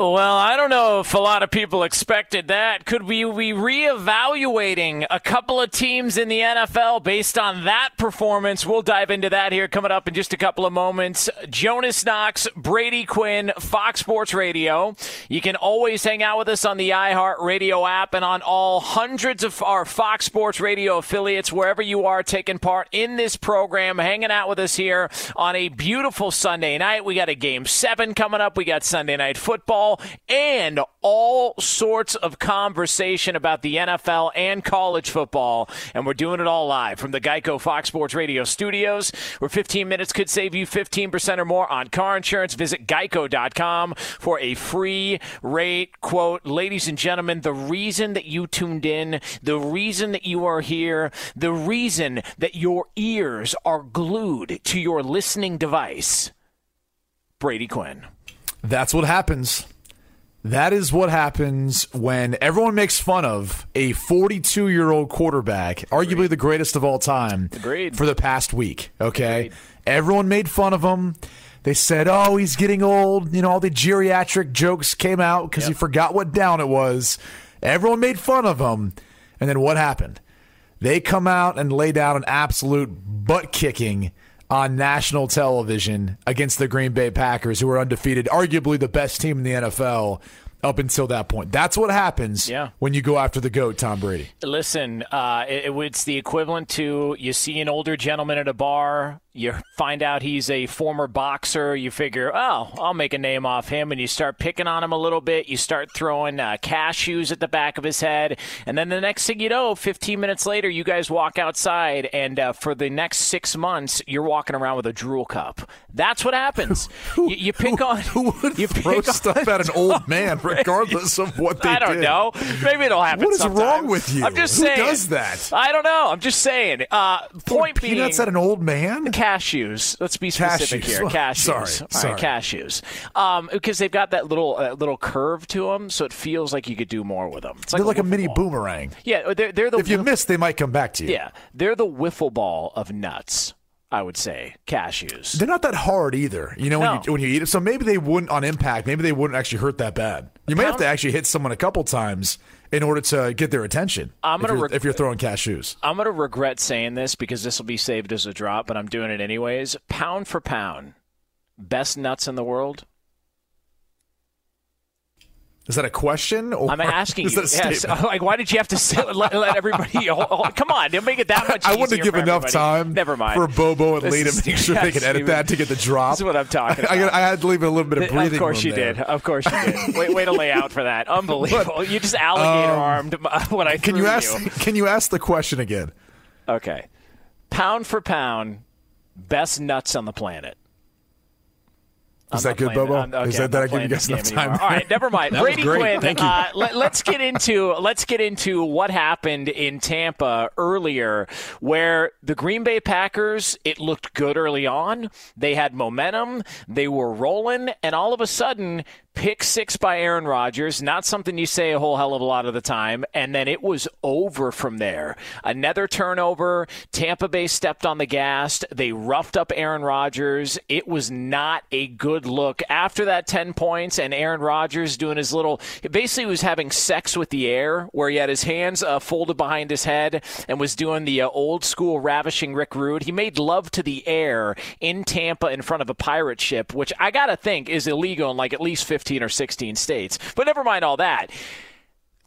Well, I don't know if a lot of people expected that. Could we be reevaluating a couple of teams in the NFL based on that performance? We'll dive into that here coming up in just a couple of moments. Jonas Knox, Brady Quinn, Fox Sports Radio. You can always hang out with us on the iHeart Radio app and on all hundreds of our Fox Sports Radio affiliates, wherever you are taking part in this program, hanging out with us here on a beautiful Sunday night. We got a game seven coming up. We got Sunday night football and all sorts of conversation about the NFL and college football. And we're doing it all live from the Geico Fox Sports Radio studios, where 15 minutes could save you 15% or more on car insurance. Visit geico.com for a free rate quote. Ladies and gentlemen, the reason that you tuned in, the reason that you are here, the reason that your ears are glued to your listening device, Brady Quinn. That's what happens. That is what happens when everyone makes fun of a 42 year old quarterback, arguably the greatest of all time, Agreed. for the past week. Okay. Agreed. Everyone made fun of him. They said, oh, he's getting old. You know, all the geriatric jokes came out because he forgot what down it was. Everyone made fun of him. And then what happened? They come out and lay down an absolute butt kicking on national television against the Green Bay Packers, who are undefeated, arguably the best team in the NFL up until that point. That's what happens Yeah. when you go after the GOAT, Tom Brady. Listen, uh, it, it's the equivalent to you see an older gentleman at a bar, you find out he's a former boxer, you figure, oh, I'll make a name off him, and you start picking on him a little bit. You start throwing uh, cashews at the back of his head, and then the next thing you know, 15 minutes later, you guys walk outside, and uh, for the next six months, you're walking around with a drool cup. That's what happens. you, you pick on Who would you throw stuff at an old man, regardless of what they I don't did? know. Maybe it'll happen. What is sometime. wrong with you? I'm just Who saying. does that? I don't know. I'm just saying. Uh, point being, Peanuts at an old man? cashews. Let's be specific Cashews. here. Cashews. Sorry, All right, cashews. Um, because they've got that little uh, little curve to them, so it feels like you could do more with them. It's They're like a mini ball. boomerang. Yeah, they're they're the If you whiff- miss, they might come back to you. yeah they're the wiffle ball of nuts. I would say cashews. They're not that hard either. You know, when you when you eat it. So maybe they wouldn't on impact. Maybe they wouldn't actually hurt that bad. You may have to actually hit someone a couple times in order to get their attention. I'm gonna you're, reg- if you're throwing cashews. I'm going to regret saying this because this will be saved as a drop, but I'm doing it anyways. Pound for pound, best nuts in the world. Is that a question? Or I'm asking you. Yes. statement? Like, why did you have to say, let, let everybody? hold- hold- come on, don't make it that much. I easier give enough everybody. time Never mind. for Bobo and This Lee to make sure they can edit that to get the drop. This is what I'm talking I, about. I, I had to leave a little bit of breathing Of course you there. did. Of course you did. Wait, way to lay out for that. Unbelievable. you just alligator armed what I Um, Can you ask? Can you ask the question again? Okay. Pound for pound, best nuts on the planet. Is that good, Bobo? Okay, Is that, that I give you guys enough time? All right, never mind. Brady. Quinn. Thank you. Uh, let, us get into let's get into what happened in Tampa earlier, where the Green Bay Packers. It looked good early on. They had momentum. They were rolling, and all of a sudden, pick six by Aaron Rodgers. Not something you say a whole hell of a lot of the time, and then it was over from there. Another turnover. Tampa Bay stepped on the gas. They roughed up Aaron Rodgers. It was not a good look after that 10 points and Aaron Rodgers doing his little basically was having sex with the air where he had his hands uh, folded behind his head and was doing the uh, old school ravishing Rick Rude. He made love to the air in Tampa in front of a pirate ship, which I got to think is illegal in like at least 15 or 16 states. But never mind all that.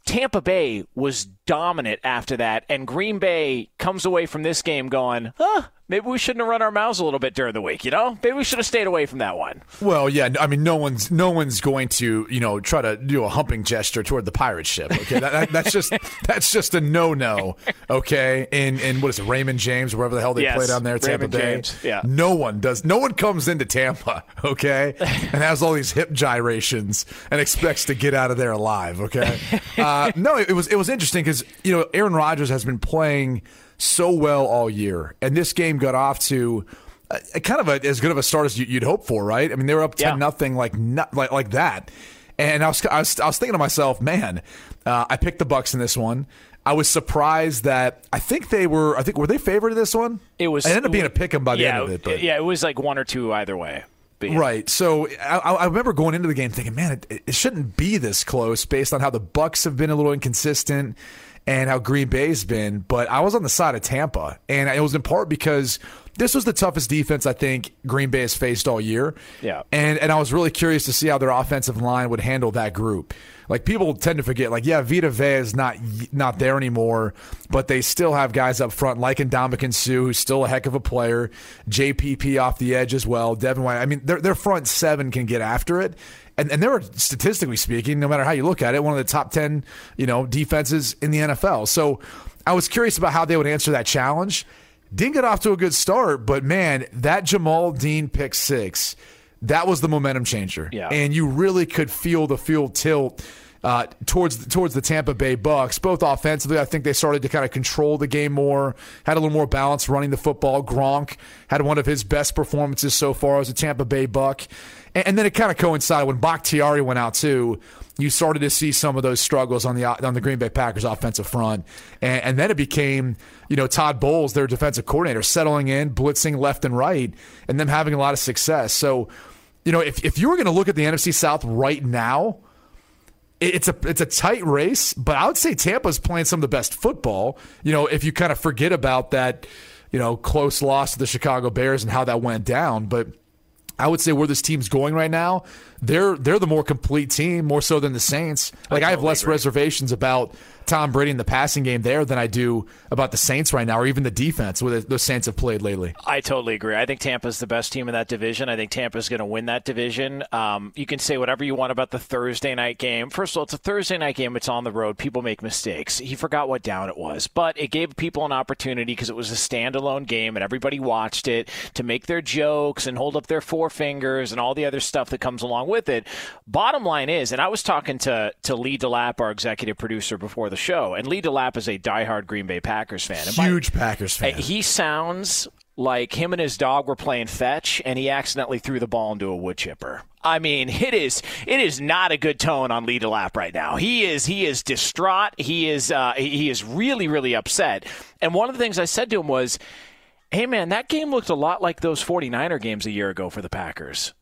Tampa Bay was dominant after that, and Green Bay comes away from this game going, huh, maybe we shouldn't have run our mouths a little bit during the week, you know? Maybe we should have stayed away from that one. Well, yeah, I mean, no one's no one's going to you know try to do a humping gesture toward the pirate ship. Okay, that, that, that's just that's just a no no. Okay, in in what is it, Raymond James, wherever the hell they Yes, play down there, Tampa Raymond Bay. James, yeah. no one does. No one comes into Tampa, okay, and has all these hip gyrations and expects to get out of there alive. Okay, uh, no, it, it was it was interesting because you know Aaron Rodgers has been playing so well all year, and this game got off to. A, a kind of a, as good of a start as you, you'd hope for, right? I mean, they were up ten Yeah. nothing, like not, like like that. And I was, I was I was thinking to myself, man, uh, I picked the Bucks in this one. I was surprised that I think they were. I think were they favored in this one? It was. It ended up being a pick 'em by the yeah, end of it. But. Yeah, it was like one or two either way. Yeah. Right. So I, I remember going into the game thinking, man, it, it shouldn't be this close based on how the Bucks have been a little inconsistent and how Green Bay's been. But I was on the side of Tampa, and it was in part because this was the toughest defense I think Green Bay has faced all year. Yeah. And and I was really curious to see how their offensive line would handle that group. Like people tend to forget, like yeah, Vita Vea is not not there anymore, but they still have guys up front like Ndamukong Suh, who's still a heck of a player. JPP off the edge as well. Devin White. I mean, their their front seven can get after it. And, and they were statistically speaking, no matter how you look at it, one of the top ten, you know, defenses in the NFL. So I was curious about how they would answer that challenge. Didn't get off to a good start, but man, that Jamel Dean pick six, that was the momentum changer. Yeah. And you really could feel the field tilt uh, towards towards the Tampa Bay Bucks. Both offensively, I think they started to kind of control the game more, had a little more balance running the football. Gronk had one of his best performances so far as a Tampa Bay Buck. And, and then it kind of coincided when Bakhtiari went out too. You started to see some of those struggles on the on the Green Bay Packers offensive front, and, and then it became you know Todd Bowles, their defensive coordinator, settling in, blitzing left and right, and them having a lot of success. So, you know, if if you were going to look at the NFC South right now, it's a it's a tight race, but I would say Tampa's playing some of the best football. You know, if you kind of forget about that, you know, close loss to the Chicago Bears and how that went down, but I would say where this team's going right now, they're they're the more complete team, more so than the Saints. Like I, have less reservations about Tom Brady in the passing game there than I do about the Saints right now, or even the defense where the, Saints have played lately. I totally agree. I think Tampa's the best team in that division. I think Tampa's going to win that division. Um, you can say whatever you want about the Thursday night game. First of all, it's a Thursday night game. It's on the road. People make mistakes. He forgot what down it was, but it gave people an opportunity because it was a standalone game and everybody watched it to make their jokes and hold up their forefingers and all the other stuff that comes along with it. Bottom line is, and I was talking to to Lee Delap, our executive producer, before show, and Lee DeLapp is a diehard Green Bay Packers fan. And by- Huge Packers fan. He sounds like him and his dog were playing fetch, and he accidentally threw the ball into a wood chipper. I mean, it is it is not a good tone on Lee DeLapp right now. He is he is distraught. He is uh, he is really really upset. And one of the things I said to him was, "Hey man, that game looked a lot like those 49er games a year ago for the Packers."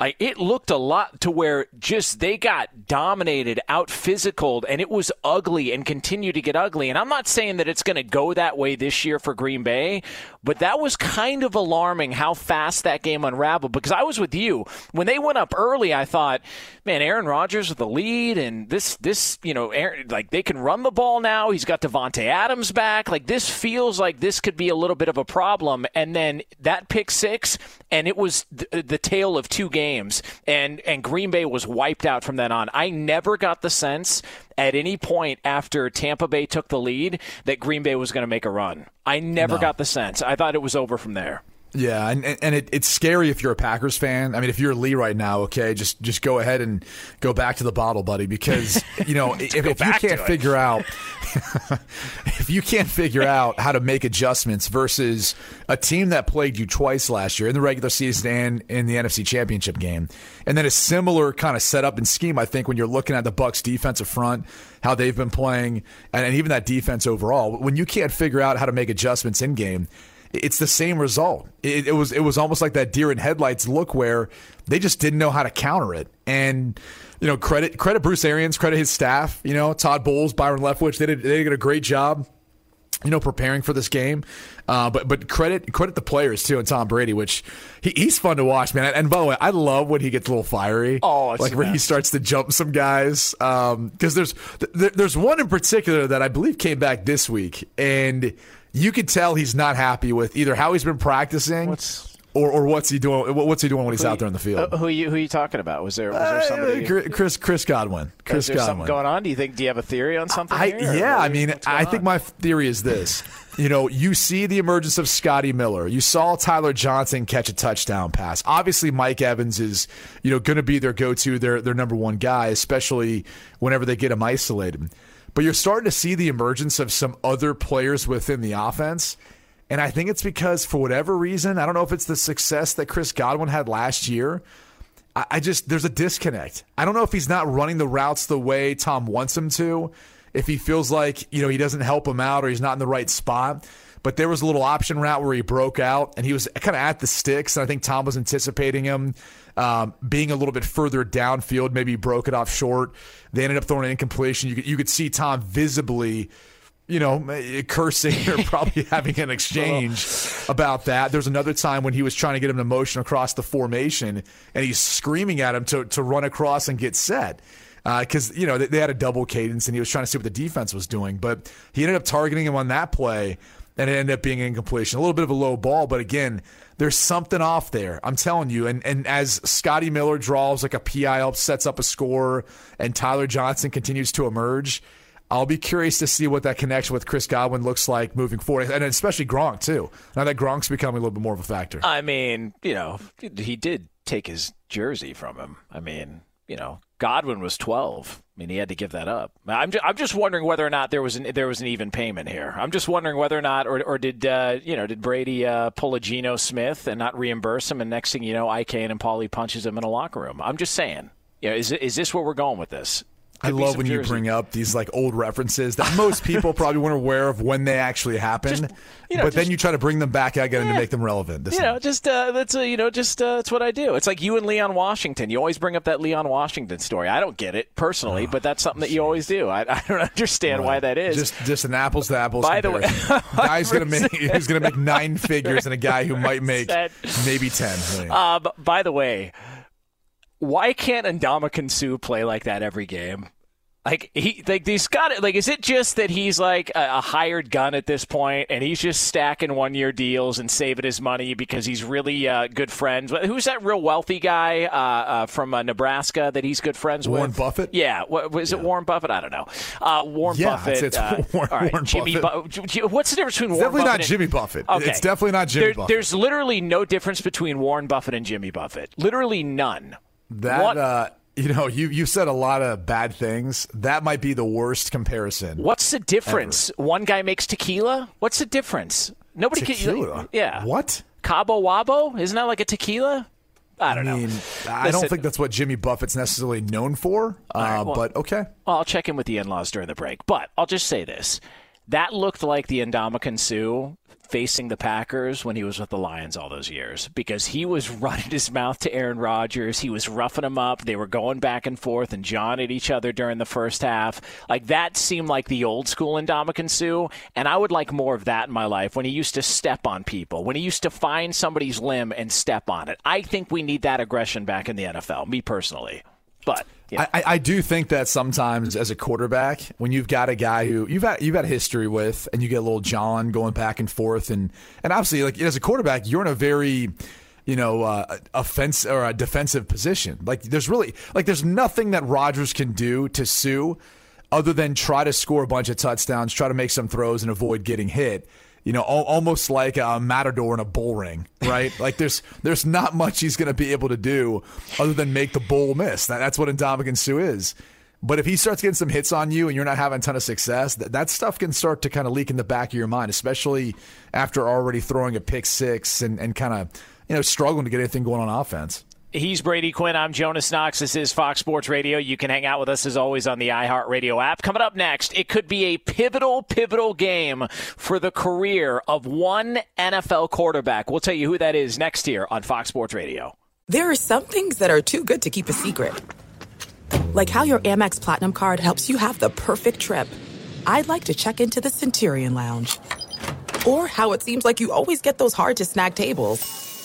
Like it looked a lot to where just they got dominated, out physicaled, and it was ugly and continued to get ugly. And I'm not saying that it's going to go that way this year for Green Bay, but that was kind of alarming how fast that game unraveled. Because I was with you when they went up early. I thought, man, Aaron Rodgers with the lead, and this this you know, Aaron, like they can run the ball now. He's got Davante Adams back. Like this feels like this could be a little bit of a problem. And then that pick six, and it was the, uh, the tale of two games and and Green Bay was wiped out from then on. I never got the sense at any point after Tampa Bay took the lead that Green Bay was going to make a run. I never No. got the sense. I thought it was over from there. Yeah, and and it, it's scary if you're a Packers fan. I mean, if you're Lee right now, okay, just just go ahead and go back to the bottle, buddy, because you know if, if you can't figure out if you can't figure out how to make adjustments versus a team that played you twice last year in the regular season and in the NFC Championship game, and then a similar kind of setup and scheme, I think when you're looking at the Bucks defensive front, how they've been playing, and, and even that defense overall, when you can't figure out how to make adjustments in game it's the same result. It, it, was it was almost like that deer in headlights look where they just didn't know how to counter it. And you know, credit credit Bruce Arians, credit his staff. You know, Todd Bowles, Byron Leftwich, they did they did a great job. You know, preparing for this game, uh, but but credit credit the players too, and Tom Brady, which he, he's fun to watch, man. And by the way, I love when he gets a little fiery. Oh, like when he starts to jump some guys. Because um, there's there's one in particular that I believe came back this week, and you could tell he's not happy with either how he's been practicing. What's or, or what's he doing? What's he doing when he's out there in the field? Uh, who are you who are you talking about? Was there was there somebody? Uh, Chris Chris Godwin. Chris is there Godwin. something going on? Do you think? Do you have a theory on something? I, here, yeah, I mean, I think my theory is this. you know, you see the emergence of Scotty Miller. You saw Tyler Johnson catch a touchdown pass. Obviously, Mike Evans is you know going to be their go to, their their number one guy, especially whenever they get him isolated. But you're starting to see the emergence of some other players within the offense and I think it's because, for whatever reason, I don't know if it's the success that Chris Godwin had last year. I, just, there's a disconnect. I don't know if he's not running the routes the way Tom wants him to, if he feels like, you know, he doesn't help him out or he's not in the right spot. But there was a little option route where he broke out and he was kind of at the sticks. And I think Tom was anticipating him um, being a little bit further downfield. Maybe broke it off short. They ended up throwing an incompletion. You could, you could see Tom visibly you know, cursing or probably having an exchange about that. There's another time when he was trying to get him to motion across the formation, and he's screaming at him to, to run across and get set. Because, uh, you know, they, they, had a double cadence, and he was trying to see what the defense was doing. But he ended up targeting him on that play, and it ended up being an incompletion. A little bit of a low ball, but again, there's something off there. I'm telling you. And and as Scotty Miller draws like a PI sets up a score, and Tyler Johnson continues to emerge – I'll be curious to see what that connection with Chris Godwin looks like moving forward, and especially Gronk too. Now that Gronk's becoming a little bit more of a factor. I mean, you know, he did take his jersey from him. I mean, you know, Godwin was 12. I mean, he had to give that up. I'm just, I'm just wondering whether or not there was an there was an even payment here. I'm just wondering whether or not, or, or did uh, you know, did Brady uh, pull a Geno Smith and not reimburse him, and next thing you know, IK Enemkpali punches him in a locker room. I'm just saying. You know, is is this where we're going with this? I love when you bring up these like old references that most people probably weren't aware of when they actually happened. Just, you know, but just, then you try to bring them back again yeah, to make them relevant. you know, just uh, that's uh, you know, just uh, that's what I do. It's like you and Leon Washington. You always bring up that Leon Washington story. I don't get it personally, oh, but that's something that you always do. I, I don't understand right. why that is. Just just an apples to apples. By comparison. the way, guy's gonna make who's gonna make nine figures, and a guy who might make maybe ten. Uh, by the way, why can't Ndamukong Suh play like that every game? Like he like he's got it. Like is it just that he's like a, a, hired gun at this point, and he's just stacking one year deals and saving his money because he's really uh, good friends. Who's that real wealthy guy uh, uh, from uh, Nebraska that he's good friends Warren with? Warren Buffett. Yeah, what, was yeah. it Warren Buffett? I don't know. Uh, Warren yeah, Buffett. It's, it's Warren, right, Warren Jimmy Buffett. Bu- what's the difference between it's Warren definitely Buffett not Jimmy Buffett. Okay. It's definitely not Jimmy there, Buffett. There's literally no difference between Warren Buffett and Jimmy Buffett. Literally none. That what? You know, you you said a lot of bad things. That might be the worst comparison. What's the difference? Ever. One guy makes tequila. What's the difference? Nobody tequila. can. Yeah. What? Cabo Wabo? Isn't that like a tequila? I don't I mean, know. I Listen, don't think that's what Jimmy Buffett's necessarily known for. Uh, right, well, but okay. Well, I'll check in with the in-laws during the break. But I'll just say this: that looked like the Ndamukong Suh facing the Packers when he was with the Lions all those years because he was running his mouth to Aaron Rodgers. He was roughing him up. They were going back and forth and jawing at each other during the first half. Like that seemed like the old school Ndamukong Suh, and I would like more of that in my life when he used to step on people, when he used to find somebody's limb and step on it. I think we need that aggression back in the NFL, me personally. But yeah. I, I do think that sometimes as a quarterback, when you've got a guy who you've had you've had history with, and you get a little John going back and forth, and and obviously like as a quarterback, you're in a very you know, uh, offense or a defensive position. Like there's really like there's nothing that Rodgers can do to Suh other than try to score a bunch of touchdowns, try to make some throws, and avoid getting hit. You know, al- almost like a matador in a bull ring, right? like there's there's not much he's going to be able to do other than make the bull miss. That, that's what Ndamukong Suh is. But if he starts getting some hits on you and you're not having a ton of success, that, that stuff can start to kind of leak in the back of your mind, especially after already throwing a pick six and, and kind of you know struggling to get anything going on offense. He's Brady Quinn. I'm Jonas Knox. This is Fox Sports Radio. You can hang out with us as always on the iHeartRadio app. Coming up next, it could be a pivotal, pivotal game for the career of one NFL quarterback. We'll tell you who that is next here on Fox Sports Radio. There are some things that are too good to keep a secret, like how your Amex Platinum card helps you have the perfect trip. I'd like to check into the Centurion Lounge, or how it seems like you always get those hard to snag tables.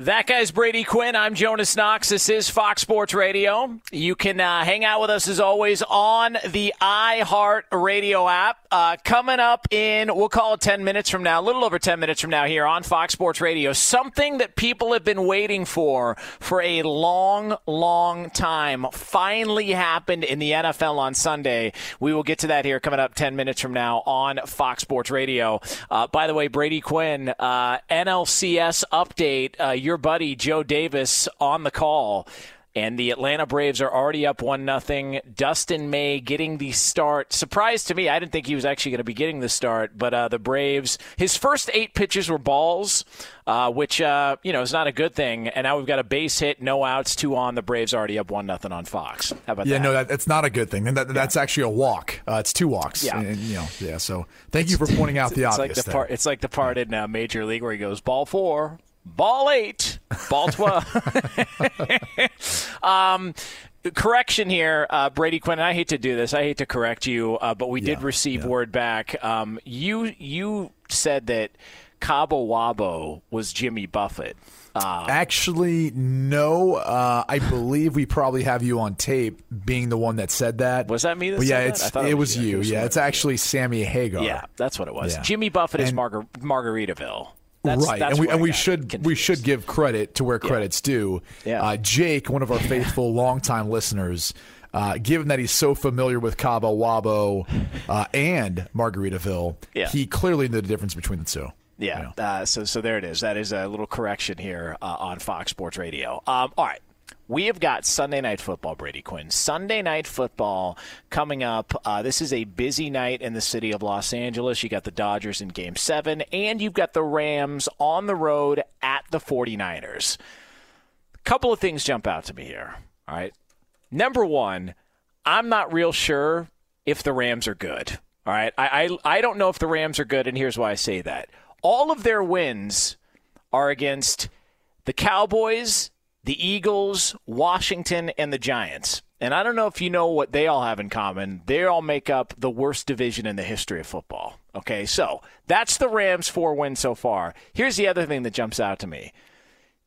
That guy's Brady Quinn. I'm Jonas Knox. This is Fox Sports Radio. You can uh, hang out with us as always on the iHeart Radio app. Uh, coming up in, we'll call it 10 minutes from now, a little over 10 minutes from now here on Fox Sports Radio. Something that people have been waiting for for a long, long time finally happened in the NFL on Sunday. We will get to that here coming up 10 minutes from now on Fox Sports Radio. Uh, by the way, Brady Quinn, uh, NLCS update. Your buddy Joe Davis on the call. And the Atlanta Braves are already up one nothing. Dustin May getting the start. Surprise to me, I didn't think he was actually going to be getting the start. But uh, the Braves, his first eight pitches were balls, uh, which uh, you know is not a good thing. And now we've got a base hit, no outs, two on. The Braves already up one nothing on Fox. How about yeah, that? Yeah, no, that, that's not a good thing. And that, that's actually a walk. Uh, it's two walks. Yeah. And, you know, yeah. So thank you for pointing out the it's obvious. like the. It's like the part in uh, Major League where he goes ball four, ball eight, ball twelve. um, correction here, uh, Brady Quinn. I hate to do this. I hate to correct you, uh, but we did receive word back. Um, you you said that Cabo Wabo was Jimmy Buffett. Uh, Actually, no. Uh, I believe we probably have you on tape being the one that said that. Was that me that yeah, said that? It, was was you. Yeah, it's actually Sammy Hagar. yeah, that's what it was. Yeah. Jimmy Buffett is And- Margar- Margaritaville. That's, right, that's and we and we should we should give credit to where credit's due. Yeah. Uh, Jake, one of our faithful longtime listeners, uh, given that he's so familiar with Cabo Wabo uh, and Margaritaville, Yeah. he clearly knew the difference between the two. Yeah. Uh, so so there it is. That is a little correction here uh, on Fox Sports Radio. Um, all right. We have got Sunday Night Football, Brady Quinn. Sunday Night Football coming up. Uh, this is a busy night in the city of Los Angeles. You got the Dodgers in Game 7, and you've got the Rams on the road at the 49ers. A couple of things jump out to me here. All right. Number one, I'm not real sure if the Rams are good. All right. I, I, I don't know if the Rams are good, and here's why I say that. All of their wins are against the Cowboys, the Eagles, Washington, and the Giants. And I don't know if you know what they all have in common. They all make up the worst division in the history of football. Okay, so that's the Rams' four wins so far. Here's the other thing that jumps out to me.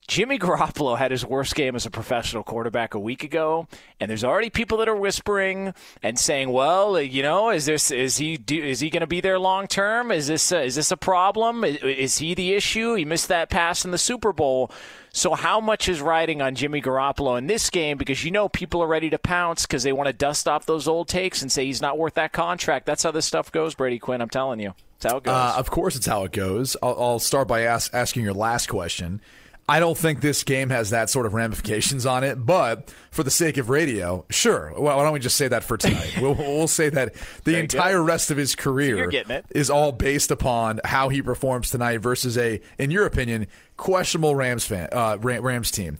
Jimmy Garoppolo had his worst game as a professional quarterback a week ago, and there's already people that are whispering and saying, "Well, you know, is this is he do, is he going to be there long term? Is this is this a problem? Is, is he the issue? He missed that pass in the Super Bowl." So, how much is riding on Jimmy Garoppolo in this game? Because you know people are ready to pounce because they want to dust off those old takes and say he's not worth that contract. That's how this stuff goes, Brady Quinn. I'm telling you, it's how it goes. Uh, of course, it's how it goes. I'll, I'll start by ask, asking your last question. I don't think this game has that sort of ramifications on it, but for the sake of radio, sure. Well, why don't we just say that for tonight? we'll, we'll say that the entire good. rest of his career it. is all based upon how he performs tonight versus a, in your opinion, questionable Rams fan, uh, Rams team.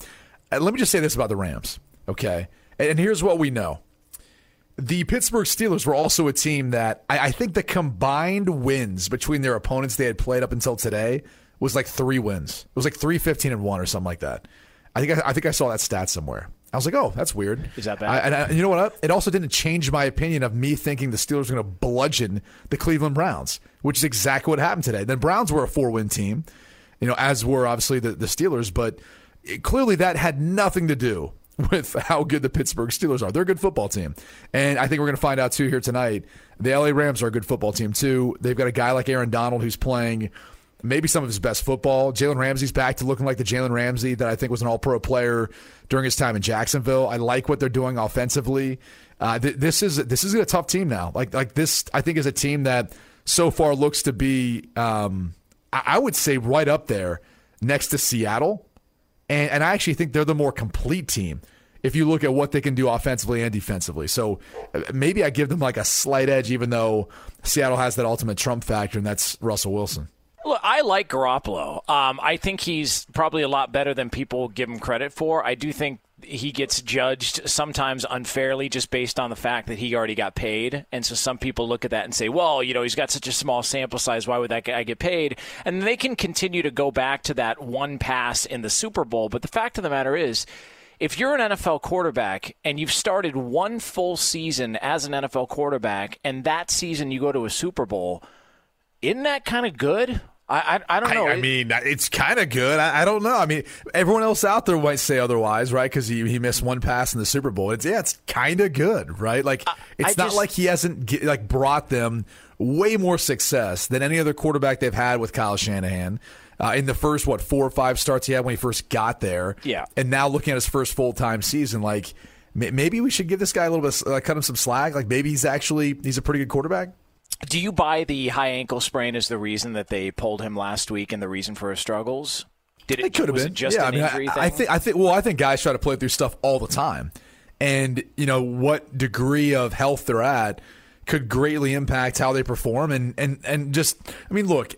Uh, let me just say this about the Rams, okay? And, and here's what we know. The Pittsburgh Steelers were also a team that I, I think the combined wins between their opponents they had played up until today was like three wins. It was like three fifteen and one or something like that. I think I, I think I saw that stat somewhere. I was like, oh, that's weird. Is that bad? I, and, I, and you know what? It also didn't change my opinion of me thinking the Steelers were going to bludgeon the Cleveland Browns, which is exactly what happened today. The Browns were a four win team, you know, as were obviously the, the Steelers, but it, clearly that had nothing to do with how good the Pittsburgh Steelers are. They're a good football team. And I think we're going to find out too here tonight. The LA Rams are a good football team too. They've got a guy like Aaron Donald who's playing maybe some of his best football. Jalen Ramsey's back to looking like the Jalen Ramsey that I think was an all pro player during his time in Jacksonville. I like what they're doing offensively. Uh, th- this is this is a tough team now. Like like this, I think is a team that so far looks to be, um, I-, I would say, right up there next to Seattle, and and I actually think they're the more complete team if you look at what they can do offensively and defensively. So uh, maybe I give them like a slight edge, even though Seattle has that ultimate Trump factor, and that's Russell Wilson. Look, I like Garoppolo. Um, I think he's probably a lot better than people give him credit for. I do think he gets judged sometimes unfairly just based on the fact that he already got paid. And so some people look at that and say, well, you know, he's got such a small sample size. Why would that guy get paid? And they can continue to go back to that one pass in the Super Bowl. But the fact of the matter is, if you're an NFL quarterback and you've started one full season as an NFL quarterback, and that season you go to a Super Bowl, isn't that kind of good? I, I, I don't know. I, I mean, it's kind of good. I, I, don't know. I mean, everyone else out there might say otherwise, right? Because he, he missed one pass in the Super Bowl. It's yeah, it's kind of good, right? Like it's not just, like he hasn't get, like brought them way more success than any other quarterback they've had with Kyle Shanahan. Uh, in the first what four or five starts he had when he first got there, yeah, and now looking at his first full time season, like maybe we should give this guy a little bit, like, cut him some slack. Like maybe he's actually he's a pretty good quarterback. Do you buy the high ankle sprain as the reason that they pulled him last week and the reason for his struggles? Did it, it could have been just yeah, an I mean, injury I, thing? I think I think well, I think guys try to play through stuff all the time, and you know what degree of health they're at could greatly impact how they perform, and and and just I mean, look,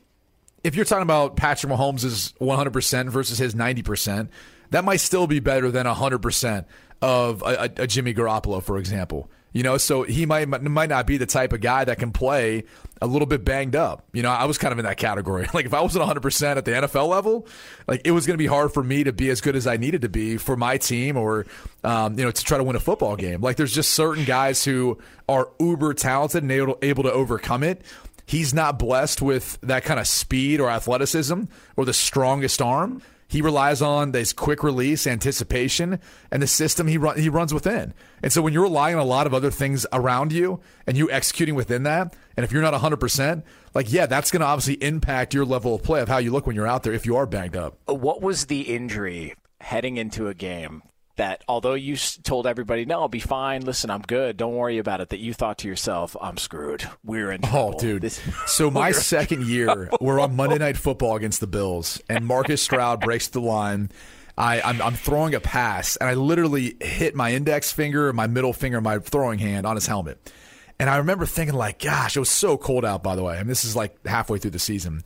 if you're talking about Patrick Mahomes' is 100 percent versus his 90 percent, that might still be better than 100 percent of a, a, a Jimmy Garoppolo, for example. You know, so he might might not be the type of guy that can play a little bit banged up. You know, I was kind of in that category. Like if I wasn't 100% at the NFL level, like it was going to be hard for me to be as good as I needed to be for my team or um, you know, to try to win a football game. Like there's just certain guys who are uber talented and able, able to overcome it. He's not blessed with that kind of speed or athleticism or the strongest arm. He relies on this quick release, anticipation, and the system he run, he runs within. And so when you're relying on a lot of other things around you and you executing within that, and if you're not 100%, like yeah, that's going to obviously impact your level of play of how you look when you're out there if you are banged up. What was the injury heading into a game that although you told everybody, no, I'll be fine. Listen, I'm good. Don't worry about it. That you thought to yourself, I'm screwed. We're in oh, trouble. Oh, dude. This- so my second year, we're on Monday Night Football against the Bills, and Marcus Stroud breaks the line. I, I'm, I'm throwing a pass, and I literally hit my index finger, my middle finger, my throwing hand on his helmet. And I remember thinking, like, gosh, it was so cold out, by the way. I mean, this is like halfway through the season.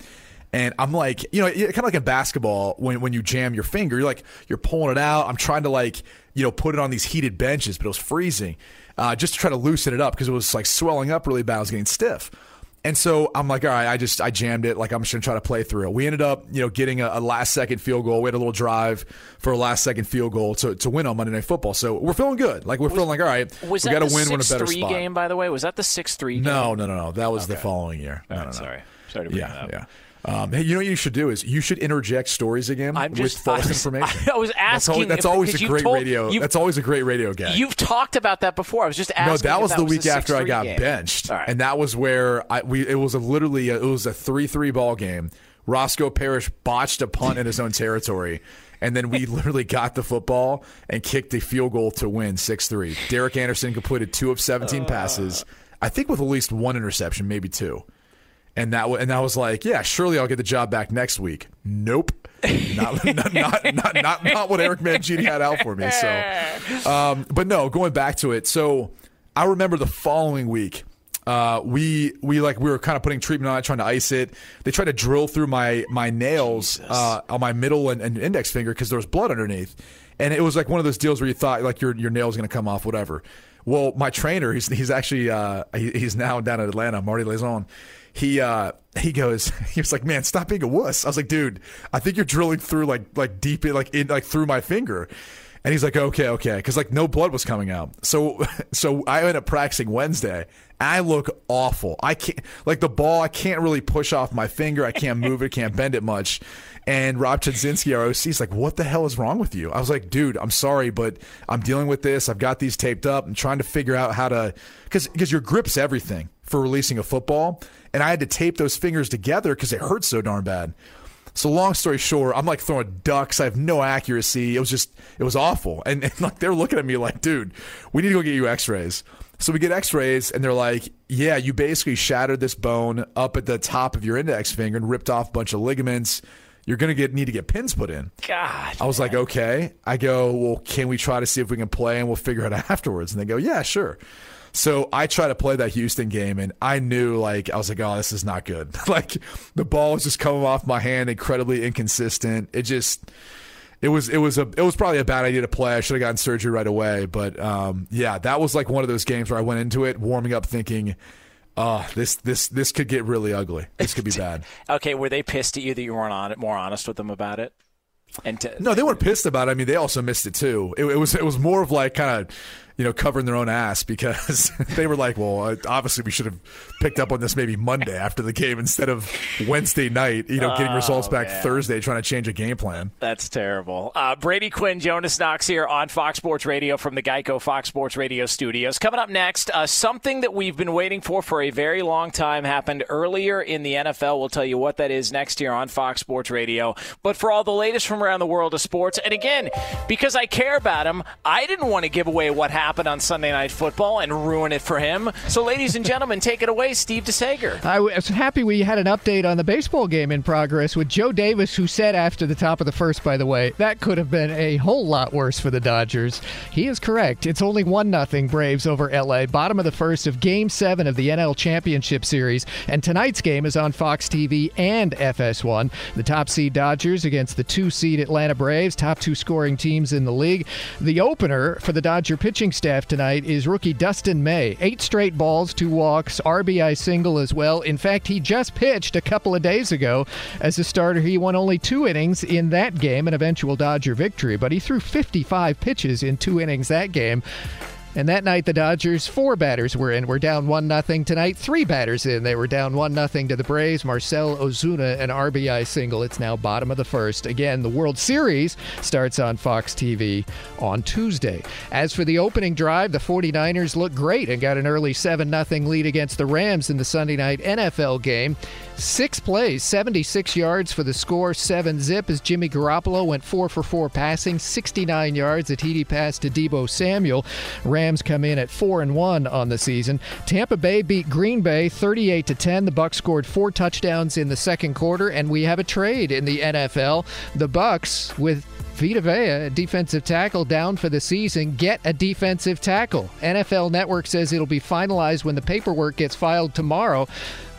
And I'm like, you know, kind of like in basketball, when, when you jam your finger, you're like, you're pulling it out. I'm trying to like, you know, put it on these heated benches, but it was freezing uh, just to try to loosen it up because it was like swelling up really bad. I was getting stiff. And so I'm like, all right, I just I jammed it. Like I'm just gonna try to play through it. We ended up, you know, getting a, a last second field goal. We had a little drive for a last second field goal to, to win on Monday Night Football. So we're feeling good. Like we're feeling like, all right, Was we got to win. We're in a better 6-3 spot. game, by the way? Was that the six three? No, no, no, no. That was the following year. No, All no, right, no. sorry. Sorry to bring Yeah, that up. yeah. Um, hey, you know what you should do is you should interject stories again I'm with false I was- information. I was That's always, asking that's always a great told- radio. That's always a great radio gag. You've talked about that before. I was just asking. No, that was the was week after I got game. benched, right. and that was where I we it was a literally a, it was a three three ball game. Roscoe Parrish botched a punt in his own territory, and then we literally got the football and kicked a field goal to win six three. Derek Anderson completed two of seventeen passes, I think with at least one interception, maybe two. And that wa- and I was like, yeah, surely I'll get the job back next week. Nope, not not not not, not, not what Eric Mangini had out for me. So, um, but no, going back to it. So I remember the following week. Uh, we we like we were kind of putting treatment on it, trying to ice it. They tried to drill through my my nails uh, on my middle and, and index finger because there was blood underneath, and it was like one of those deals where you thought like your your nail's going to come off, whatever. Well, my trainer, he's he's actually uh, he, he's now down in Atlanta, Marty Lauzon. He uh, he goes, he was like, man, stop being a wuss. I was like, dude, I think you're drilling through like like deep in like in like through my finger. And he's like, okay, okay, because like no blood was coming out. So, so I ended up practicing Wednesday. I look awful. I can't like the ball. I can't really push off my finger. I can't move it. Can't bend it much. And Rob Chudzinski, our OC, is like, "What the hell is wrong with you?" I was like, "Dude, I'm sorry, but I'm dealing with this. I've got these taped up. I'm trying to figure out how to, because because your grip's everything for releasing a football, and I had to tape those fingers together because it hurt so darn bad." So long story short, I'm like throwing ducks. I have no accuracy. It was just, it was awful. And, and like they're looking at me like, dude, we need to go get you X-rays. So we get X-rays, and they're like, yeah, you basically shattered this bone up at the top of your index finger and ripped off a bunch of ligaments. You're gonna get need to get pins put in. God. I was like, okay. I go, well, can we try to see if we can play and we'll figure it out afterwards? And they go, yeah, sure. So I try to play that Houston game, and I knew, like, I was like, oh, this is not good. like, the ball was just coming off my hand, incredibly inconsistent. It just, it was, it was a, it was probably a bad idea to play. I should have gotten surgery right away. But um, yeah, that was like one of those games where I went into it warming up, thinking, oh, this, this, this could get really ugly. This could be bad. Okay, were they pissed at you that you weren't on it, more honest with them about it? And to, No, they weren't pissed about it. I mean, they also missed it too. It, it was it was more of like kind of you know covering their own ass because they were like, well, uh, obviously we should have picked up on this maybe Monday after the game instead of Wednesday night. You know, getting Oh, results back man. Thursday, trying to change a game plan. That's terrible. Uh, Brady Quinn, Jonas Knox here on Fox Sports Radio from the Geico Fox Sports Radio studios. Coming up next, uh, something that we've been waiting for for a very long time happened earlier in the NFL. We'll tell you what that is next year on Fox Sports Radio. But for all the latest from around the world of sports, and again, because I care about them, I didn't want to give away what happened on Sunday Night Football and ruin it for him. So, ladies and gentlemen, take it away, Steve DeSager. I was happy we had an update on the baseball game in progress with Joe Davis, who said after the top of the first, by the way, that could have been a whole lot worse for the Dodgers. He is correct. It's only 1 0 Braves over LA, bottom of the first of Game 7 of the NL Championship Series. And tonight's game is on Fox TV and FS1. The top seed Dodgers against the two seed Atlanta Braves, top two scoring teams in the league. The opener for the Dodger pitching staff tonight is rookie Dustin May. Eight straight balls, two walks, RBI single as well. In fact, he just pitched a couple of days ago as a starter. He won only two innings in that game, an eventual Dodger victory, but he threw 55 pitches in two innings that game. And that night, the Dodgers, four batters were in. We're down 1 0 tonight. Three batters in. They were down 1 0 to the Braves. Marcell Ozuna, an RBI single. It's now bottom of the first. Again, the World Series starts on Fox TV on Tuesday. As for the opening drive, the 49ers looked great and got an early 7 0 lead against the Rams in the Sunday night NFL game. Six plays, 76 yards for the score, seven zip as Jimmy Garoppolo went four for four passing, 69 yards. A TD pass to Deebo Samuel. Rams come in at four and one on the season. Tampa Bay beat Green Bay 38 to 10. The Bucks scored four touchdowns in the second quarter, and we have a trade in the NFL. The Bucks with Vita Vea, defensive tackle down for the season, get a defensive tackle. NFL Network says it'll be finalized when the paperwork gets filed tomorrow.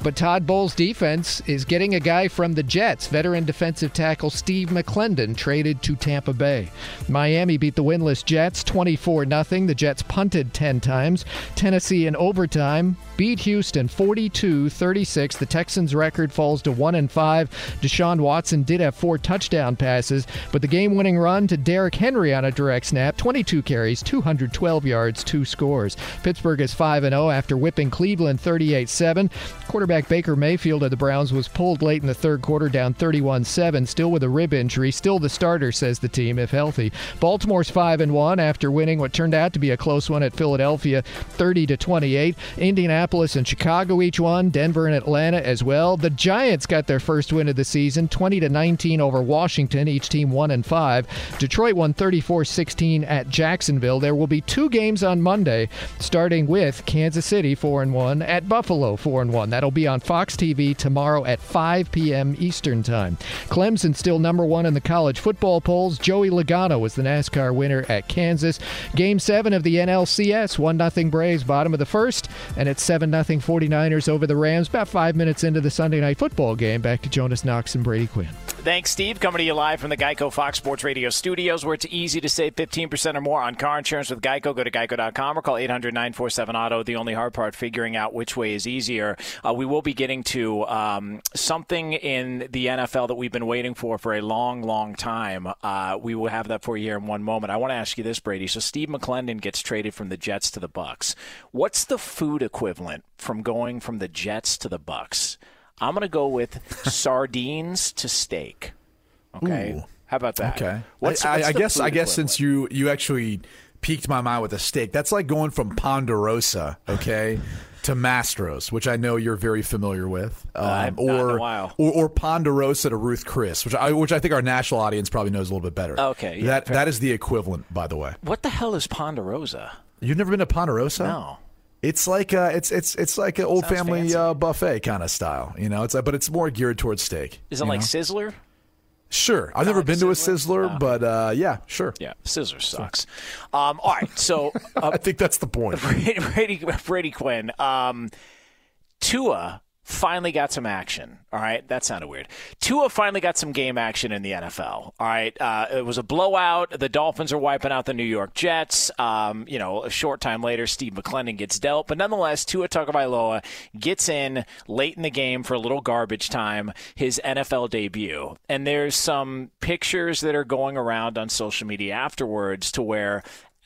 But Todd Bowles' defense is getting a guy from the Jets, veteran defensive tackle Steve McLendon, traded to Tampa Bay. Miami beat the winless Jets 24 0. The Jets punted 10 times. Tennessee in overtime beat Houston 42 36. The Texans' record falls to 1 and 5. Deshaun Watson did have four touchdown passes, but the game winning run to Derrick Henry on a direct snap 22 carries, 212 yards, two scores. Pittsburgh is 5 0 after whipping Cleveland 38 7. Quarterback Baker Mayfield of the Browns was pulled late in the third quarter, down 31 7, still with a rib injury. Still the starter, says the team, if healthy. Baltimore's 5 and 1 after winning what turned out to be a close one at Philadelphia 30 28. Indianapolis and Chicago each won, Denver and Atlanta as well. The Giants got their first win of the season 20 19 over Washington, each team 1 and 5. Detroit won 34 16 at Jacksonville. There will be two games on Monday, starting with Kansas City 4 and 1 at Buffalo 4 and 1. That'll be on Fox TV tomorrow at 5 p.m. Eastern Time. Clemson still number 1 in the college football polls. Joey Logano was the NASCAR winner at Kansas. Game 7 of the NLCS, 1 0 Braves bottom of the first, and it's 7 0 49ers over the Rams about 5 minutes into the Sunday night football game. Back to Jonas Knox and Brady Quinn. Thanks, Steve. Coming to you live from the Geico Fox Sports Radio studios, where it's easy to save 15% or more on car insurance with Geico. Go to geico.com or call 800 947 Auto. The only hard part, figuring out which way is easier. Uh, we will be getting to um, something in the NFL that we've been waiting for for a long, long time. Uh, we will have that for you here in one moment. I want to ask you this, Brady. So, Steve McLendon gets traded from the Jets to the Bucs. What's the food equivalent from going from the Jets to the Bucs? I'm going to go with sardines to steak. Okay. Ooh. How about that? Okay. What's, I, what's I the guess I guess since you you actually piqued my mind with a steak, that's like going from Ponderosa, okay, to Mastros, which I know you're very familiar with, um, not in a or, or or Ponderosa to Ruth Chris, which I which I think our national audience probably knows a little bit better. Okay, yeah, that fair. that is the equivalent, by the way. What the hell is Ponderosa? You've never been to Ponderosa? No. It's like uh, it's it's it's like an old Sounds family fancy. uh, buffet kind of style, you know. It's like, but it's more geared towards steak. Is it you like know? Sizzler? Sure, I've never like a been to a Sizzler? Sizzler, but uh, yeah, sure. Yeah, Sizzler sucks. Um, all right, so uh, I think that's the point. Brady, Brady, Brady Quinn. Um, Tua finally got some action. All right, that sounded weird. Tua finally got some game action in the NFL. All right, uh, it was a blowout. The Dolphins are wiping out the New York Jets. Um, you know, a short time later, Steve McLendon gets dealt, but nonetheless, Tua Tagovailoa gets in late in the game for a little garbage time, his NFL debut. And there's some pictures that are going around on social media afterwards to where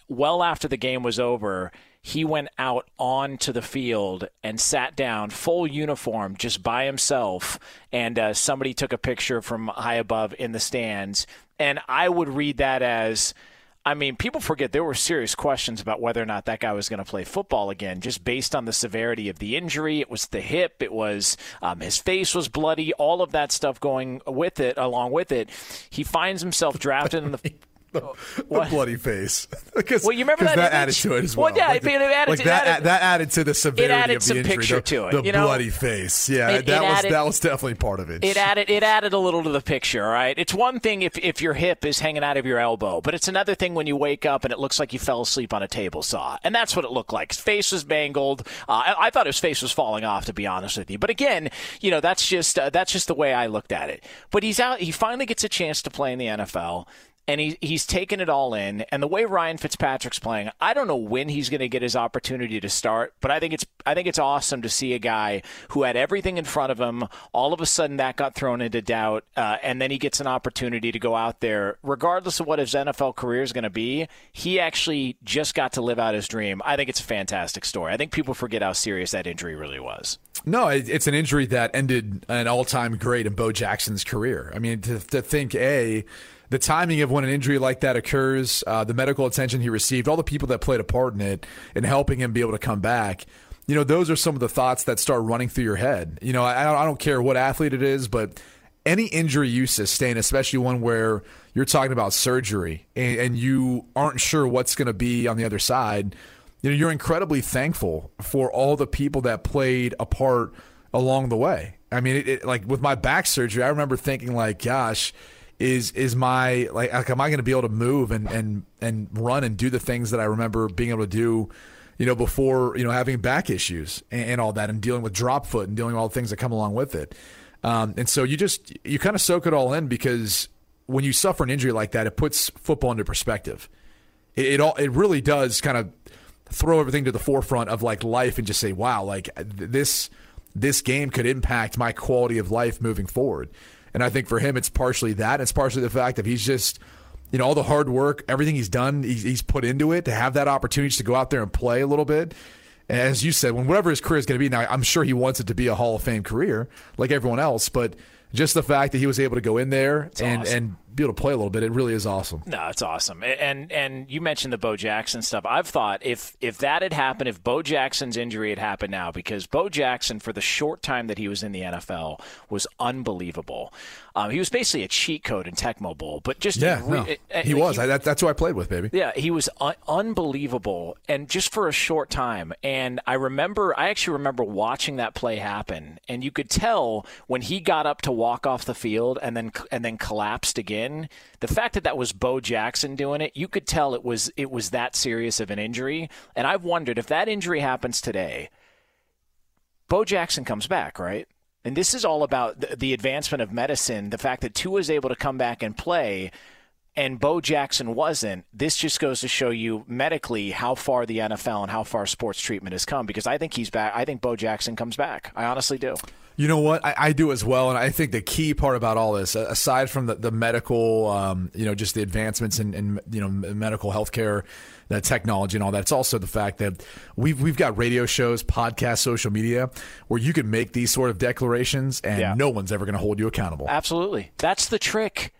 well after the game was over, he went out onto the field and sat down, full uniform, just by himself. And uh, somebody took a picture from high above in the stands. And I would read that as. I mean, people forget there were serious questions about whether or not that guy was going to play football again, just based on the severity of the injury. It was the hip, it was um, his face was bloody, all of that stuff going with it, along with it. He finds himself drafted in the. the bloody face. Because Well, you remember that that image? added to it as Well, well. yeah, like, it- it added like to- that. added- that added to the severity added of the some injury. picture the, to it, The you know? bloody face. Yeah, It- that it was added- that was definitely part of it. It added it added a little to the picture, all right? It's one thing if, if your hip is hanging out of your elbow, but it's another thing when you wake up and it looks like you fell asleep on a table saw. And that's what it looked like. His face was mangled. Uh, I, I thought his face was falling off, to be honest with you. But again, you know, that's just uh, that's just the way I looked at it. But he's out. He finally gets a chance to play in the NFL. And he, he's taken it all in. And the way Ryan Fitzpatrick's playing, I don't know when he's going to get his opportunity to start, but I think it's I think it's awesome to see a guy who had everything in front of him. All of a sudden, that got thrown into doubt, uh, and then he gets an opportunity to go out there, regardless of what his NFL career is going to be. He actually just got to live out his dream. I think it's a fantastic story. I think people forget how serious that injury really was. No, it's an injury that ended an all-time great in Bo Jackson's career. I mean, to, to think a the timing of when an injury like that occurs, uh, the medical attention he received, all the people that played a part in it, and helping him be able to come back. You know, those are some of the thoughts that start running through your head. You know, I, I don't care what athlete it is, but any injury you sustain, especially one where you're talking about surgery and, and you aren't sure what's going to be on the other side, you know, you're incredibly thankful for all the people that played a part along the way. I mean, it, it, like with my back surgery, I remember thinking like, gosh, is is my like, like am I going to be able to move and and and run and do the things that I remember being able to do, you know, before you know having back issues and, and all that, and dealing with drop foot and dealing with all the things that come along with it. Um, and so you just you kind of soak it all in because when you suffer an injury like that, it puts football into perspective. It, it all it really does kind of throw everything to the forefront of like life and just say, wow, like this this game could impact my quality of life moving forward. And I think for him, it's partially that. It's partially the fact that he's just you know all the hard work, everything he's done, he's, he's put into it to have that opportunity to go out there and play a little bit. And as you said, when whatever his career is going to be now, I'm sure he wants it to be a Hall of Fame career like everyone else, but just the fact that he was able to go in there and, awesome. and be able to play a little bit, it really is awesome. No, it's awesome. And and you mentioned the Bo Jackson stuff. I've thought if if that had happened, if Bo Jackson's injury had happened now, because Bo Jackson for the short time that he was in the NFL was unbelievable. Um, he was basically a cheat code in Tecmo Bowl, but just Yeah, re- no, it- it- he was. I, that, that's who I played with, baby. yeah, he was un- unbelievable, and just for a short time. And I remember, I actually remember watching that play happen, and you could tell when he got up to walk off the field and then and then collapsed again. The fact that that was Bo Jackson doing it, you could tell it was it was that serious of an injury. And I've wondered if that injury happens today, Bo Jackson comes back, right? And this is all about the, advancement of medicine, the fact that Tua is able to come back and play and Bo Jackson wasn't. This just goes to show you medically how far the NFL and how far sports treatment has come because I think he's back. I think Bo Jackson comes back. I honestly do. You know what? I, I do as well, and I think the key part about all this, aside from the, the medical, um, you know, just the advancements in, in you know medical healthcare, the technology and all that, it's also the fact that we've we've got radio shows, podcasts, social media, where you can make these sort of declarations, and Yeah. no one's ever going to hold you accountable. Absolutely. That's the trick.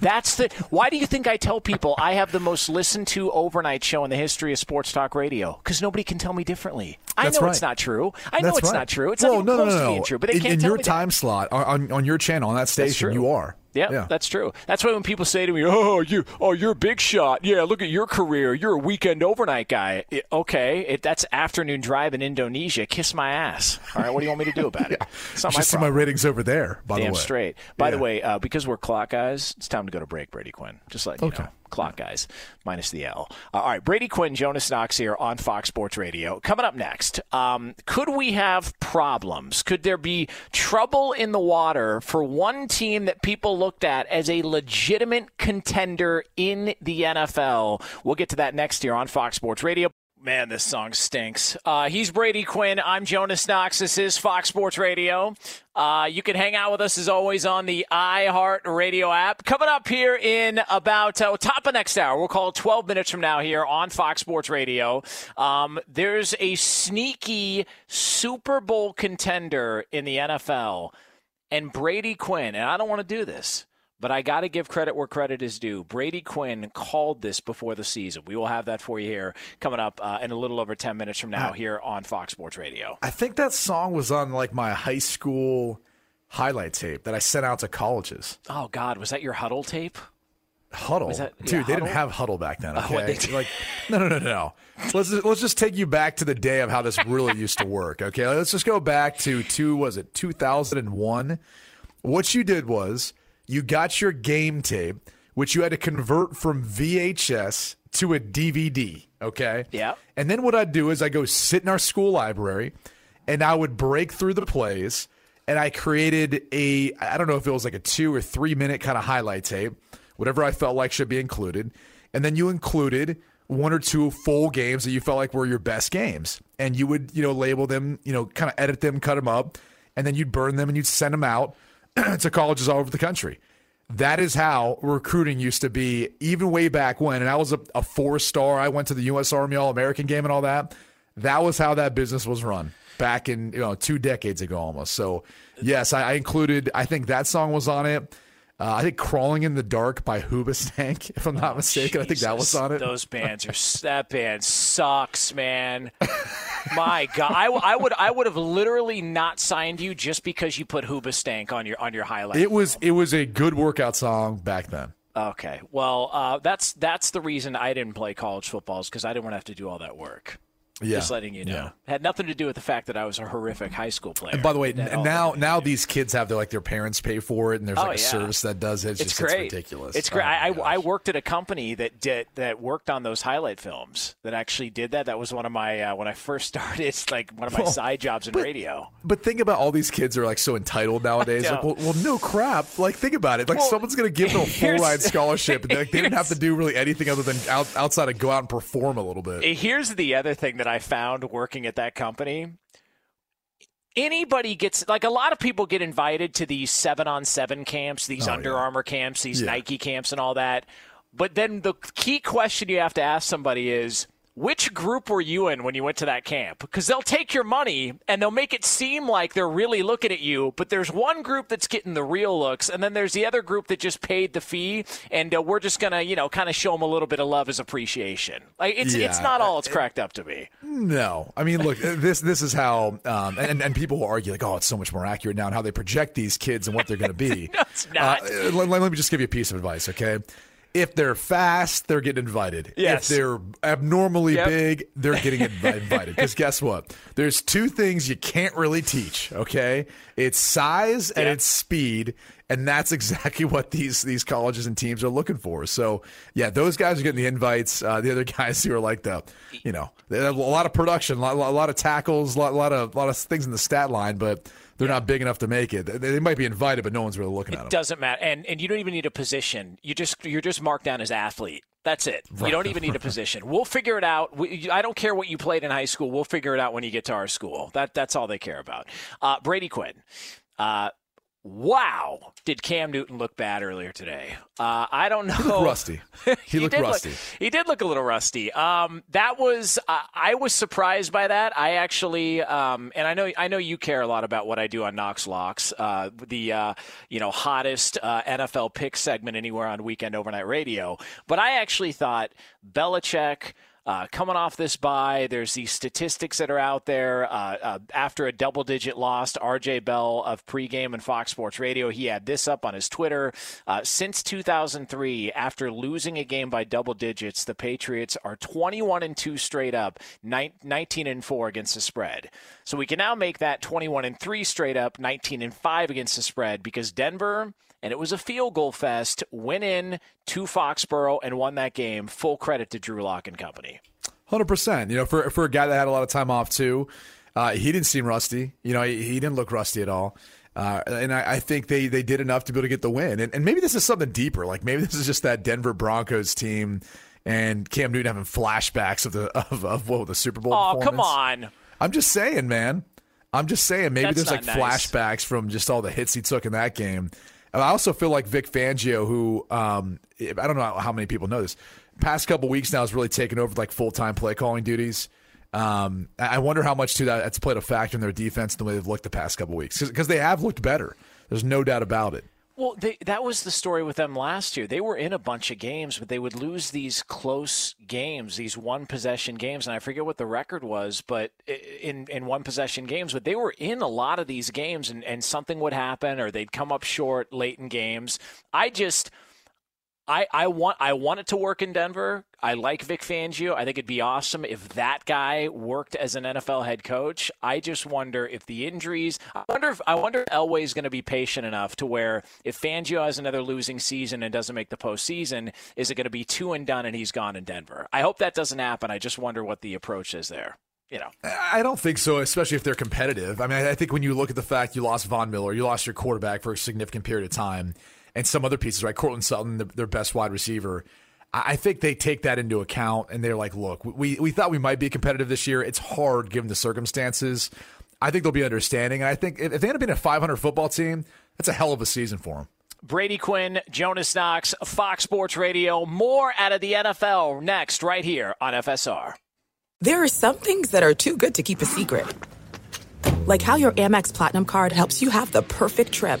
That's the. Why do you think I tell people I have the most listened to overnight show in the history of sports talk radio? Because nobody can tell me differently. I That's know right. it's not true. I know That's it's right. not true. It's well, not even no, close no, no, to being true. But they in, can't in your me that. time slot on on your channel on that station, you are. Yeah, Yeah. that's true. That's why when people say to me, "Oh, you, oh, you're a big shot. Yeah, look at your career. You're a weekend overnight guy." It- okay, it, that's afternoon drive in Indonesia. Kiss my ass. All right, what do you want me to do about it? It's not my Just see my ratings over there. By Damn the way, straight. By the way, uh, because we're clock guys, it's time to go to break, Brady Quinn. Just like you know, clock guys minus the L. Uh, all right, Brady Quinn, Jonas Knox here on Fox Sports Radio. Coming up next, um, could we have problems? Could there be trouble in the water for one team that people looked at as a legitimate contender in the NFL? We'll get to that next year on Fox Sports Radio. Man, this song stinks. Uh, he's Brady Quinn. I'm Jonas Knox. This is Fox Sports Radio. Uh, you can hang out with us as always on the iHeart Radio app. Coming up here in about uh, top of next hour, we'll call it 12 minutes from now here on Fox Sports Radio. Um, there's a sneaky Super Bowl contender in the NFL, and Brady Quinn. And I don't want to do this. But I got to give credit where credit is due. Brady Quinn called this before the season. We will have that for you here coming up uh, in a little over 10 minutes from now here on Fox Sports Radio. I think that song was on like my high school highlight tape that I sent out to colleges. Oh, God. Was that your huddle tape? Huddle, that- yeah, dude. they didn't have huddle back then. Oh, Okay, what they- like no, no, no, no. Let's just, let's just take you back to the day of how this really used to work. Okay, let's just go back to two. Was it two thousand and one? What you did was you got your game tape, which you had to convert from VHS to a DVD. Okay. Yeah. And then what I'd do is I go sit in our school library, and I would break through the plays, and I created a I don't know if it was like a two or three minute kind of highlight tape, whatever I felt like should be included, and then you included one or two full games that you felt like were your best games, and you would you know label them, you know, kind of edit them, cut them up, and then you'd burn them and you'd send them out to colleges all over the country. That is how recruiting used to be, even way back when. And I was a, a four star. I went to the U.S. Army All American game and all that. That was how that business was run back in you know two decades ago almost. So yes, I, I included. I think that song was on it. Uh, I think "Crawling in the Dark" by Hoobastank, if I'm not mistaken. I think that was on it. Those bands are that band sucks, man. My God, I, I would I would have literally not signed you just because you put Hoobastank on your on your highlight. It was it was a good workout song back then. Okay, well, uh, that's that's the reason I didn't play college football is because I didn't want to have to do all that work. Yeah. Just letting you know. Yeah. Had nothing to do with the fact that I was a horrific high school player. And by the way, n- now now these kids have their like their parents pay for it, and there's Oh, like a yeah. service that does it. It's, it's just great. it's ridiculous. It's great. Oh, I, I, I worked at a company that did that worked on those highlight films that actually did that. That was one of my uh, when I first started. It's like one of my Well, side jobs in but- radio. But think about all these kids are like so entitled nowadays. Like, well, well, no crap. Like, think about it. Like, Well, someone's going to give them a full ride scholarship, and like, they didn't have to do really anything other than out, outside of go out and perform a little bit. Here's the other thing that I found working at that company. Anybody gets like a lot of people get invited to these seven on seven camps, these Oh, Under yeah. Armour camps, these Yeah. Nike camps, and all that. But then the key question you have to ask somebody is which group were you in when you went to that camp? Because they'll take your money and they'll make it seem like they're really looking at you, but there's one group that's getting the real looks, and then there's the other group that just paid the fee, and uh, we're just gonna, you know, kind of show them a little bit of love as appreciation. Like it's it's not all it's cracked up to be. No, I mean, look, this this is how, um, and and people will argue like, oh, it's so much more accurate now, and how they project these kids and what they're going to be. No, it's not. Uh, let, let me just give you a piece of advice, okay? If they're fast, they're getting invited. Yes. If they're abnormally Yep. big, they're getting invi- invited. Because guess what? There's two things you can't really teach. Okay, it's size and Yep. it's speed, and that's exactly what these these colleges and teams are looking for. So yeah, those guys are getting the invites. Uh, the other guys who are like the, you know, a lot of production, a lot, a lot of tackles, a lot, a lot of a lot of things in the stat line, but they're not big enough to make it. They, might be invited, but no one's really looking at them. It doesn't matter, and and you don't even need a position. You just you're just marked down as athlete. That's it. You don't even need a position. We'll figure it out. We, I don't care what you played in high school. We'll figure it out when you get to our school. That that's all they care about. Uh, Brady Quinn. Uh, wow, did Cam Newton look bad earlier today? Uh, I don't know. He looked rusty. He, looked did look- rusty. he did look a little rusty. Um, that was uh, I was surprised by that. I actually, um, and I know I know you care a lot about what I do on Knox Locks, uh, the uh, you know hottest uh, NFL pick segment anywhere on Weekend Overnight Radio. But I actually thought Belichick. Uh, coming off this bye, there's these statistics that are out there. Uh, uh, after a double digit loss RJ Bell of pregame and Fox Sports Radio, he had this up on his Twitter. Uh, since 2003, after losing a game by double digits, the Patriots are 21 and 2 straight up, 19 and 4 against the spread. So we can now make that 21 and 3 straight up, 19 and 5 against the spread because Denver and it was a field goal fest. Went in to Foxborough and won that game. Full credit to Drew Lock and company. Hundred percent. You know, for for a guy that had a lot of time off too, uh, he didn't seem rusty. You know, he, he didn't look rusty at all. Uh, and I, I think they they did enough to be able to get the win. And, and maybe this is something deeper. Like maybe this is just that Denver Broncos team and Cam Newton having flashbacks of the of, of what the Super Bowl. Oh, come on. I'm just saying, man. I'm just saying. Maybe That's there's like nice. flashbacks from just all the hits he took in that game. I also feel like Vic Fangio, who um, I don't know how many people know this, past couple weeks now has really taken over like full time play calling duties. Um, I I wonder how much too that that's played a factor in their defense and the way they've looked the past couple weeks because they have looked better. There's no doubt about it. Well, they, that was the story with them last year. They were in a bunch of games, but they would lose these close games, these one possession games, and I forget what the record was, but in in one possession games. But they were in a lot of these games, and, and something would happen, or they'd come up short late in games. I just. I, I want I want it to work in Denver. I like Vic Fangio. I think it'd be awesome if that guy worked as an NFL head coach. I just wonder if the injuries. I wonder if I wonder if Elway's going to be patient enough to where if Fangio has another losing season and doesn't make the postseason, is it going to be two and done and he's gone in Denver? I hope that doesn't happen. I just wonder what the approach is there. You know, I don't think so, especially if they're competitive. I mean, I think when you look at the fact you lost Von Miller, you lost your quarterback for a significant period of time, and some other pieces, right? Courtland Sutton, the- their best wide receiver. I I think they take that into account, and they're like, "Look, we we thought we might be competitive this year. It's hard given the circumstances. I think they'll be understanding, and I think if if they end up being a 500 football team, that's a hell of a season for them." Brady Quinn, Jonas Knox, Fox Sports Radio. More out of the NFL next, right here on FSR. There are some things that are too good to keep a secret. Like how your Amex Platinum card helps you have the perfect trip.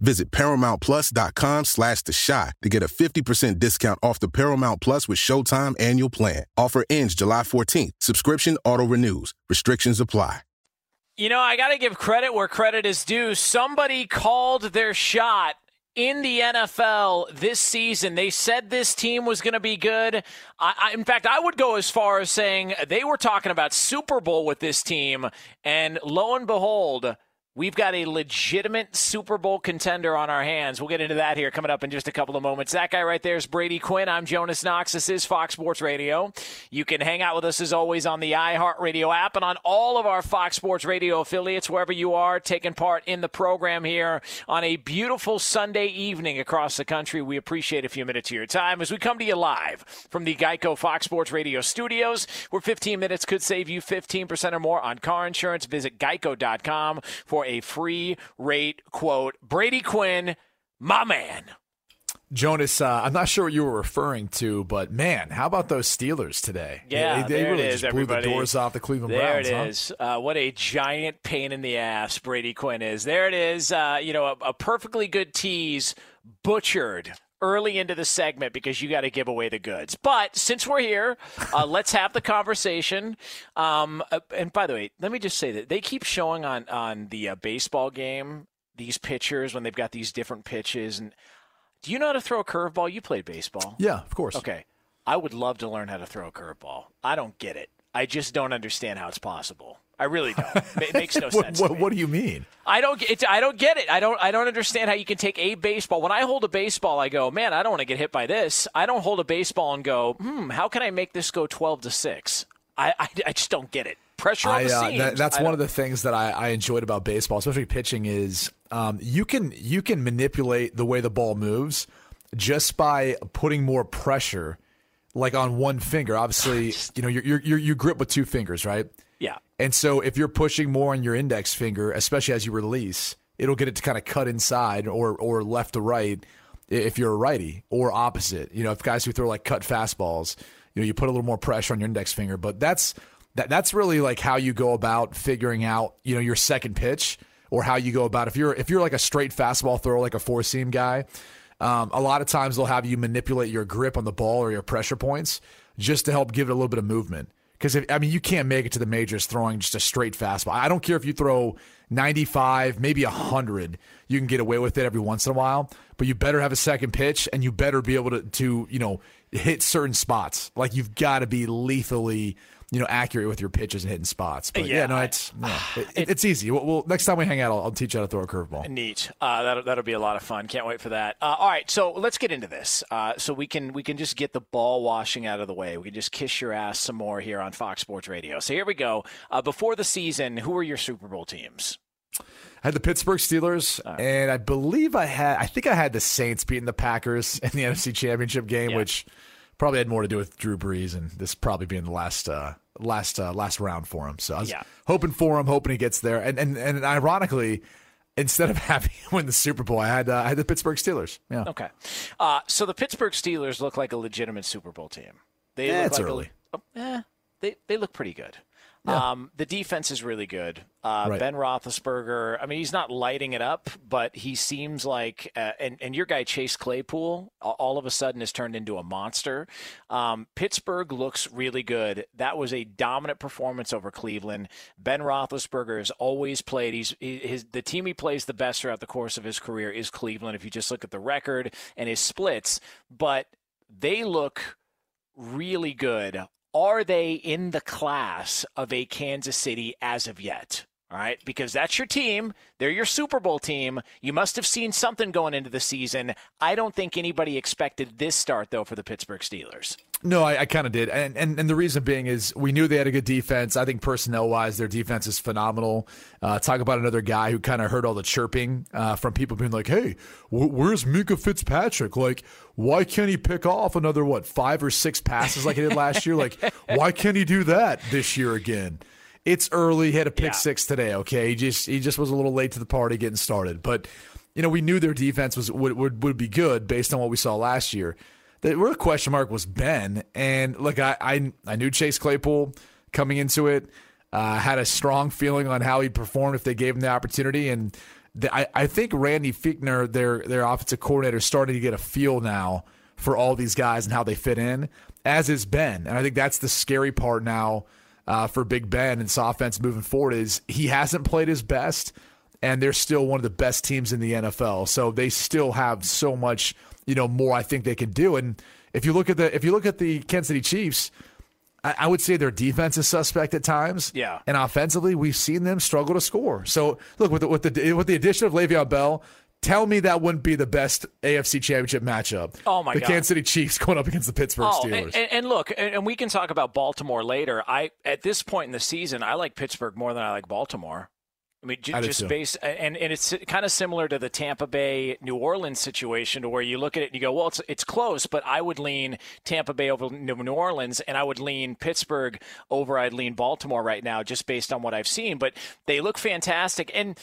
Visit ParamountPlus.com slash The Shot to get a 50% discount off the Paramount Plus with Showtime annual plan. Offer ends July 14th. Subscription auto-renews. Restrictions apply. You know, I got to give credit where credit is due. Somebody called their shot in the NFL this season. They said this team was going to be good. I, I, in fact, I would go as far as saying they were talking about Super Bowl with this team. And lo and behold, We've got a legitimate Super Bowl contender on our hands. We'll get into that here coming up in just a couple of moments. That guy right there is Brady Quinn. I'm Jonas Knox. This is Fox Sports Radio. You can hang out with us as always on the iHeartRadio app and on all of our Fox Sports Radio affiliates, wherever you are taking part in the program here on a beautiful Sunday evening across the country. We appreciate a few minutes of your time as we come to you live from the Geico Fox Sports Radio studios, where 15 minutes could save you 15% or more on car insurance. Visit geico.com for free rate quote. Brady Quinn, my man. Jonas, uh, I'm not sure what you were referring to, but man, how about those Steelers today? Yeah, they, they there really it is, just blew everybody. the doors off the Cleveland there Browns. it huh? Uh, what a giant pain in the ass Brady Quinn is. There it is. Uh, you know, a, a perfectly good tease butchered early into the segment because you got to give away the goods. But since we're here, uh, let's have the conversation. Um, uh, and by the way, let me just say that they keep showing on on the uh, baseball game these pitchers when they've got these different pitches. And do you know how to throw a curveball? You played baseball. Yeah, of course. Okay. I would love to learn how to throw a curveball. I don't get it. I just don't understand how it's possible. I really don't. It makes no what, sense. what, what do you mean? I don't get. It, I don't get it. I don't. I don't understand how you can take a baseball. When I hold a baseball, I go, man, I don't want to get hit by this. I don't hold a baseball and go, hmm, how can I make this go twelve to six? I, I, I just don't get it. Pressure on I, the uh, seams. that, that's I one of the things that I, I enjoyed about baseball, especially pitching, is um, you can you can manipulate the way the ball moves just by putting more pressure, like on one finger. Obviously, you know you're, you're, you grip with two fingers, right? Yeah. And so if you're pushing more on your index finger, especially as you release, it'll get it to kind of cut inside or or left to right if you're a righty or opposite. You know, if guys who throw like cut fastballs, you know, you put a little more pressure on your index finger. But that's that that's really like how you go about figuring out, you know, your second pitch or how you go about if you're if you're like a straight fastball thrower, like a four seam guy. Um, a lot of times they'll have you manipulate your grip on the ball or your pressure points just to help give it a little bit of movement. Because I mean, you can't make it to the majors throwing just a straight fastball. I don't care if you throw 95, maybe 100, you can get away with it every once in a while. But you better have a second pitch, and you better be able to, to you know, hit certain spots. Like you've got to be lethally, you know, accurate with your pitches and hitting spots. But yeah, Yeah, no, it's no, it, it's easy. We'll, we'll- next time we hang out, I'll, I'll teach you how to throw a curveball. Neat. Uh, that'll, that'll be a lot of fun. Can't wait for that. Uh, all right, so let's get into this. Uh, so we can we can just get the ball washing out of the way. We can just kiss your ass some more here on Fox Sports Radio. So here we go. Uh, before the season, who are your Super Bowl teams? I had the Pittsburgh Steelers, and I believe I had, I think I had the Saints beating the Packers in the NFC Championship game, which probably had more to do with Drew Brees and this probably being the last, uh, last, uh, last round for him. So I was Yeah. hoping for him, hoping he gets there, and and and ironically, instead of having win the Super Bowl, I had uh, I had the Pittsburgh Steelers. Yeah, Okay. Uh, so the Pittsburgh Steelers look like a legitimate Super Bowl team. They Yeah, look it's like early. A, oh, eh, they they look pretty good. Yeah. Um, the defense is really good. Uh, Right. Ben Roethlisberger. I mean, he's not lighting it up, but he seems like, uh, and and your guy Chase Claypool, all of a sudden has turned into a monster. Um, Pittsburgh looks really good. That was a dominant performance over Cleveland. Ben Roethlisberger has always played. He's he- his the team he plays the best throughout the course of his career is Cleveland. If you just look at the record and his splits, but they look really good. Are they in the class of a Kansas City as of yet? All right, because that's your team. They're your Super Bowl team. You must have seen something going into the season. I don't think anybody expected this start, though, for the Pittsburgh Steelers. No, I, I kind of did, and, and and the reason being is we knew they had a good defense. I think personnel wise, their defense is phenomenal. Uh, talk about another guy who kind of heard all the chirping uh, from people being like, "Hey, wh- where's Minkah Fitzpatrick? Like, why can't he pick off another what five or six passes like he did last year? Like, why can't he do that this year again?" It's early. He had a pick Yeah. six today. Okay, he just he just was a little late to the party getting started, but you know we knew their defense was would would, would be good based on what we saw last year. The real question mark was Ben, and look, I I, I knew Chase Claypool coming into it. Uh, had a strong feeling on how he'd perform if they gave him the opportunity, and the, I I think Randy Fichtner, their their offensive coordinator, is starting to get a feel now for all these guys and how they fit in. As is Ben, and I think that's the scary part now uh, for Big Ben and this offense moving forward is he hasn't played his best, and they're still one of the best teams in the NFL. So they still have so much, you know, more I think they can do. And if you look at the if you look at the Kansas City Chiefs, I, I would say their defense is suspect at times. Yeah. and offensively, we've seen them struggle to score. So look with the, with the with the addition of Le'Veon Bell. Tell me that wouldn't be the best AFC Championship matchup. Oh, my God. the God. Kansas City Chiefs going up against the Pittsburgh Oh, Steelers. and, and, and look, and, and we can talk about Baltimore later. I at this point in the season, I like Pittsburgh more than I like Baltimore. I mean, ju- I just based, and, and it's kind of similar to the Tampa Bay New Orleans situation, to where you look at it and you go, well, it's it's close, but I would lean Tampa Bay over New Orleans, and I would lean Pittsburgh over I'd lean Baltimore right now, just based on what I've seen. But they look fantastic, and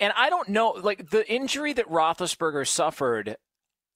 and I don't know, like the injury that Roethlisberger suffered.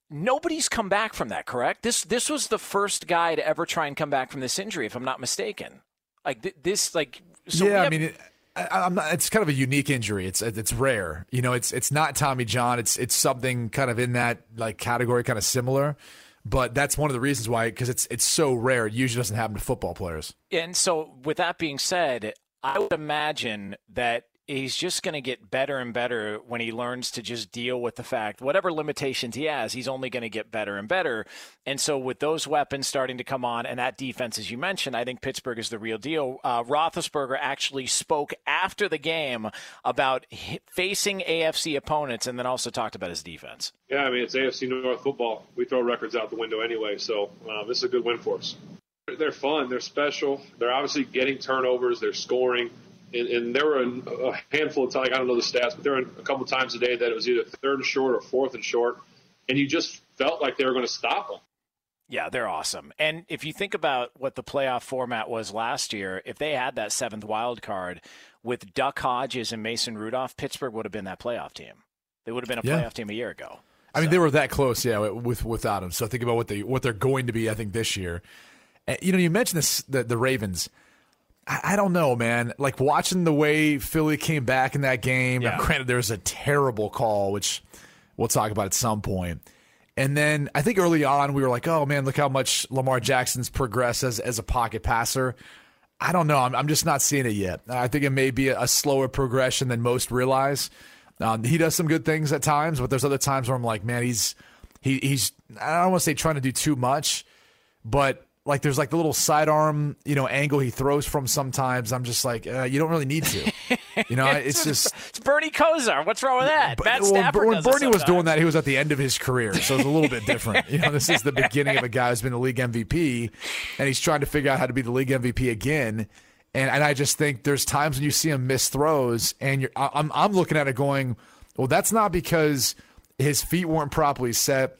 Nobody's come back from that, correct? This this was the first guy to ever try and come back from this injury, if I'm not mistaken. Like th- this, like so yeah, I mean, it, I, not. It's kind of a unique injury. It's it's rare. You know, it's it's not Tommy John. It's it's something kind of in that like category, kind of similar. But that's one of the reasons why, because it's it's so rare. It usually doesn't happen to football players. And so, with that being said, I would imagine that he's just going to get better and better when he learns to just deal with the fact, whatever limitations he has, he's only going to get better and better. And so, with those weapons starting to come on and that defense, as you mentioned, I think Pittsburgh is the real deal. Uh, Roethlisberger actually spoke after the game about facing AFC opponents and then also talked about his defense. Yeah, I mean it's AFC North football. We throw records out the window anyway, so uh, this is a good win for us. They're fun. They're special. They're obviously getting turnovers. They're scoring, and, and there were a, a handful of times. I don't know the stats, but there were a couple times a day that it was either third and short or fourth and short, and you just felt like they were going to stop them. Yeah, they're awesome. And if you think about what the playoff format was last year, if they had that seventh wild card with Duck Hodges and Mason Rudolph, Pittsburgh would have been that playoff team. They would have been a Yeah. playoff team a year ago. I mean, they were that close, yeah, with without him. So think about what they what they're going to be. I think this year. You know, you mentioned this the, the Ravens. I, I don't know, man. Like watching the way Philly came back in that game. Yeah. granted, there was a terrible call, which we'll talk about at some point. And then I think early on we were like, "Oh man, look how much Lamar Jackson's progressed as as a pocket passer." I don't know. I'm, I'm just not seeing it yet. I think it may be a, a slower progression than most realize. Um, he does some good things at times, but there's other times where I'm like, man, he's he, he's I don't want to say trying to do too much, but like there's like the little sidearm you know angle he throws from sometimes. I'm just like, uh, you don't really need to. You know, it's just It's Bernie Kosar. What's wrong with that? Matt well, when Bernie was doing that, he was at the end of his career, so it's a little bit different. You know, this is the beginning of a guy who's been the league MVP, and he's trying to figure out how to be the league MVP again. And and I just think there's times when you see him miss throws, and you're I- I'm I'm looking at it going, well, that's not because his feet weren't properly set,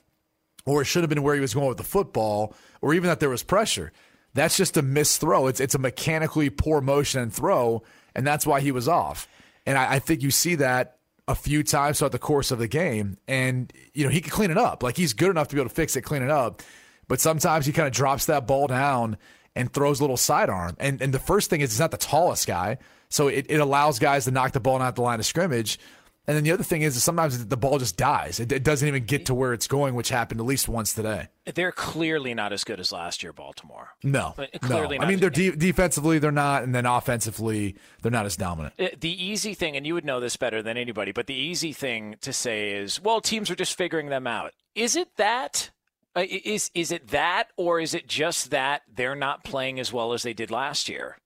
or it should have been where he was going with the football, or even that there was pressure. That's just a missed throw. It's it's a mechanically poor motion and throw, and that's why he was off. And I, I think you see that a few times throughout the course of the game. And you know he can clean it up. Like he's good enough to be able to fix it, clean it up. But sometimes he kind of drops that ball down, and throws a little sidearm. And and the first thing is he's not the tallest guy, so it, it allows guys to knock the ball out the line of scrimmage. And then the other thing is, is sometimes the ball just dies. It, it, doesn't even get to where it's going, which happened at least once today. They're clearly not as good as last year, Baltimore. No, clearly no. I mean, they're de- defensively they're not, and then offensively they're not as dominant. The easy thing, and you would know this better than anybody, but the easy thing to say is, well, teams are just figuring them out. Is it that? Uh, is is it that, or is it just that they're not playing as well as they did last year?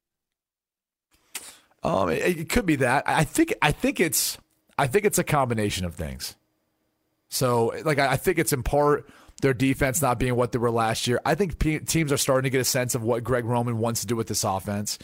Um, it, it could be that. I think. I think it's. I think it's a combination of things. So, like, I think it's in part their defense not being what they were last year. I think p- teams are starting to get a sense of what Greg Roman wants to do with this offense.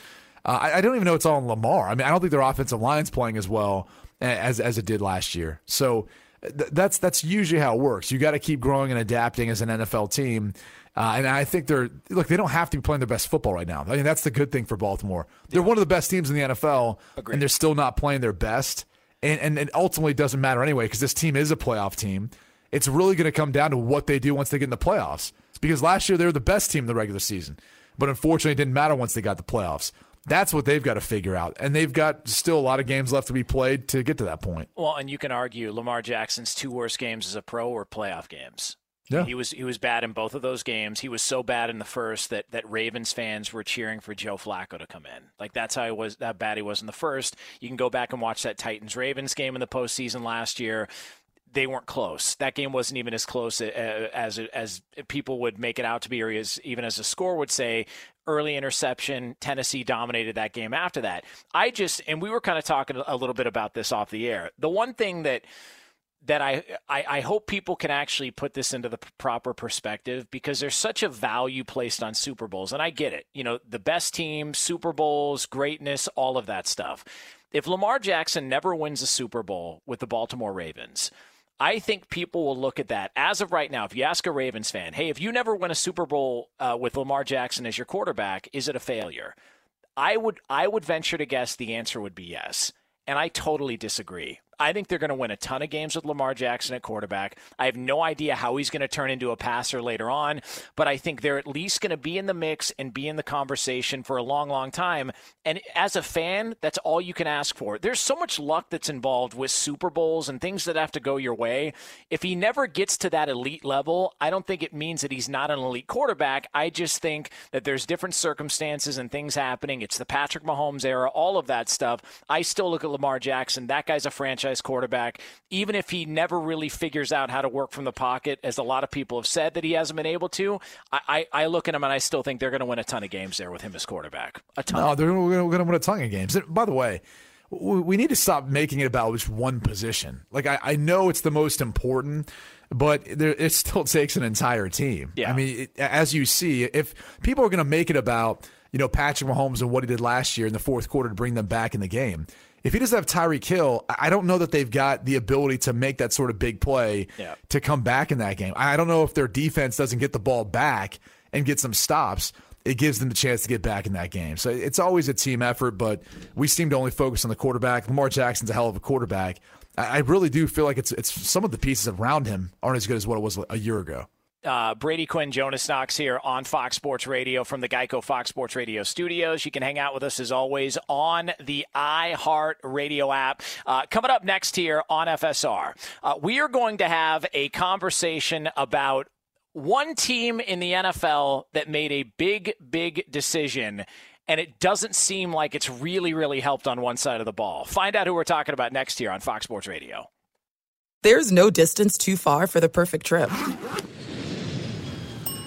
Uh, I, I, don't even know it's all in Lamar. I mean, I don't think their offensive line's playing as well as as it did last year. So th- that's that's usually how it works. You got to keep growing and adapting as an NFL team. Uh, and I think they're look. They don't have to be playing their best football right now. I mean, that's the good thing for Baltimore. They're one of the best teams in the NFL, Agreed. and they're still not playing their best and, and it ultimately doesn't matter anyway because this team is a playoff team. It's really going to come down to what they do once they get in the playoffs. Because last year they were the best team in the regular season, but unfortunately it didn't matter once they got the playoffs. That's what they've got to figure out, and they've got still a lot of games left to be played to get to that point. Well, and you can argue Lamar Jackson's two worst games as a pro were playoff games. Yeah. He was he was bad in both of those games. He was so bad in the first that that Ravens fans were cheering for Joe Flacco to come in. Like that's how he was that bad he was in the first. You can go back and watch that Titans Ravens game in the postseason last year. They weren't close. That game wasn't even as close uh, as as people would make it out to be, or as even as a score would say. Early interception, Tennessee dominated that game. After that, I just and we were kind of talking a little bit about this off the air. The one thing that that I, I, I hope people can actually put this into the proper perspective because there's such a value placed on Super Bowls, and I get it. You know, the best team, Super Bowls, greatness, all of that stuff. If Lamar Jackson never wins a Super Bowl with the Baltimore Ravens, I think people will look at that as of right now. If you ask a Ravens fan, hey, if you never win a Super Bowl uh, with Lamar Jackson as your quarterback, is it a failure? I would I would venture to guess the answer would be yes, and I totally disagree. I think they're going to win a ton of games with Lamar Jackson at quarterback. I have no idea how he's going to turn into a passer later on, but I think they're at least going to be in the mix and be in the conversation for a long, long time. And as a fan, that's all you can ask for. There's so much luck that's involved with Super Bowls and things that have to go your way. If he never gets to that elite level, I don't think it means that he's not an elite quarterback. I just think that there's different circumstances and things happening. It's the Patrick Mahomes era, all of that stuff. I still look at Lamar Jackson. That guy's a franchise franchise quarterback, even if he never really figures out how to work from the pocket, as a lot of people have said that he hasn't been able to. I, I, I look at him and I still think they're going to win a ton of games there with him as quarterback. A ton. No, they're going to win a ton of games. By the way, we need to stop making it about just one position. Like I, I know it's the most important, but there, it still takes an entire team. Yeah. I mean, it, as you see, if people are going to make it about you know Patrick Mahomes and what he did last year in the fourth quarter to bring them back in the game, if he doesn't have Tyreek Hill, I don't know that they've got the ability to make that sort of big play yeah. to come back in that game. I don't know if their defense doesn't get the ball back and get some stops. It gives them the chance to get back in that game. So it's always a team effort, but we seem to only focus on the quarterback. Lamar Jackson's a hell of a quarterback. I really do feel like it's it's some of the pieces around him aren't as good as what it was a year ago. Uh, Brady Quinn, Jonas Knox here on Fox Sports Radio from the Geico Fox Sports Radio studios. You can hang out with us as always on the iHeart Radio app. Uh, coming up next here on FSR, uh, we are going to have a conversation about one team in the NFL that made a big, big decision and it doesn't seem like it's really, really helped on one side of the ball. Find out who we're talking about next here on Fox Sports Radio. There's no distance too far for the perfect trip.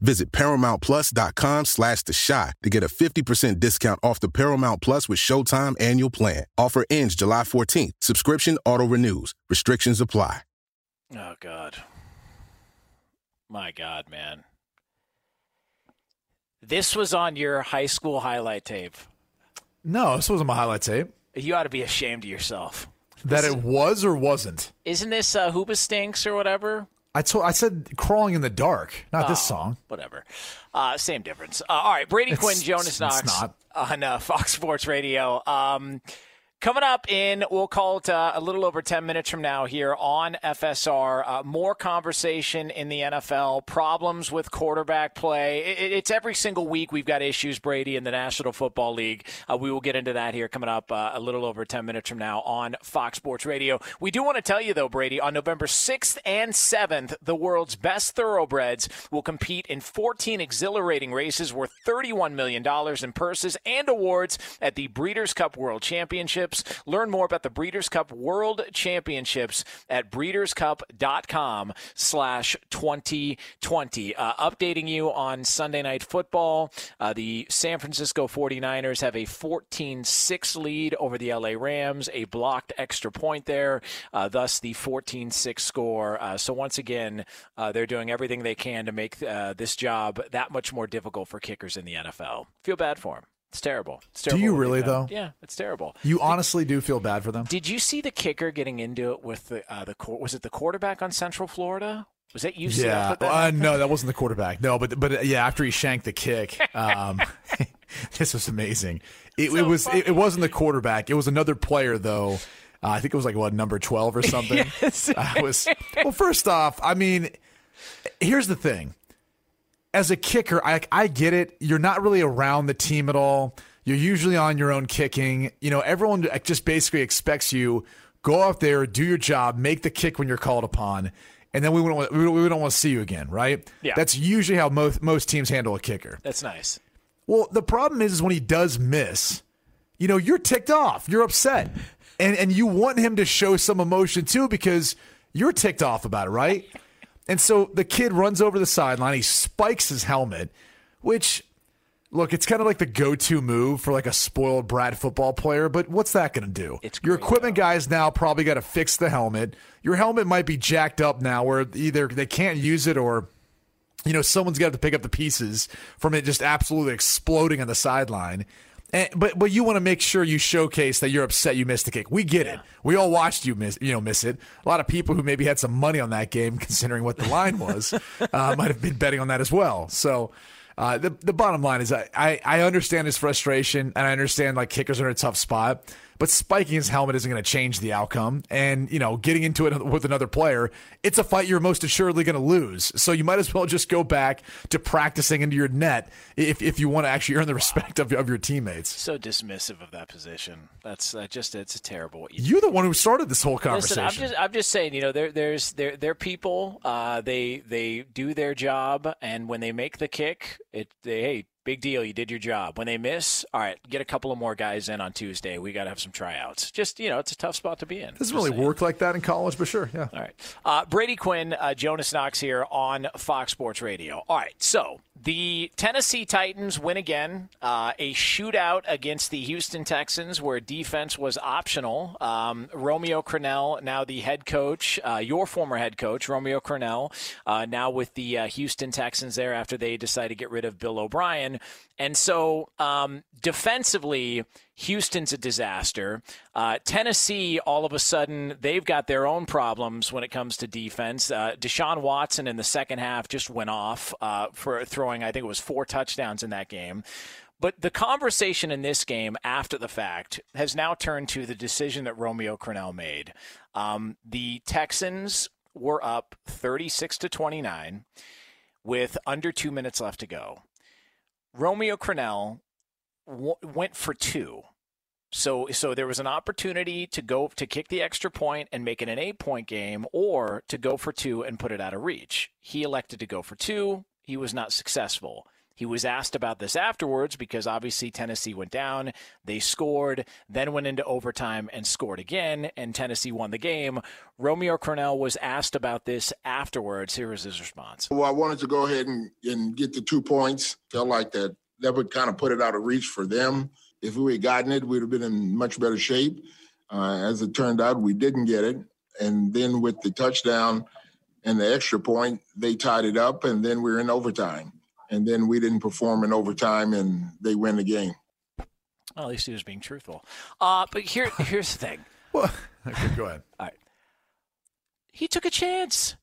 Visit ParamountPlus.com slash The Chi to get a 50% discount off the Paramount Plus with Showtime annual plan. Offer ends July 14th. Subscription auto-renews. Restrictions apply. Oh, God. My God, man. This was on your high school highlight tape. No, this wasn't my highlight tape. You ought to be ashamed of yourself. That it was or wasn't. Isn't this uh, Hoobastank or whatever? I told I said crawling in the dark, not this Oh, song. Whatever. Uh, same difference. Uh, all right, Brady It's- Quinn, Jonas Knox not. on uh, Fox Sports Radio. Um, coming up in, we'll call it uh, a little over 10 minutes from now here on FSR. Uh, more conversation in the NFL, problems with quarterback play. It, it's every single week we've got issues, Brady, in the National Football League. Uh, we will get into that here coming up uh, a little over 10 minutes from now on Fox Sports Radio. We do want to tell you, though, Brady, on November 6th and 7th, the world's best thoroughbreds will compete in 14 exhilarating races worth $31 million in purses and awards at the Breeders' Cup World Championships. Learn more about the Breeders' Cup World Championships at breederscup.com slash 2020. Uh, updating you on Sunday Night Football, uh, the San Francisco 49ers have a 14-6 lead over the LA Rams, a blocked extra point there, uh, thus the 14-6 score. Uh, so once again, uh, they're doing everything they can to make uh, this job that much more difficult for kickers in the NFL. Feel bad for them. It's terrible. It's Do you really though? Yeah, it's terrible. You honestly do feel bad for them. Did you see the kicker getting into it with the uh, the quar- was it the quarterback on Central Florida? Was that UCF? Yeah, that uh, no, that wasn't the quarterback. No, but but uh, yeah, after he shanked the kick, um, this was amazing. It, it was it, it wasn't the quarterback. It was another player though. Uh, I think it was like what number twelve or something. Yes. I was well. First off, I mean, here's the thing. As a kicker, I I get it. You're not really around the team at all. You're usually on your own kicking. You know, everyone just basically expects you go out there, do your job, make the kick when you're called upon, and then we don't want, we don't- we don't want to see you again, right? Yeah. That's usually how most most teams handle a kicker. That's nice. Well, the problem is, is when he does miss, you know, you're ticked off, you're upset, and and you want him to show some emotion too because you're ticked off about it, right? And so the kid runs over the sideline, he spikes his helmet, which look, it's kind of like the go-to move for like a spoiled brat football player, but what's that going to do? Your equipment guys now probably got to fix the helmet. Your helmet might be jacked up now where either they can't use it or you know, someone's got to pick up the pieces from it just absolutely exploding on the sideline. And, but but you want to make sure you showcase that you're upset you missed the kick. We get it. We all watched you miss you know miss it. A lot of people who maybe had some money on that game, considering what the line was, uh, might have been betting on that as well. So. Uh, the the bottom line is I, I, I understand his frustration and I understand like kickers are in a tough spot, but spiking his helmet isn't going to change the outcome. And you know, getting into it with another player, it's a fight you're most assuredly going to lose. So you might as well just go back to practicing into your net if, if you want to actually earn the respect of, of your teammates. So dismissive of that position. That's uh, just it's terrible. What you You're the one who started this whole Listen, conversation. I'm just I'm just saying, you know, there there's there they're people. Uh, they they do their job, and when they make the kick, it they hey big deal, you did your job. When they miss, all right, get a couple of more guys in on Tuesday. We got to have some tryouts. Just you know, it's a tough spot to be in. doesn't really work like that in college, but sure, yeah. All right. Uh, Brady Quinn, uh, Jonas Knox here on Fox Sports Radio. All right. So The Tennessee Titans win again. Uh, a shootout against the Houston Texans where defense was optional. Um, Romeo Crennel, now the head coach, uh, your former head coach, Romeo Crennel, uh, now with the uh, Houston Texans there after they decided to get rid of Bill O'Brien. And so um, defensively, Houston's a disaster. Uh, Tennessee, all of a sudden, they've got their own problems when it comes to defense. Uh, Deshaun Watson in the second half just went off uh, for throwing, I think it was four touchdowns in that game. But the conversation in this game after the fact has now turned to the decision that Romeo Crennel made. Um, the Texans were up 36 to 29 with under two minutes left to go. Romeo Crennel w- went for two. So, so there was an opportunity to go to kick the extra point and make it an eight point game, or to go for two and put it out of reach. He elected to go for two. He was not successful. He was asked about this afterwards because obviously Tennessee went down, they scored, then went into overtime and scored again, and Tennessee won the game. Romeo Crennel was asked about this afterwards. Here was his response. Well, I wanted to go ahead and, and get the two points. Felt like that that would kind of put it out of reach for them. If we had gotten it, we'd have been in much better shape. Uh, as it turned out, we didn't get it. And then with the touchdown and the extra point, they tied it up, and then we are in overtime and then we didn't perform in overtime, and they win the game. Well, at least he was being truthful. Uh, but here, here's the thing. well, okay, go ahead. All right. He took a chance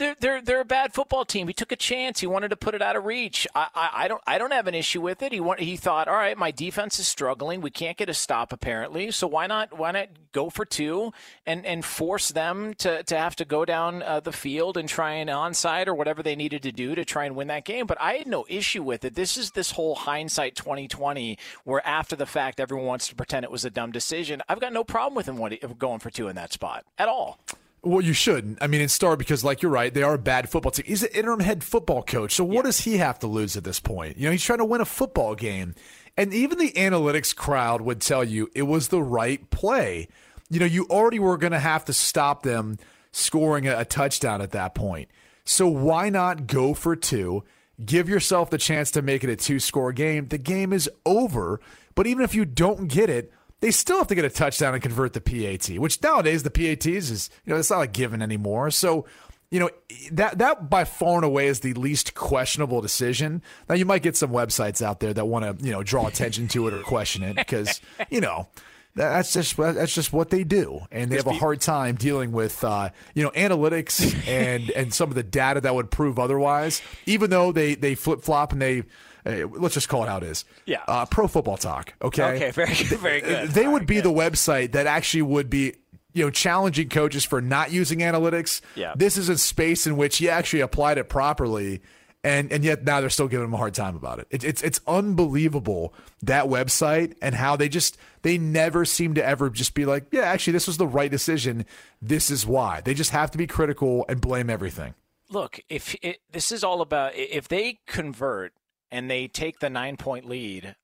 they're they're they're a bad football team. He took a chance. He wanted to put it out of reach. I, I, I, don't I don't have an issue with it. He want, he thought, all right, my defense is struggling. We can't get a stop apparently. So why not why not go for two and and force them to to have to go down uh, the field and try an onside or whatever they needed to do to try and win that game. But I had no issue with it. This is this whole hindsight 2020 where after the fact everyone wants to pretend it was a dumb decision. I've got no problem with him going for two in that spot at all. Well, you shouldn't. I mean, in Star because, like you're right, they are a bad football team. He's an interim head football coach, so what yeah. does he have to lose at this point? You know, he's trying to win a football game, and even the analytics crowd would tell you it was the right play. You know, you already were going to have to stop them scoring a, a touchdown at that point. So why not go for two? Give yourself the chance to make it a two score game. The game is over. But even if you don't get it, they still have to get a touchdown and convert the PAT, which nowadays the PATs is, you know, it's not a given anymore. So, you know, that that by far and away is the least questionable decision. Now you might get some websites out there that want to, you know, draw attention to it or question it because, you know, that's just that's just what they do, and they have a hard time dealing with uh, you know analytics and and some of the data that would prove otherwise. Even though they they flip flop and they let's just call it how it is. Yeah. Uh, Pro Football Talk. Okay. Okay. Very good. Very good. They would be good. the website that actually would be you know challenging coaches for not using analytics. Yeah. This is a space in which he actually applied it properly. And and yet now they're still giving him a hard time about it. it. It's it's unbelievable that website and how they just they never seem to ever just be like, yeah, actually this was the right decision. This is why. They just have to be critical and blame everything look, if it, this is all about if they convert and they take the nine point lead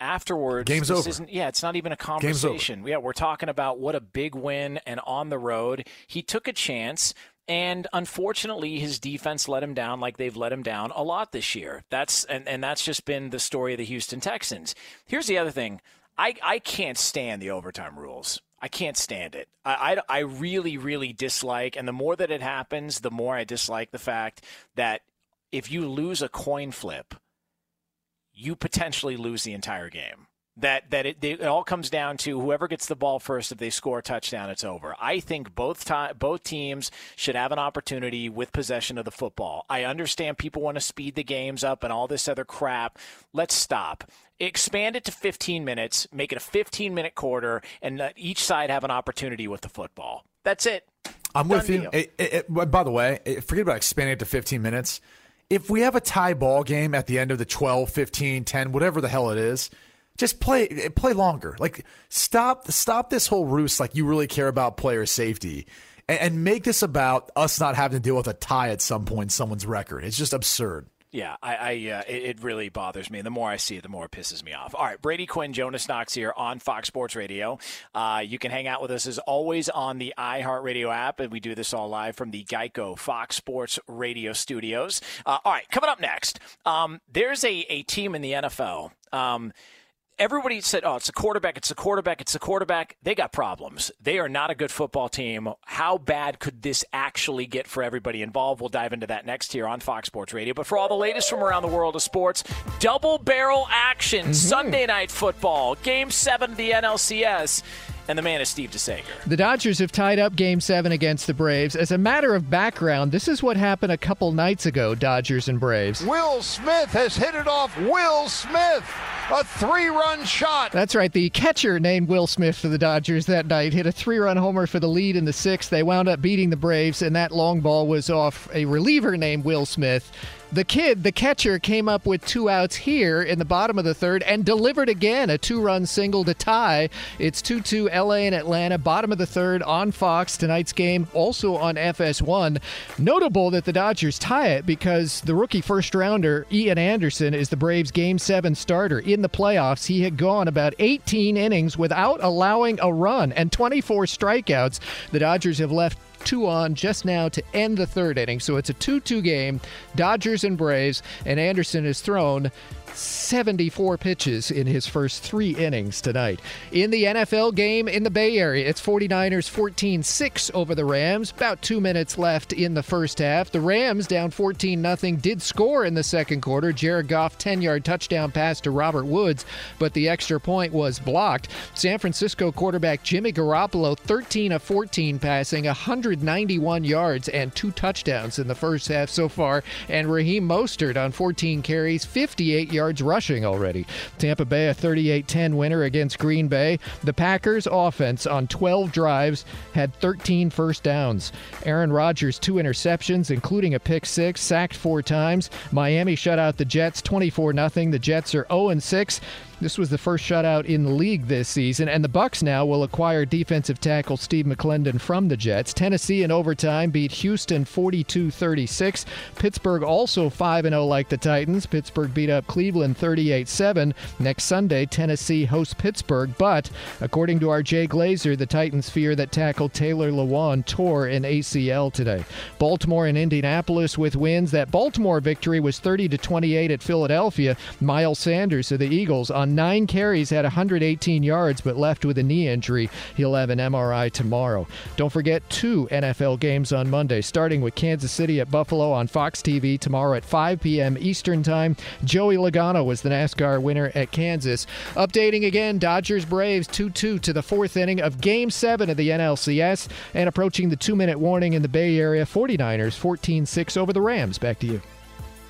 afterwards game's over. yeah it's not even a conversation. Yeah we're talking about what a big win and on the road. He took a chance and unfortunately his defense let him down like they've let him down a lot this year. That's and, and that's just been the story of the houston texans. Here's the other thing. I i can't stand the overtime rules. I can't stand it. I, I, I, really, really dislike, and the more that it happens, the more I dislike the fact that if you lose a coin flip, you potentially lose the entire game. That that it, it, all comes down to whoever gets the ball first. If they score a touchdown, it's over. I think both to- both teams should have an opportunity with possession of the football. I understand people want to speed the games up and all this other crap. Let's stop. Expand it to 15 minutes. Make it a 15 minute quarter, and let each side have an opportunity with the football. That's it. I'm Done with you. It, it, by the way, forget about expanding it to 15 minutes if we have a tie ball game at the end of the 12, 15, 10, whatever the hell it is, just play play longer. Like stop stop this whole roost like you really care about player safety and, and make this about us not having to deal with a tie at some point in someone's record. It's just absurd. Yeah, I, I uh, it, it, really bothers me. The more I see it, the more it pisses me off. All right, Brady Quinn, Jonas Knox here on Fox Sports Radio. Uh, you can hang out with us as always on the iHeartRadio app, and we do this all live from the Geico Fox Sports Radio studios. Uh, all right, coming up next, um, there's a, a team in the NFL. Um, everybody said, oh, it's a quarterback, it's a quarterback, it's a quarterback. They got problems. They are not a good football team. How bad could this actually get for everybody involved? We'll dive into that next here on Fox Sports Radio. But for all the latest from around the world of sports, double barrel action, mm-hmm. Sunday night football, game seven of the NLCS and the man is Steve DeSager. The Dodgers have tied up Game 7 against the Braves. As a matter of background, this is what happened a couple nights ago, Dodgers and Braves. Will Smith has hit it off. Will Smith, a three run shot. That's right. The catcher named Will Smith for the Dodgers that night hit a three run homer for the lead in the sixth. They wound up beating the Braves, and that long ball was off a reliever named Will Smith. The kid, the catcher, came up with two outs here in the bottom of the third and delivered again a two run single to tie. It's 2 2 LA and Atlanta, bottom of the third on Fox. Tonight's game also on FS1. Notable that the Dodgers tie it because the rookie first rounder, Ian Anderson, is the Braves' game seven starter. In the playoffs, he had gone about 18 innings without allowing a run and 24 strikeouts. The Dodgers have left two on just now to end the third inning. So it's a 2 2 game. Dodgers and Braves, and Anderson is thrown 74 pitches in his first three innings tonight. In the NFL game in the Bay Area, it's 49ers 14 6 over the Rams. About two minutes left in the first half. The Rams, down 14 0, did score in the second quarter. Jared Goff, 10 yard touchdown pass to Robert Woods, but the extra point was blocked. San Francisco quarterback Jimmy Garoppolo, 13 of 14 passing, 191 yards, and two touchdowns in the first half so far. And Raheem Mostert on 14 carries, 58 yards yards rushing already. Tampa Bay a 38-10 winner against Green Bay. The Packers offense on 12 drives had 13 first downs. Aaron Rodgers two interceptions including a pick 6, sacked 4 times. Miami shut out the Jets 24-0. The Jets are 0-6. This was the first shutout in the league this season, and the Bucs now will acquire defensive tackle Steve McLendon from the Jets. Tennessee in overtime beat Houston 42-36. Pittsburgh also 5-0 like the Titans. Pittsburgh beat up Cleveland 38-7. Next Sunday, Tennessee hosts Pittsburgh, but according to our Jay Glazer, the Titans fear that tackle Taylor Lewan tore an ACL today. Baltimore and Indianapolis with wins. That Baltimore victory was 30 28 at Philadelphia. Miles Sanders of the Eagles on nine carries, had 118 yards, but left with a knee injury. He'll have an MRI tomorrow. Don't forget two NFL games on Monday, starting with Kansas City at Buffalo on Fox TV tomorrow at 5 p.m. Eastern Time. Joey Logano was the NASCAR winner at Kansas. Updating again, Dodgers Braves 2 2 to the fourth inning of Game 7 of the NLCS and approaching the two minute warning in the Bay Area. 49ers 14 6 over the Rams. Back to you.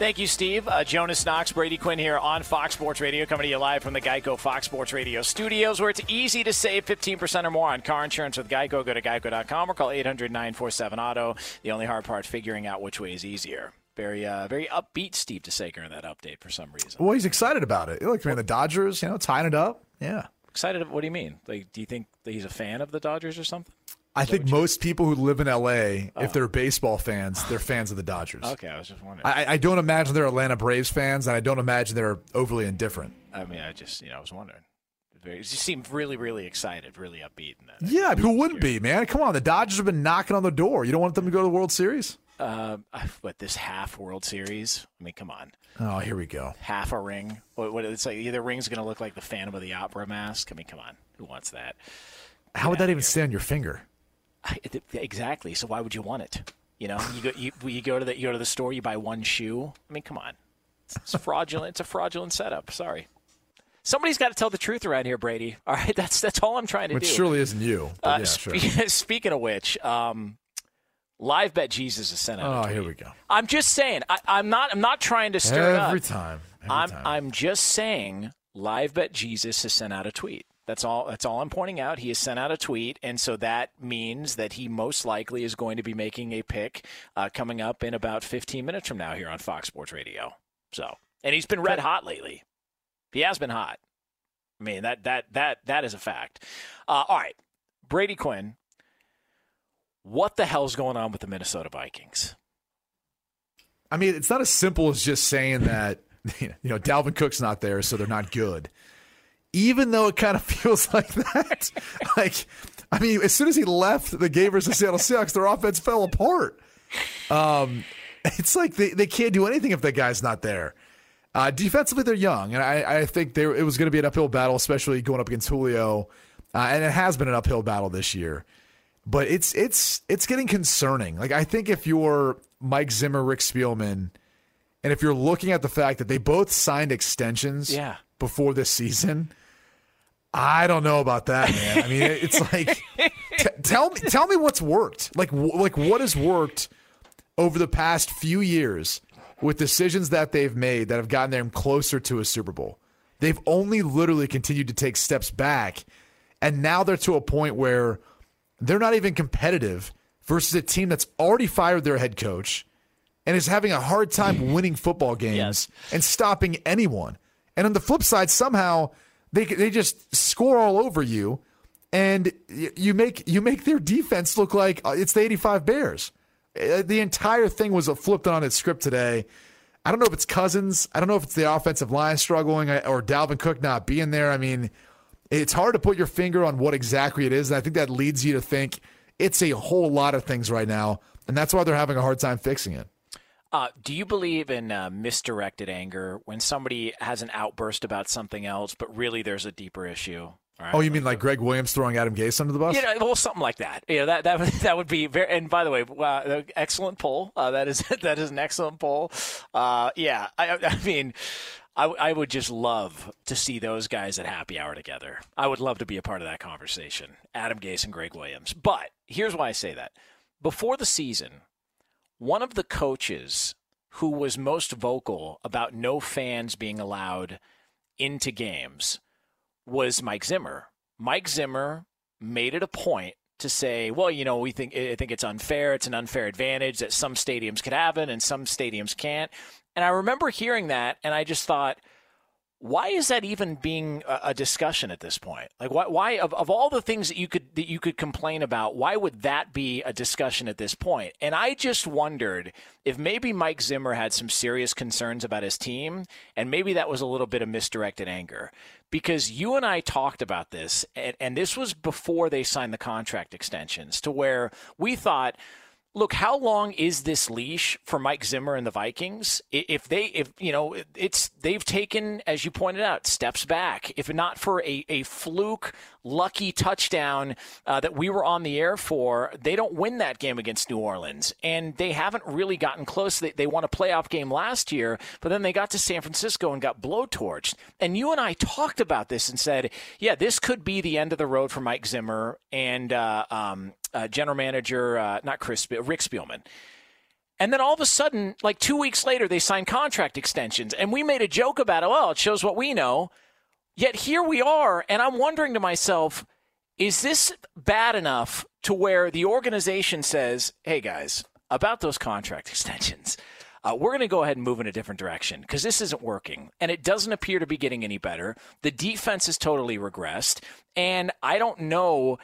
Thank you, Steve. Uh, Jonas Knox, Brady Quinn here on Fox Sports Radio, coming to you live from the Geico Fox Sports Radio studios, where it's easy to save 15% or more on car insurance with Geico. Go to geico.com or call 800 947 Auto. The only hard part, figuring out which way is easier. Very, uh, very upbeat Steve DeSager in that update for some reason. Well, he's excited about it. Look, man, the Dodgers, you know, tying it up. Yeah. Excited? What do you mean? Like, do you think that he's a fan of the Dodgers or something? I think most people who live in LA, oh. if they're baseball fans, they're fans of the Dodgers. Okay, I was just wondering. I, I, don't imagine they're Atlanta Braves fans, and I don't imagine they're overly indifferent. I mean, I just, you know, I was wondering. Very, you seemed really, really excited, really upbeat. In that. Yeah, who wouldn't be, man? Come on, the Dodgers have been knocking on the door. You don't want them to go to the World Series? Uh, what this half World Series? I mean, come on. Oh, here we go. Half a ring. What? what it's like? Either ring's going to look like the Phantom of the Opera mask. I mean, come on. Who wants that? How would that even stay on your finger? Exactly. So why would you want it? You know, you go you, you go to the you go to the store, you buy one shoe. I mean, come on, it's fraudulent. it's a fraudulent setup. Sorry. Somebody's got to tell the truth around here, Brady. All right, that's that's all I'm trying to which do. Which surely isn't you. Uh, yeah, sure. speaking of which, um, Live Bet Jesus is sent out. A Oh, here we go. I'm just saying. I, am not. I'm not trying to stir every up. time. Every I'm. time. I'm just saying. Live Bet Jesus has sent out a tweet. That's all. That's all I'm pointing out. He has sent out a tweet, and so that means that he most likely is going to be making a pick uh, coming up in about 15 minutes from now here on Fox Sports Radio. So, and he's been red hot lately. He has been hot. I mean that that that that is a fact. Uh, all right, Brady Quinn. What the hell's going on with the Minnesota Vikings? I mean, it's not as simple as just saying that you know Dalvin Cook's not there, so they're not good. Even though it kind of feels like that, like I mean, as soon as he left the game versus Seattle Seahawks, their offense fell apart. Um, it's like they, they can't do anything if that guy's not there. Uh, defensively, they're young, and I, I think they, it was going to be an uphill battle, especially going up against Julio, uh, and it has been an uphill battle this year. But it's it's it's getting concerning. Like I think if you're Mike Zimmer, Rick Spielman, and if you're looking at the fact that they both signed extensions yeah. before this season, I don't know about that, man. I mean, it's like t- tell me tell me what's worked. Like w- like what has worked over the past few years with decisions that they've made that have gotten them closer to a Super Bowl. They've only literally continued to take steps back, and now they're to a point where they're not even competitive versus a team that's already fired their head coach and is having a hard time winning football games Yes. and stopping anyone. And on the flip side, somehow they they just score all over you, and you make you make their defense look like uh, it's the '85 Bears. Uh, The entire thing was flipped on its script today. I don't know if it's Cousins. I don't know if it's the offensive line struggling or Dalvin Cook not being there. I mean, it's hard to put your finger on what exactly it is. And I think that leads you to think it's a whole lot of things right now. And that's why they're having a hard time fixing it. Uh, do you believe in uh, misdirected anger when somebody has an outburst about something else, but really there's a deeper issue? Right? Oh, you mean like Gregg Williams throwing Adam Gase under the bus? You know, well, something like that. You know, that that that would be very. And by the way, uh, excellent poll. Uh, that is that is an excellent poll. Uh, yeah, I, I mean, I, I would just love to see those guys at happy hour together. I would love to be a part of that conversation. Adam Gase and Gregg Williams. But here's why I say that. Before the season, one of the coaches who was most vocal about no fans being allowed into games was Mike Zimmer. Mike Zimmer made it a point to say, well, you know, we think I think it's unfair. It's an unfair advantage that some stadiums could have it and some stadiums can't. And I remember hearing that, and I just thought, why is that even being a, discussion at this point? Like, why, why of, of all the things that you could that you could complain about, why would that be a discussion at this point? And I just wondered if maybe Mike Zimmer had some serious concerns about his team, and maybe that was a little bit of misdirected anger. Because you and I talked about this, and, and this was before they signed the contract extensions, to where we thought look, how long is this leash for Mike Zimmer and the Vikings? If they, if you know, it's they've taken, as you pointed out, steps back. If not for a, a fluke, lucky touchdown uh, that we were on the air for, they don't win that game against New Orleans, and they haven't really gotten close. They, they won a playoff game last year, but then they got to San Francisco and got blowtorched. And you and I talked about this and said, yeah, this could be the end of the road for Mike Zimmer and uh, um, uh, general manager, uh, not Chris, Rick Spielman. And then all of a sudden, like two weeks later, they signed contract extensions. And we made a joke about it. Well, it shows what we know. Yet here we are. And I'm wondering to myself, is this bad enough to where the organization says, hey, guys, about those contract extensions, uh, we're going to go ahead and move in a different direction because this isn't working. And it doesn't appear to be getting any better. The defense is totally regressed. And I don't know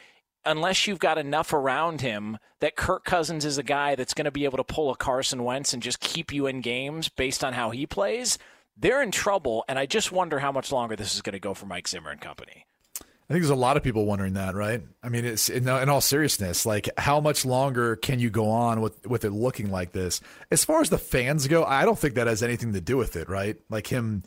unless you've got enough around him that Kirk Cousins is a guy that's going to be able to pull a Carson Wentz and just keep you in games based on how he plays, they're in trouble. And I just wonder how much longer this is going to go for Mike Zimmer and company. I think there's a lot of people wondering that, right? I mean, it's in, in all seriousness, like how much longer can you go on with with it looking like this? As far as the fans go, I don't think that has anything to do with it, right? Like him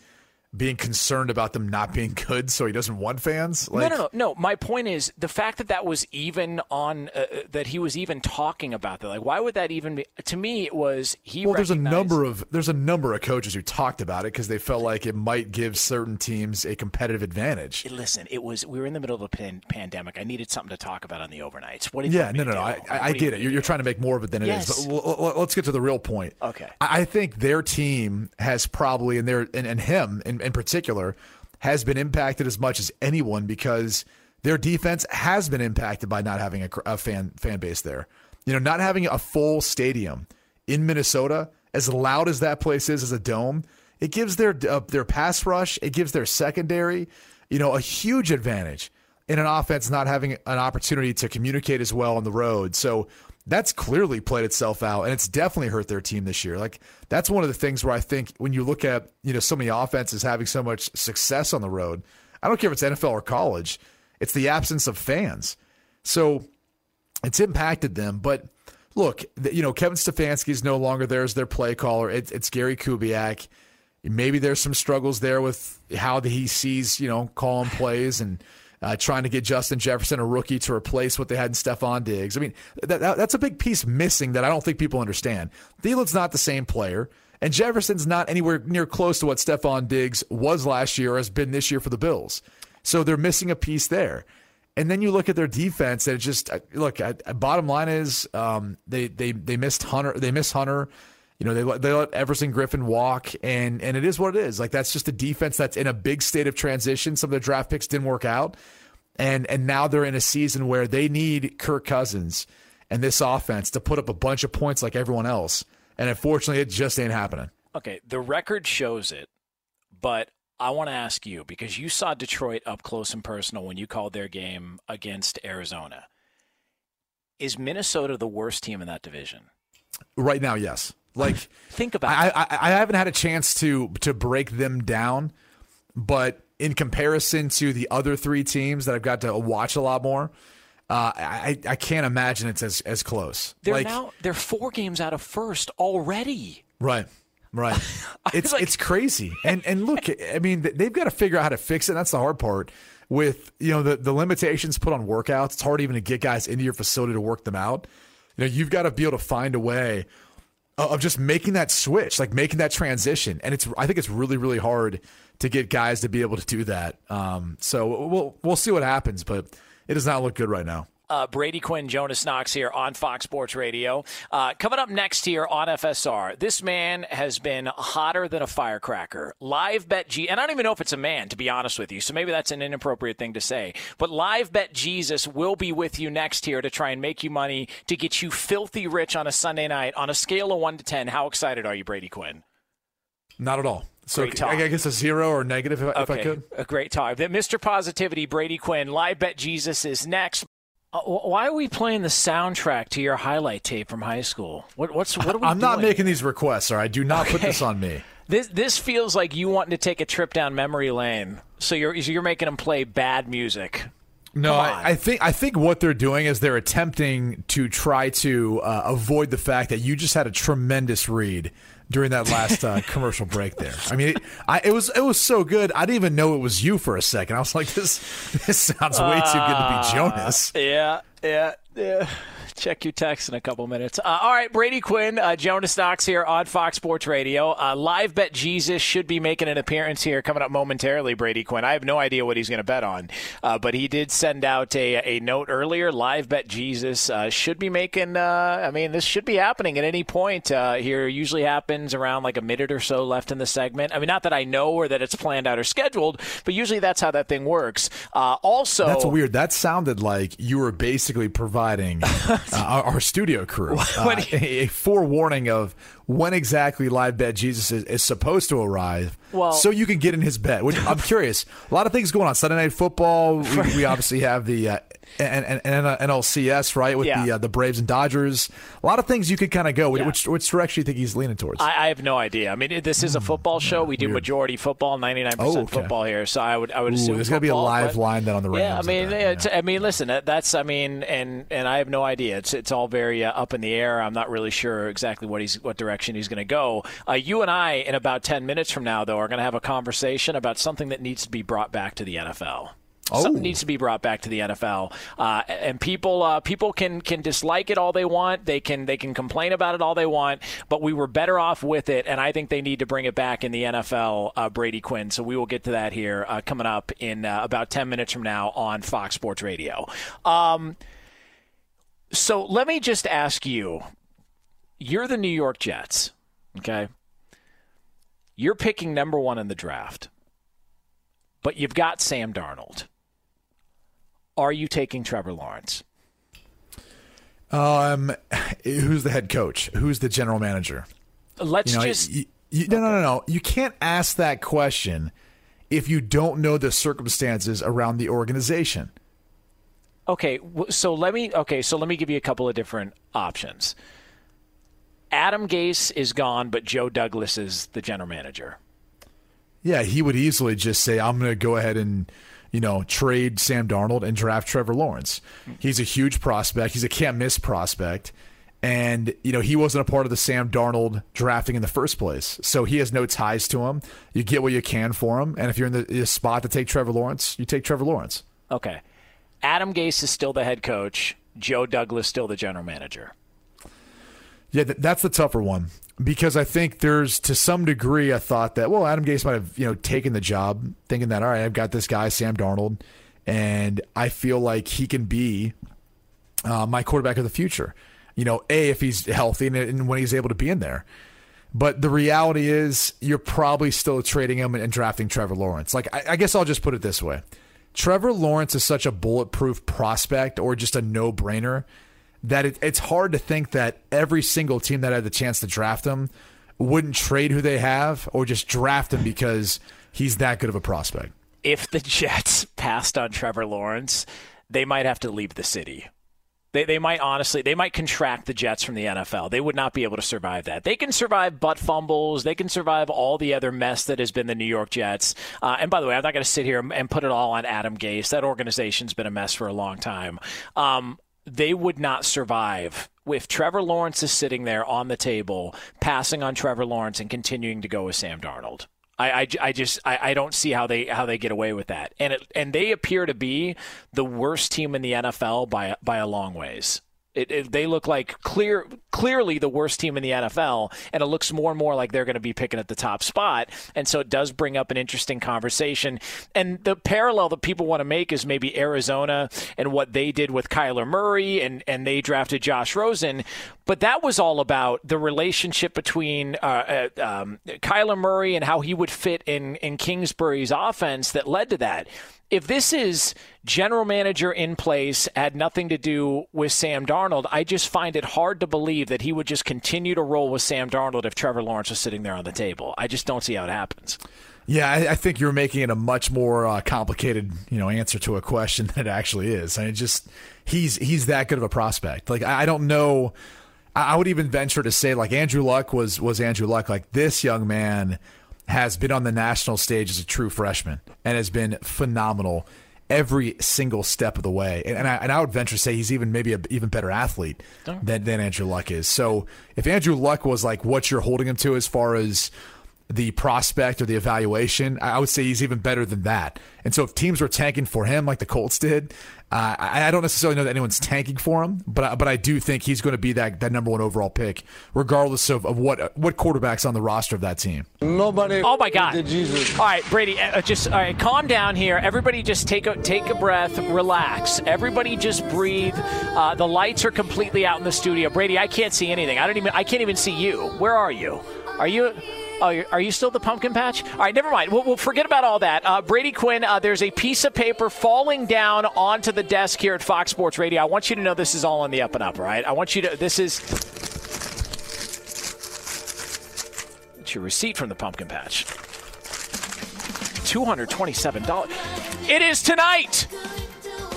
being concerned about them not being good, so he doesn't want fans. Like, no, no, no, no. My point is the fact that that was even on uh, that he was even talking about that. Like, why would that even be? To me, it was he. Well, there's a number of there's a number of coaches who talked about it because they felt like it might give certain teams a competitive advantage. Listen, it was we were in the middle of a pan- pandemic. I needed something to talk about on the overnights. What did Yeah, no, no, no. I? I, I get it. You're, you're trying to make more of it than it is. Yes. But l- l- let's get to the real point. Okay. I I think their team has probably, and their and, and him in, particular, has been impacted as much as anyone because their defense has been impacted by not having a, a fan fan base there. You know, not having a full stadium in Minnesota, as loud as that place is as a dome, it gives their uh, their pass rush, it gives their secondary, you know, a huge advantage in an offense not having an opportunity to communicate as well on the road. So that's clearly played itself out, and it's definitely hurt their team this year. Like that's one of the things where I think when you look at you know so many offenses having so much success on the road, I don't care if it's NFL or college, it's the absence of fans. So it's impacted them. But look, you know Kevin Stefanski is no longer there as their play caller. It, it's Gary Kubiak. Maybe there's some struggles there with how he sees you know calling plays and uh, trying to get Justin Jefferson, a rookie, to replace what they had in Stefon Diggs. I mean, that, that, that's a big piece missing that I don't think people understand. Thielen's not the same player, and Jefferson's not anywhere near close to what Stefon Diggs was last year or has been this year for the Bills. So they're missing a piece there. And then you look at their defense, and it just uh, look. bottom line is um, they they they missed Hunter. They missed Hunter. You know, they let, they let Everson Griffen walk, and and it is what it is. Like that's just a defense that's in a big state of transition. Some of the draft picks didn't work out, and and now they're in a season where they need Kirk Cousins and this offense to put up a bunch of points like everyone else. And unfortunately, it just ain't happening. Okay, the record shows it, but I want to ask you because you saw Detroit up close and personal when you called their game against Arizona. Is Minnesota the worst team in that division? Right now, yes. Like think about. I, I, I haven't had a chance to to break them down, but in comparison to the other three teams that I've got to watch a lot more, uh, I I can't imagine it's as as close. They're like, now they're four games out of first already. Right. Right. It's like, it's crazy. And and look, I mean, they've got to figure out how to fix it. That's the hard part. With you know the the limitations put on workouts, it's hard even to get guys into your facility to work them out. You know, you've got to be able to find a way of just making that switch, like making that transition. And it's I think it's really really hard to get guys to be able to do that. Um, so we'll we'll see what happens, but it does not look good right now. Uh, Brady Quinn, Jonas Knox here on Fox Sports Radio. Uh, coming up next here on FSR, this man has been hotter than a firecracker. Live Bet G, and I don't even know if it's a man, to be honest with you, so maybe that's an inappropriate thing to say. But Live Bet Jesus will be with you next here to try and make you money to get you filthy rich on a Sunday night. On a scale of 1 to 10, how excited are you, Brady Quinn? Not at all. So great talk. I guess a zero or negative if, okay. if I could. A great talk. Mr. Positivity, Brady Quinn, Live Bet Jesus is next. Uh, why are we playing the soundtrack to your highlight tape from high school? What, what's what are we? I'm doing? not making these requests, sir. I do not okay. put this on me. This this feels like you wanting to take a trip down memory lane. So you're you're making them play bad music. No, I, I, think I think what they're doing is they're attempting to try to uh, avoid the fact that you just had a tremendous read during that last uh, commercial break there. I mean, it, I, it was it was so good. I didn't even know it was you for a second. I was like, this this sounds way too good to be Jonas. Uh, yeah, yeah, yeah. Check your text in a couple minutes. Uh, all right, Brady Quinn, uh, Jonas Knox here on Fox Sports Radio. Uh, Live Bet Jesus should be making an appearance here coming up momentarily, Brady Quinn. I have no idea what he's going to bet on, uh, but he did send out a, a note earlier. Live Bet Jesus uh, should be making, uh, I mean, this should be happening at any point here. Usually happens around like a minute or so left in the segment. I mean, not that I know or that it's planned out or scheduled, but usually that's how that thing works. also, that's weird. That sounded like you were basically providing uh, our, our, studio crew uh, a, a, forewarning of when exactly live bet Jesus is, is supposed to arrive, well, so you can get in his bed. Which I'm curious. A lot of things going on. Sunday night football. We, we obviously have the uh, and, and, and NLCS, right, with yeah. the uh, the Braves and Dodgers. A lot of things you could kind of go. Yeah. Which which direction do you think he's leaning towards? I, I have no idea. I mean, this is a football show. We do Weird. majority football, ninety nine percent football here. So I would I would Ooh, assume there's going to be a live but, line then on the Rams. Yeah, I mean, that, yeah. I mean, listen, that's I mean, and and I have no idea. It's it's all very uh, up in the air. I'm not really sure exactly what he's what direction he's going to go. Uh, you and I, in about ten minutes from now, though, are going to have a conversation about something that needs to be brought back to the NFL. Oh. Something needs to be brought back to the NFL, uh, and people uh, people can can dislike it all they want. They can they can complain about it all they want, but we were better off with it, and I think they need to bring it back in the NFL. Uh, Brady Quinn. So we will get to that here uh, coming up in uh, about ten minutes from now on Fox Sports Radio. Um, so let me just ask you: You're the New York Jets, okay? You're picking number one in the draft, but you've got Sam Darnold. Are you taking Trevor Lawrence? Um, who's the head coach? Who's the general manager? Let's you know, just you, you, no, no, no, no. You can't ask that question if you don't know the circumstances around the organization. Okay, so let me okay, so let me give you a couple of different options. Adam Gase is gone, but Joe Douglas is the general manager. Yeah, he would easily just say, "I'm going to go ahead and." You know, trade Sam Darnold and draft Trevor Lawrence. He's a huge prospect. He's a can't miss prospect. And, you know, he wasn't a part of the Sam Darnold drafting in the first place. So he has no ties to him. You get what you can for him. And if you're in the, spot to take Trevor Lawrence, you take Trevor Lawrence. Okay. Adam Gase is still the head coach. Joe Douglas still the general manager. Yeah, that's the tougher one because I think there's to some degree a thought that well Adam Gase might have you know taken the job thinking that all right I've got this guy Sam Darnold and I feel like he can be uh, my quarterback of the future. You know, a if he's healthy and, and, when he's able to be in there. But the reality is, you're probably still trading him and drafting Trevor Lawrence. Like I, I guess I'll just put it this way: Trevor Lawrence is such a bulletproof prospect or just a no brainer that it, it's hard to think that every single team that had the chance to draft him wouldn't trade who they have or just draft him because he's that good of a prospect. If the Jets passed on Trevor Lawrence, they might have to leave the city. They, they might honestly they might contract the Jets from the NFL. They would not be able to survive that. They can survive butt fumbles. They can survive all the other mess that has been the New York Jets. Uh, and by the way, I'm not going to sit here and put it all on Adam Gase. That organization's been a mess for a long time. Um, they would not survive if Trevor Lawrence is sitting there on the table, passing on Trevor Lawrence and continuing to go with Sam Darnold. I, I, I just I, I don't see how they how they get away with that, and it, and they appear to be the worst team in the NFL by by a long ways. It, it, they look like clear, clearly the worst team in the NFL, and it looks more and more like they're going to be picking at the top spot. And so it does bring up an interesting conversation. And the parallel that people want to make is maybe Arizona and what they did with Kyler Murray, and and they drafted Josh Rosen, but that was all about the relationship between uh, uh, um, Kyler Murray and how he would fit in in Kingsbury's offense that led to that if this is general manager in place, had nothing to do with Sam Darnold, I just find it hard to believe that he would just continue to roll with Sam Darnold if Trevor Lawrence was sitting there on the table. I just don't see how it happens. Yeah, I, I think you're making it a much more uh, complicated, you know, answer to a question than it actually is. I mean, just he's he's that good of a prospect. Like I don't know. I would even venture to say like Andrew Luck was was Andrew Luck. Like this young man has been on the national stage as a true freshman and has been phenomenal every single step of the way. And, and, I, and I would venture to say he's even maybe an even better athlete oh. than, than Andrew Luck is. So if Andrew Luck was like what you're holding him to as far as the prospect or the evaluation, I would say he's even better than that. And so if teams were tanking for him like the Colts did, uh, I, I, don't necessarily know that anyone's tanking for him, but I, but I do think he's going to be that, that number one overall pick, regardless of, of what what quarterbacks on the roster of that team. Nobody. Oh my God! Jesus. All right, Brady, uh, just all right, calm down here. Everybody, just take a take a breath, relax. Everybody, just breathe. Uh, the lights are completely out in the studio. Brady, I can't see anything. I don't even. I can't even see you. Where are you? Are you? Oh, are you still the pumpkin patch? All right, never mind. We'll, we'll forget about all that. Uh, Brady Quinn, uh, there's a piece of paper falling down onto the desk here at Fox Sports Radio. I want you to know this is all on the up and up, right? I want you to, this is. It's your receipt from the pumpkin patch. $227. It is tonight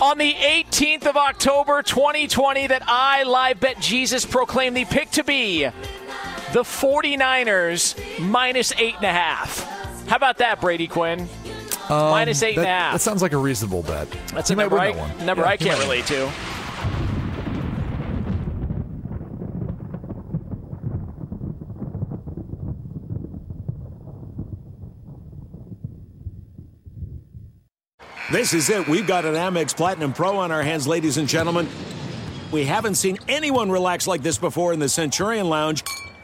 on the 18th of October 2020 that I, Live Bet Jesus, proclaim the pick to be the 49ers minus eight and a half. How about that, Brady Quinn? Um, minus eight that, and a half. That sounds like a reasonable bet. That's a number, I, that number yeah, I can't relate to. This is it. We've got an Amex Platinum Pro on our hands, ladies and gentlemen. We haven't seen anyone relax like this before in the Centurion Lounge.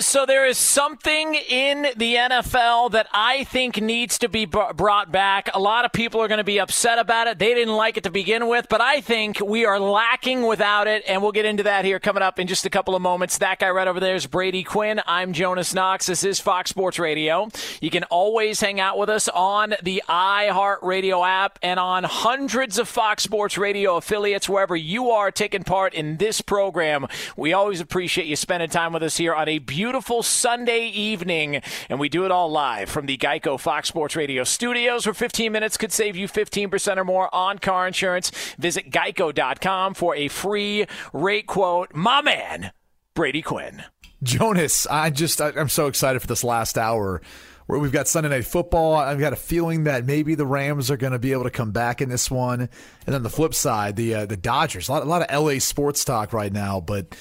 So there is something in the NFL that I think needs to be brought back. A lot of people are going to be upset about it. They didn't like it to begin with, but I think we are lacking without it, and we'll get into that here coming up in just a couple of moments. That guy right over there is Brady Quinn. I'm Jonas Knox. This is Fox Sports Radio. You can always hang out with us on the iHeartRadio app and on hundreds of Fox Sports Radio affiliates wherever you are taking part in this program. We always appreciate you spending time with us here on a beautiful beautiful Sunday evening, and we do it all live from the Geico Fox Sports Radio studios, where 15 minutes could save you 15% or more on car insurance. Visit geico.com for a free rate quote. My man, Brady Quinn. Jonas, I just I'm so excited for this last hour where we've got Sunday night football. I've got a feeling that maybe the Rams are going to be able to come back in this one, and then the flip side, the uh, the Dodgers. A lot, a lot of LA sports talk right now, but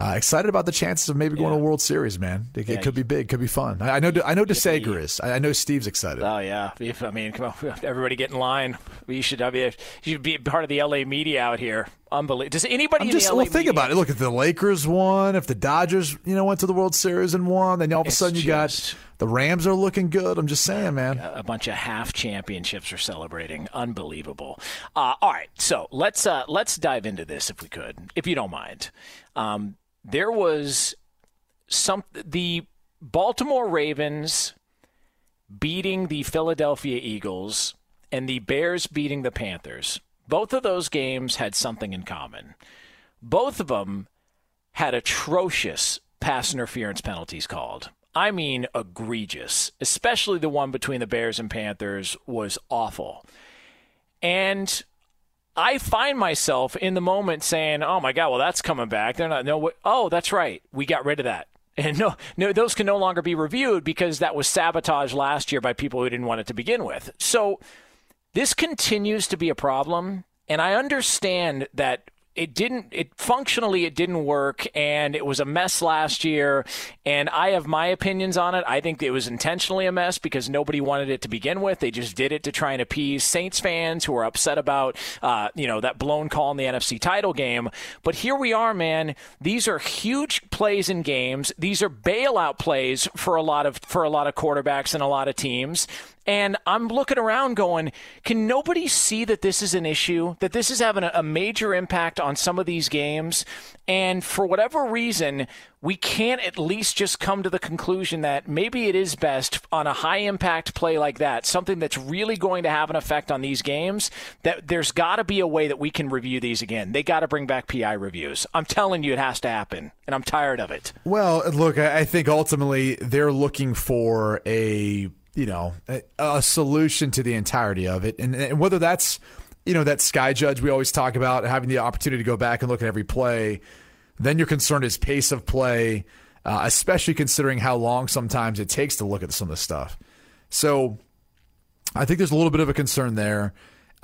uh, excited about the chances of maybe going yeah. to a World Series, man. It, yeah. it, could be big, could be fun. I, I know, I know, DeSager is. I know Steve's excited. Oh yeah, if, I mean, come on, everybody get in line. We should, I mean, you should be part of the LA media out here. Unbelievable. Does anybody? I'm just, well, think about it. Look, if the Lakers won, if the Dodgers, you know, went to the World Series and won, then all of a sudden you just, got the Rams are looking good. I'm just saying, man. A bunch of half championships are celebrating. Unbelievable. Uh, all right, so let's uh, let's dive into this if we could, if you don't mind. Um, there was some the Baltimore Ravens beating the Philadelphia Eagles and the Bears beating the Panthers. Both of those games had something in common. Both of them had atrocious pass interference penalties called. I mean, egregious. Especially the one between the Bears and Panthers was awful. And I find myself in the moment saying, "Oh my God, well that's coming back." They're not. No, oh, that's right. We got rid of that. And no, no, those can no longer be reviewed because that was sabotage last year by people who didn't want it to begin with. So this continues to be a problem. And I understand that it didn't it functionally it didn't work and it was a mess last year and i have my opinions on it. I think it was intentionally a mess because nobody wanted it to begin with. They just did it to try and appease saints fans who are upset about uh, you know that blown call in the nfc title game. But here we are man. These are huge plays in games. These are bailout plays for a lot of for a lot of quarterbacks and a lot of teams and I'm looking around going, can nobody see that this is an issue, that this is having a major impact on some of these games? And for whatever reason, we can't at least just come to the conclusion that maybe it is best on a high impact play like that, something that's really going to have an effect on these games, that there's got to be a way that we can review these again. They got to bring back PI reviews. I'm telling you, it has to happen, and I'm tired of it. Well, look, I think ultimately they're looking for a you know a, a solution to the entirety of it, and, and whether that's you know that sky judge we always talk about having the opportunity to go back and look at every play. Then you're concerned is pace of play, uh, especially considering how long sometimes it takes to look at some of this stuff. So I think there's a little bit of a concern there.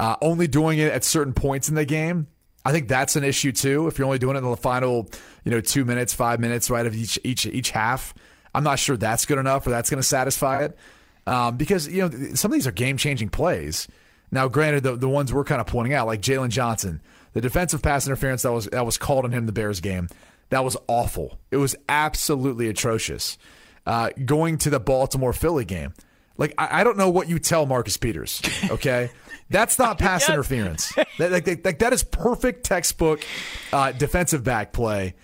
Uh, only doing it at certain points in the game, I think that's an issue too. If you're only doing it in the final, you know, two minutes, five minutes, right of each each each half, I'm not sure that's good enough or that's going to satisfy it um, because you know some of these are game changing plays. Now, granted, the, the ones we're kind of pointing out, like Jaylon Johnson, the defensive pass interference that was that was called on him the Bears game, that was awful. It was absolutely atrocious. Uh, going to the Baltimore Philly game, like I, I, don't know what you tell Marcus Peters. Okay, that's not pass yes. interference. That, like, like, that is perfect textbook uh, defensive back play.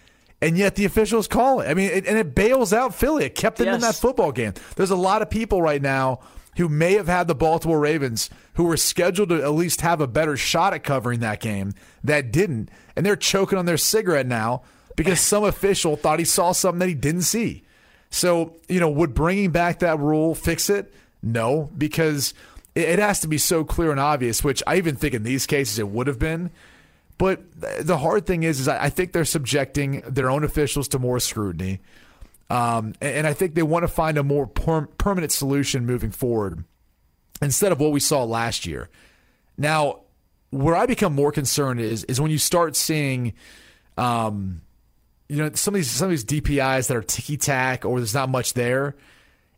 And yet the officials call it. I mean, it, and it bails out Philly. It kept them yes. in that football game. There's a lot of people right now who may have had the Baltimore Ravens who were scheduled to at least have a better shot at covering that game that didn't. And they're choking on their cigarette now because some official thought he saw something that he didn't see. So, you know, would bringing back that rule fix it? No, because it, has to be so clear and obvious, which I even think in these cases it would have been. But the hard thing is, is I think they're subjecting their own officials to more scrutiny. Um, and I think they want to find a more per- permanent solution moving forward instead of what we saw last year. Now, where I become more concerned is is when you start seeing, um, you know, some of these some of these DPIs that are ticky tack or there's not much there.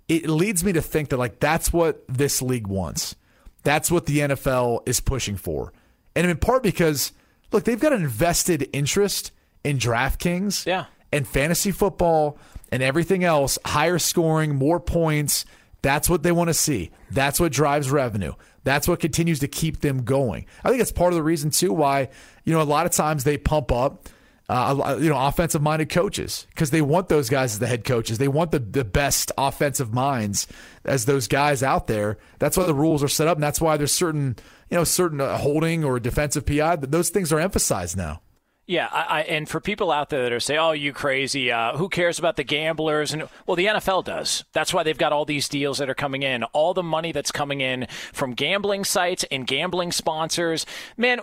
It leads me to think that like that's what this league wants. That's what the NFL is pushing for, and in part because look, they've got an invested interest in DraftKings, yeah. and fantasy football and everything else, higher scoring, more points. That's what they want to see. That's what drives revenue. That's what continues to keep them going. I think that's part of the reason too why you know a lot of times they pump up. Uh, you know, offensive minded coaches because they want those guys as the head coaches. They want the, the best offensive minds as those guys out there. That's why the rules are set up, and that's why there's certain, you know, certain uh, holding or defensive PI. Those things are emphasized now. Yeah, I, I, and for people out there that are saying, "Oh, you crazy? Uh, who cares about the gamblers?" and well, the NFL does. That's why they've got all these deals that are coming in, all the money that's coming in from gambling sites and gambling sponsors. Man,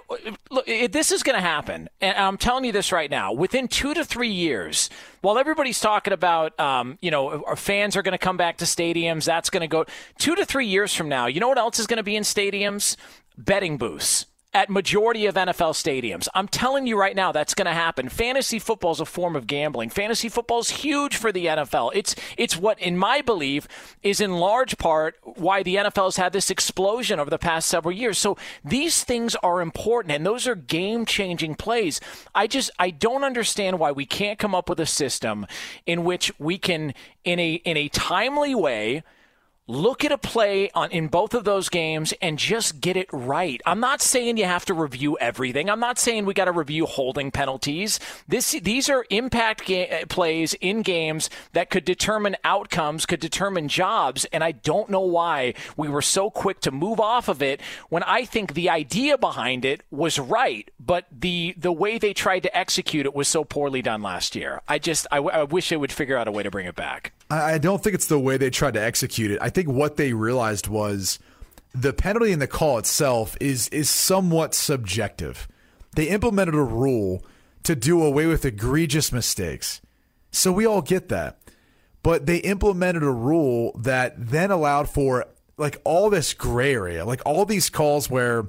look, this is going to happen, and I'm telling you this right now. Within two to three years, while everybody's talking about, um, you know, our fans are going to come back to stadiums, that's going to go two to three years from now. You know what else is going to be in stadiums? Betting booths at majority of NFL stadiums. I'm telling you right now that's going to happen. Fantasy football is a form of gambling. Fantasy football is huge for the NFL. It's it's what in my belief is in large part why the NFL has had this explosion over the past several years. So these things are important and those are game-changing plays. I just I don't understand why we can't come up with a system in which we can in a in a timely way look at a play on in both of those games and just get it right. I'm not saying you have to review everything. I'm not saying we got to review holding penalties. This these are impact ga- uh, plays in games that could determine outcomes, could determine jobs, and I don't know why we were so quick to move off of it when I think the idea behind it was right, but the the way they tried to execute it was so poorly done last year. I just I, I wish they would figure out a way to bring it back. I don't think it's the way they tried to execute it. I think what they realized was the penalty in the call itself is is somewhat subjective. They implemented a rule to do away with egregious mistakes. So we all get that. But they implemented a rule that then allowed for like all this gray area, like all these calls where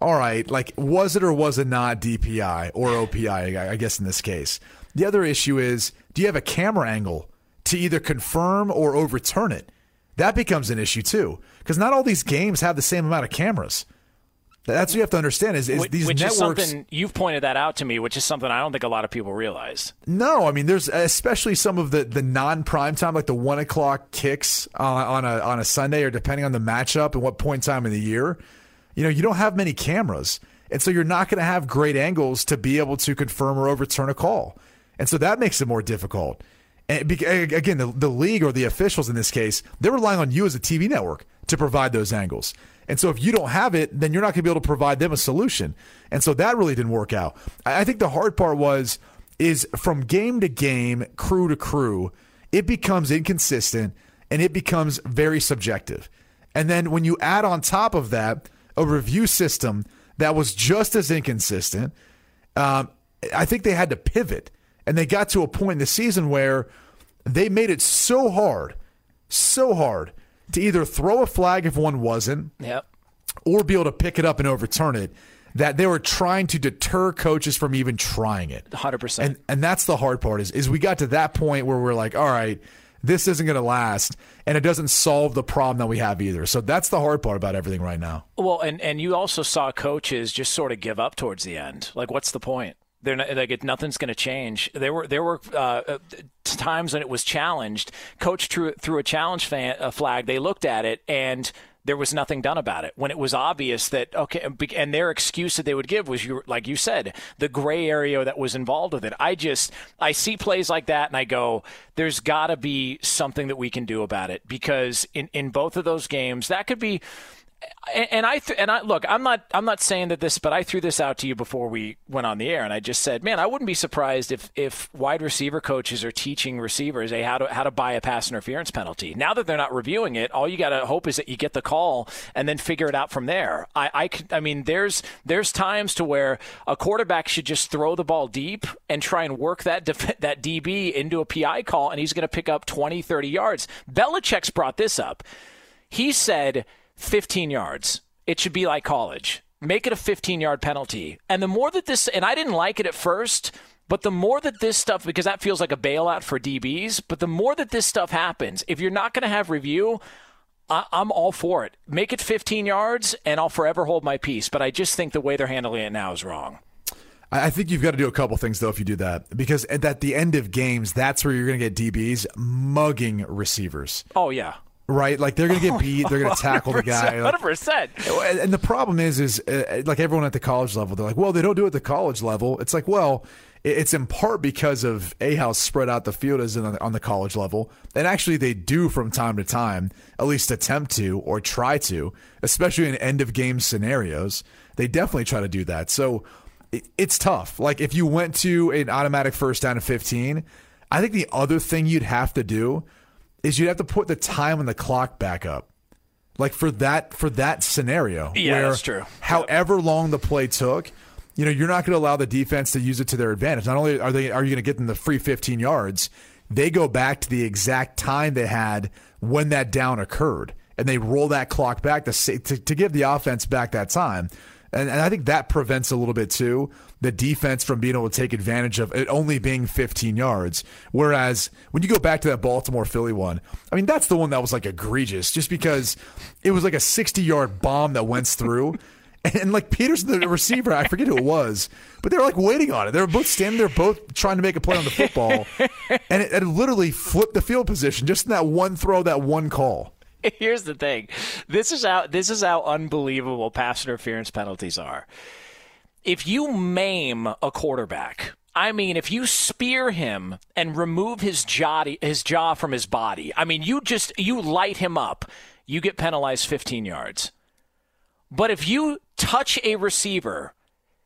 all right, like was it or was it not DPI or OPI, I guess in this case. The other issue is do you have a camera angle to either confirm or overturn it. That becomes an issue too, because not all these games have the same amount of cameras. That's what you have to understand is, is which, these which networks. Is something you've pointed that out to me, which is something I don't think a lot of people realize. No, I mean, there's especially some of the, the non prime time, like the one o'clock kicks on, on a on a Sunday, or depending on the matchup and what point in time of the year. You know, you don't have many cameras, and so you're not going to have great angles to be able to confirm or overturn a call, and so that makes it more difficult. And again, the, the league or the officials in this case, they're relying on you as a TV network to provide those angles. And so if you don't have it, then you're not going to be able to provide them a solution. And so that really didn't work out. I think the hard part was is from game to game, crew to crew, it becomes inconsistent and it becomes very subjective. And then when you add on top of that a review system that was just as inconsistent, um, I think they had to pivot and they got to a point in the season where they made it so hard, so hard to either throw a flag if one wasn't, yep. or be able to pick it up and overturn it. That they were trying to deter coaches from even trying it. 100%. And and that's the hard part is is we got to that point where we're like, all right, this isn't going to last, and it doesn't solve the problem that we have either. So that's the hard part about everything right now. Well, and and you also saw coaches just sort of give up towards the end. Like, what's the point? They're not, like nothing's going to change. There were there were uh, uh, times when it was challenged. Coach threw threw a challenge fan, a flag. They looked at it and there was nothing done about it when it was obvious that okay and their excuse that they would give was you like you said the gray area that was involved with it i just i see plays like that and i go there's got to be something that we can do about it because in in both of those games that could be and I th- and I look, I'm not I'm not saying that this, but I threw this out to you before we went on the air, and I just said, man, I wouldn't be surprised if if wide receiver coaches are teaching receivers hey, how to how to buy a pass interference penalty. Now that they're not reviewing it, all you got to hope is that you get the call and then figure it out from there. I I, I mean, there's there's times to where a quarterback should just throw the ball deep and try and work that def- that DB into a PI call, and he's going to pick up 20, 30 yards. Belichick's brought this up. He said 15 yards. It should be like college. Make it a 15 yard penalty. And the more that this, and I didn't like it at first, but the more that this stuff, because that feels like a bailout for DBs, but the more that this stuff happens, if you're not going to have review, I, am all for it. Make it 15 yards, and I'll forever hold my peace. But I just think the way they're handling it now is wrong. I think you've got to do a couple things though if you do that because at the end of games, that's where you're going to get DBs mugging receivers. Oh yeah, right? Like they're going to get beat, they're going to tackle the guy. Hundred percent. And the problem is, is uh, like everyone at the college level, they're like, well, they don't do it at the college level. It's like, well, it's in part because of a how spread out the field is on the, on the college level, and actually they do from time to time at least attempt to or try to, especially in end of game scenarios. They definitely try to do that. So it's tough. Like if you went to an automatic first down of 15, I think the other thing you'd have to do is you'd have to put the time on the clock back up. Like for that for that scenario. Yeah, where that's true. However yep. long the play took, you know, you're not going to allow the defense to use it to their advantage. Not only are they are you going to get them the free 15 yards, they go back to the exact time they had when that down occurred, and they roll that clock back to to, to give the offense back that time. And, and I think that prevents a little bit too the defense from being able to take advantage of it only being 15 yards. Whereas when you go back to that Baltimore Philly one, I mean, that's the one that was like egregious just because it was like a 60 yard bomb that went through. And like Peterson, the receiver, I forget who it was, but they were like waiting on it. They were both standing there, both trying to make a play on the football, and it, it literally flipped the field position just in that one throw, that one call. Here's the thing: this is how this is how unbelievable pass interference penalties are if you maim a quarterback, I mean, if you spear him and remove his jaw, his jaw from his body, I mean, you just you light him up, you get penalized 15 yards. But if you touch a receiver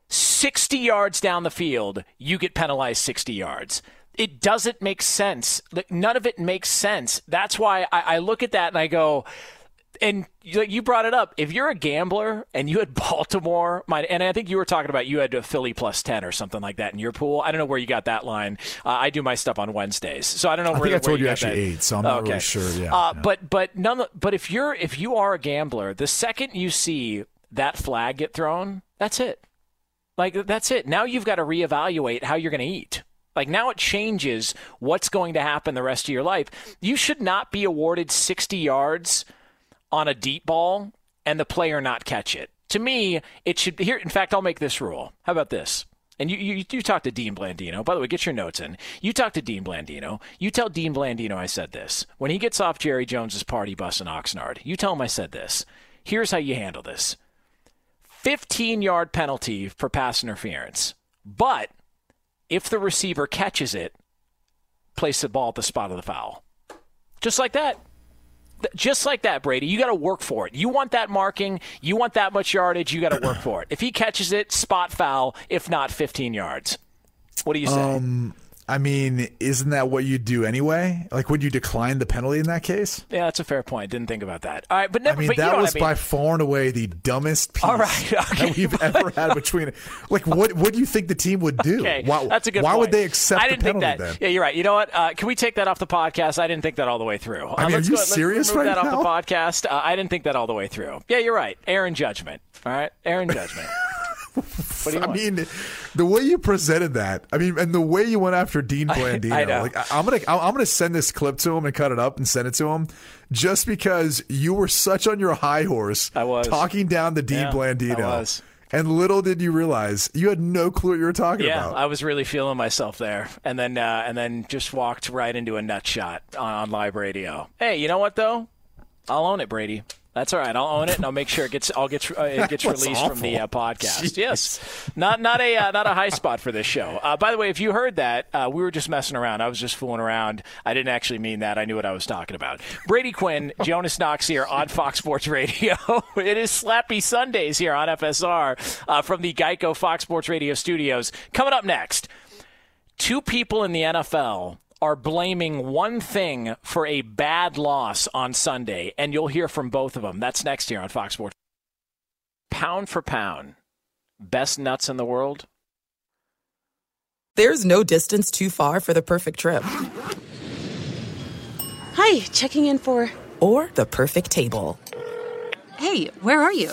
60 yards down the field, you get penalized 60 yards. It doesn't make sense. Like none of it makes sense. That's why I, I look at that and I go, and you brought it up. If you're a gambler and you had Baltimore, and I think you were talking about you had a Philly plus ten or something like that in your pool. I don't know where you got that line. Uh, I do my stuff on Wednesdays, so I don't know. I where, think I told you, you actually that. eight, so I'm not okay. really sure. Yeah, uh, yeah, but but none. But if you're if you are a gambler, the second you see that flag get thrown, that's it. Like that's it. Now you've got to reevaluate how you're going to eat. Like now it changes what's going to happen the rest of your life. You should not be awarded 60 yards on a deep ball and the player not catch it. To me, it should here. In fact, I'll make this rule. How about this? And you, you, you talk to Dean Blandino. By the way, get your notes in. You talk to Dean Blandino. You tell Dean Blandino I said this. When he gets off Jerry Jones's party bus in Oxnard, you tell him I said this. Here's how you handle this 15 yard penalty for pass interference. But if the receiver catches it, place the ball at the spot of the foul. Just like that just like that, Brady, you got to work for it. You want that marking, you want that much yardage, you got to work for it. If he catches it, spot foul. If not, 15 yards. What do you say? Um, I mean, isn't that what you'd do anyway? Like, would you decline the penalty in that case? Yeah, that's a fair point. Didn't think about that. All right, but never. I mean, that was I mean. by far and away the dumbest piece All right, okay. that we've ever had between. Like, what what do you think the team would do? Okay, why, that's a good. Why point. would they accept I didn't penalty think that. then? Yeah, you're right. You know what? Uh, can we take that off the podcast? I didn't think that all the way through. Uh, I mean, let's are you go, serious right that now? off the podcast. Uh, I didn't think that all the way through. Yeah, you're right. Aaron judgment. All right, Aaron judgment. What do you I want? mean, the way you presented that, I mean, and the way you went after Dean Blandino, I know. like I, I'm gonna, I'm gonna send this clip to him and cut it up and send it to him, just because you were such on your high horse, I was. talking down the Dean Yeah, Blandino. I was. And little did you realize you had no clue what you were talking yeah, about. I was really feeling myself there, and then uh, and then just walked right into a nut shot on, on live radio. Hey, you know what though? I'll own it, Brady. That's all right. I'll own it, and I'll make sure it gets all gets uh, it gets released from the uh, podcast. Jeez. Yes, not not a uh, not a high spot for this show. Uh, by the way, if you heard that, uh, we were just messing around. I was just fooling around. I didn't actually mean that. I knew what I was talking about. Brady Quinn, Jonas Knox here on Fox Sports Radio. it is Slappy Sundays here on FSR uh, from the Geico Fox Sports Radio studios. Coming up next two people in the NFL are blaming one thing for a bad loss on Sunday, and you'll hear from both of them. That's next here on Fox Sports. Pound for pound, best nuts in the world. There's no distance too far for the perfect trip. Hi, checking in for. Or the perfect table. Hey, where are you?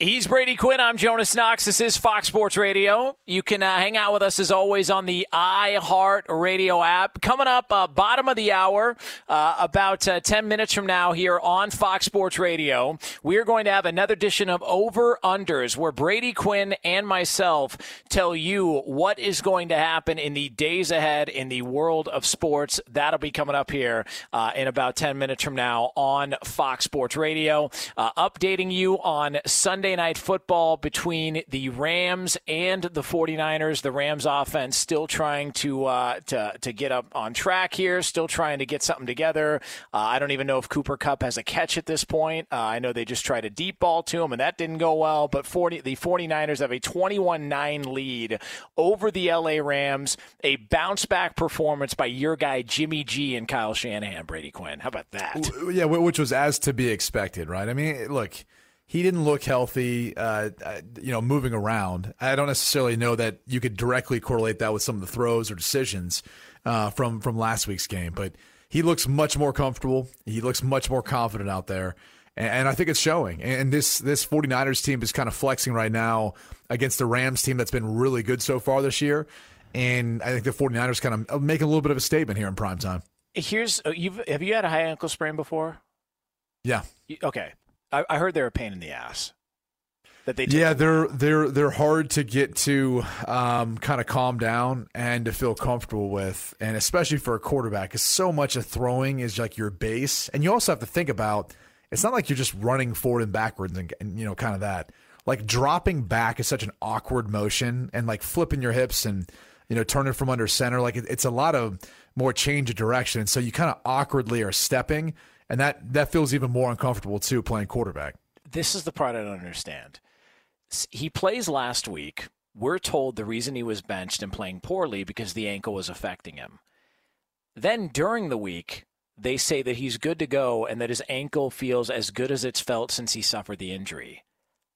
He's Brady Quinn. I'm Jonas Knox. This is Fox Sports Radio. You can uh, hang out with us as always on the iHeart Radio app. Coming up, uh, bottom of the hour, uh, about uh, 10 minutes from now here on Fox Sports Radio, we are going to have another edition of Over Unders where Brady Quinn and myself tell you what is going to happen in the days ahead in the world of sports. That'll be coming up here uh, in about 10 minutes from now on Fox Sports Radio. Uh, updating you on Sunday night football between the Rams and the 49ers. The Rams offense still trying to uh, to to get up on track here, still trying to get something together. Uh, I don't even know if Cooper Kupp has a catch at this point. Uh, I know they just tried a deep ball to him and that didn't go well, but 40 the 49ers have a 21-9 lead over the LA Rams. A bounce back performance by your guy Jimmy G and Kyle Shanahan, Brady Quinn. How about that? Yeah, which was as to be expected, right? I mean, look, he didn't look healthy, uh, uh, you know, moving around. I don't necessarily know that you could directly correlate that with some of the throws or decisions uh, from from last week's game, but he looks much more comfortable. He looks much more confident out there. And, and I think it's showing. And this this 49ers team is kind of flexing right now against the Rams team that's been really good so far this year. And I think the 49ers kind of making a little bit of a statement here in prime time. Here's uh, you've have you had a high ankle sprain before? Yeah. Okay, I, I heard they're a pain in the ass. That they Yeah, they're they're they're hard to get to um, kind of calm down and to feel comfortable with, and especially for a quarterback, because so much of throwing is like your base, and you also have to think about it's not like you're just running forward and backwards and, and you know kind of that. Like dropping back is such an awkward motion, and like flipping your hips and you know, turning from under center. Like it, it's a lot of more change of direction. So you kind of awkwardly are stepping, and that that feels even more uncomfortable too playing quarterback. This is the part I don't understand. He plays last week. We're told the reason he was benched and playing poorly because the ankle was affecting him. Then during the week, they say that he's good to go and that his ankle feels as good as it's felt since he suffered the injury.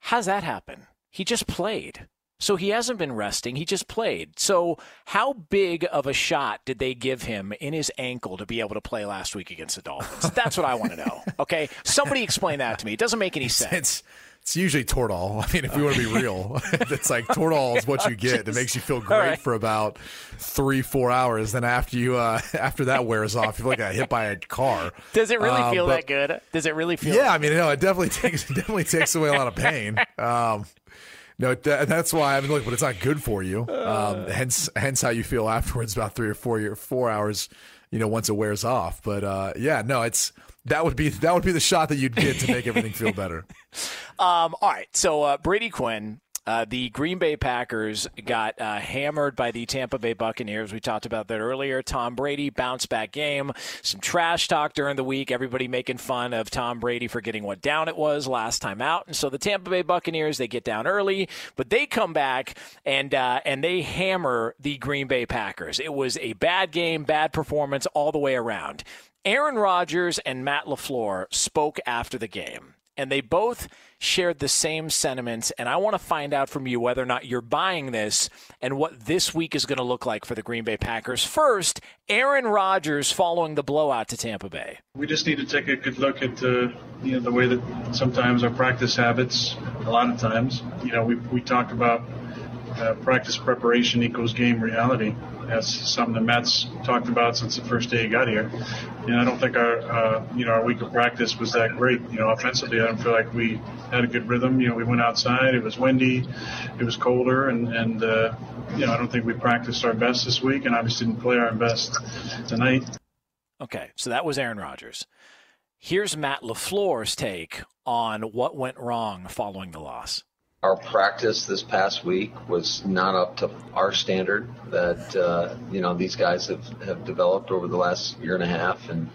How's that happen? He just played. So he hasn't been resting. He just played. So how big of a shot did they give him in his ankle to be able to play last week against the Dolphins? That's what I want to know. Okay, somebody explain that to me. It doesn't make any sense. It's, it's usually Toradol. I mean, if you want to be real, it's like Toradol is what you get. It makes you feel great right. for about three, four hours. Then after you, uh, after that wears off, you feel like got hit by a car. Does it really um, feel but, that good? Does it really feel? Yeah, I mean, know, it definitely takes definitely takes away a lot of pain. Um, no, that, that's why I mean, look, but it's not good for you. Um, hence, hence how you feel afterwards, about three or four year, four hours, you know, once it wears off. But uh, yeah, no, it's that would be that would be the shot that you'd get to make everything feel better. um, all right, so uh, Brady Quinn uh, the Green Bay Packers got uh, hammered by the Tampa Bay Buccaneers. We talked about that earlier. Tom Brady bounce back game. Some trash talk during the week. Everybody making fun of Tom Brady for getting what down it was last time out. And so the Tampa Bay Buccaneers they get down early, but they come back and uh, and they hammer the Green Bay Packers. It was a bad game, bad performance all the way around. Aaron Rodgers and Matt LaFleur spoke after the game and they both shared the same sentiments. And I want to find out from you whether or not you're buying this and what this week is going to look like for the Green Bay Packers. First, Aaron Rodgers following the blowout to Tampa Bay. We just need to take a good look at uh, you know the way that sometimes our practice habits, a lot of times, you know, we we talk about uh, practice preparation equals game reality. That's something the Mets talked about since the first day he got here. And I don't think our, uh, you know, our week of practice was that great. You know, offensively, I don't feel like we had a good rhythm. You know, we went outside. It was windy, it was colder, and and uh, you know, I don't think we practiced our best this week, and obviously didn't play our best tonight. Okay, so that was Aaron Rodgers. Here's Matt LaFleur's take on what went wrong following the loss our practice this past week was not up to our standard that uh, you know these guys have, have developed over the last year and a half, and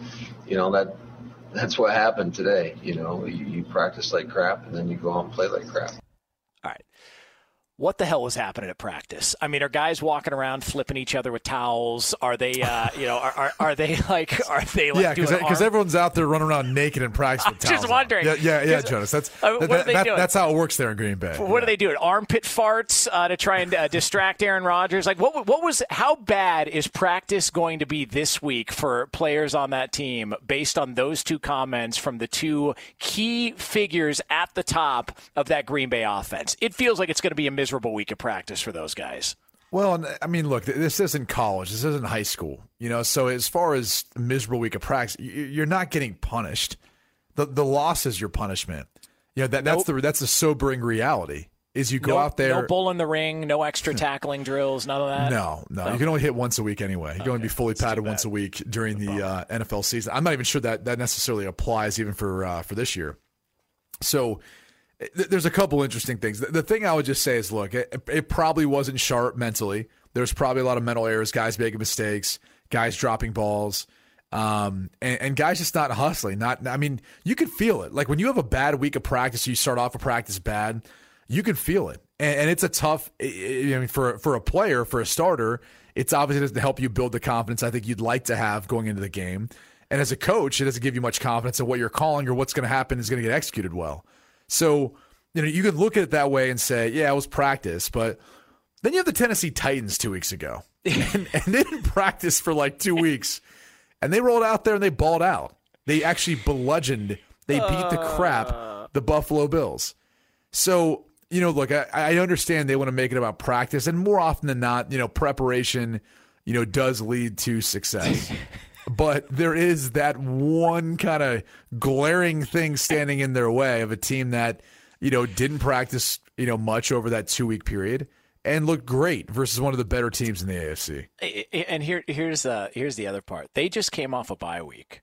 you know that that's what happened today. You know, you, you practice like crap, and then you go out and play like crap what the hell was happening at practice? I mean, are guys walking around flipping each other with towels? Are they, uh, you know, are, are, are, they like, are they like, yeah, because everyone's out there running around naked in practice with towels. Just wondering. On. Yeah, yeah, yeah, Jonas. That's uh, that, that, that's how it works there in Green Bay. What yeah. are they doing? Armpit farts uh, to try and uh, distract Aaron Rodgers? Like, what what was? How bad is practice going to be this week for players on that team based on those two comments from the two key figures at the top of that Green Bay offense? It feels like it's going to be a miserable week of practice for those guys. Well, I mean, look, this isn't college. This isn't high school. You know, so as far as miserable week of practice, you're not getting punished. The the loss is your punishment. You know, that that's nope. the that's the sobering reality. Is you go no, out there, no bull in the ring, no extra tackling drills, none of that. No, no, no, you can only hit once a week anyway. You can okay. only be fully padded once a week during the uh, NFL season. I'm not even sure that that necessarily applies even for uh, for this year. So there's a couple interesting things. The, thing I would just say is, look, it, it, probably wasn't sharp mentally. There's probably a lot of mental errors, guys making mistakes, guys dropping balls, um, and, and, guys just not hustling. Not, I mean, you can feel it. Like when you have a bad week of practice, you start off a practice bad, you can feel it, and, and it's a tough. I mean, for for a player, for a starter, it's obviously doesn't help you build the confidence I think you'd like to have going into the game. And as a coach, it doesn't give you much confidence in what you're calling or what's going to happen is going to get executed well. So, you know, you could look at it that way and say, yeah, it was practice, but then you have the Tennessee Titans two weeks ago, and, and they didn't practice for like two weeks, and they rolled out there and they balled out. They actually bludgeoned, they beat the crap uh. the Buffalo Bills. So, you know, look, I, I understand they want to make it about practice, and more often than not, you know, preparation, you know, does lead to success. but there is that one kind of glaring thing standing in their way of a team that you know didn't practice you know much over that two week period and looked great versus one of the better teams in the AFC. And here here's uh here's the other part. They just came off a bye week.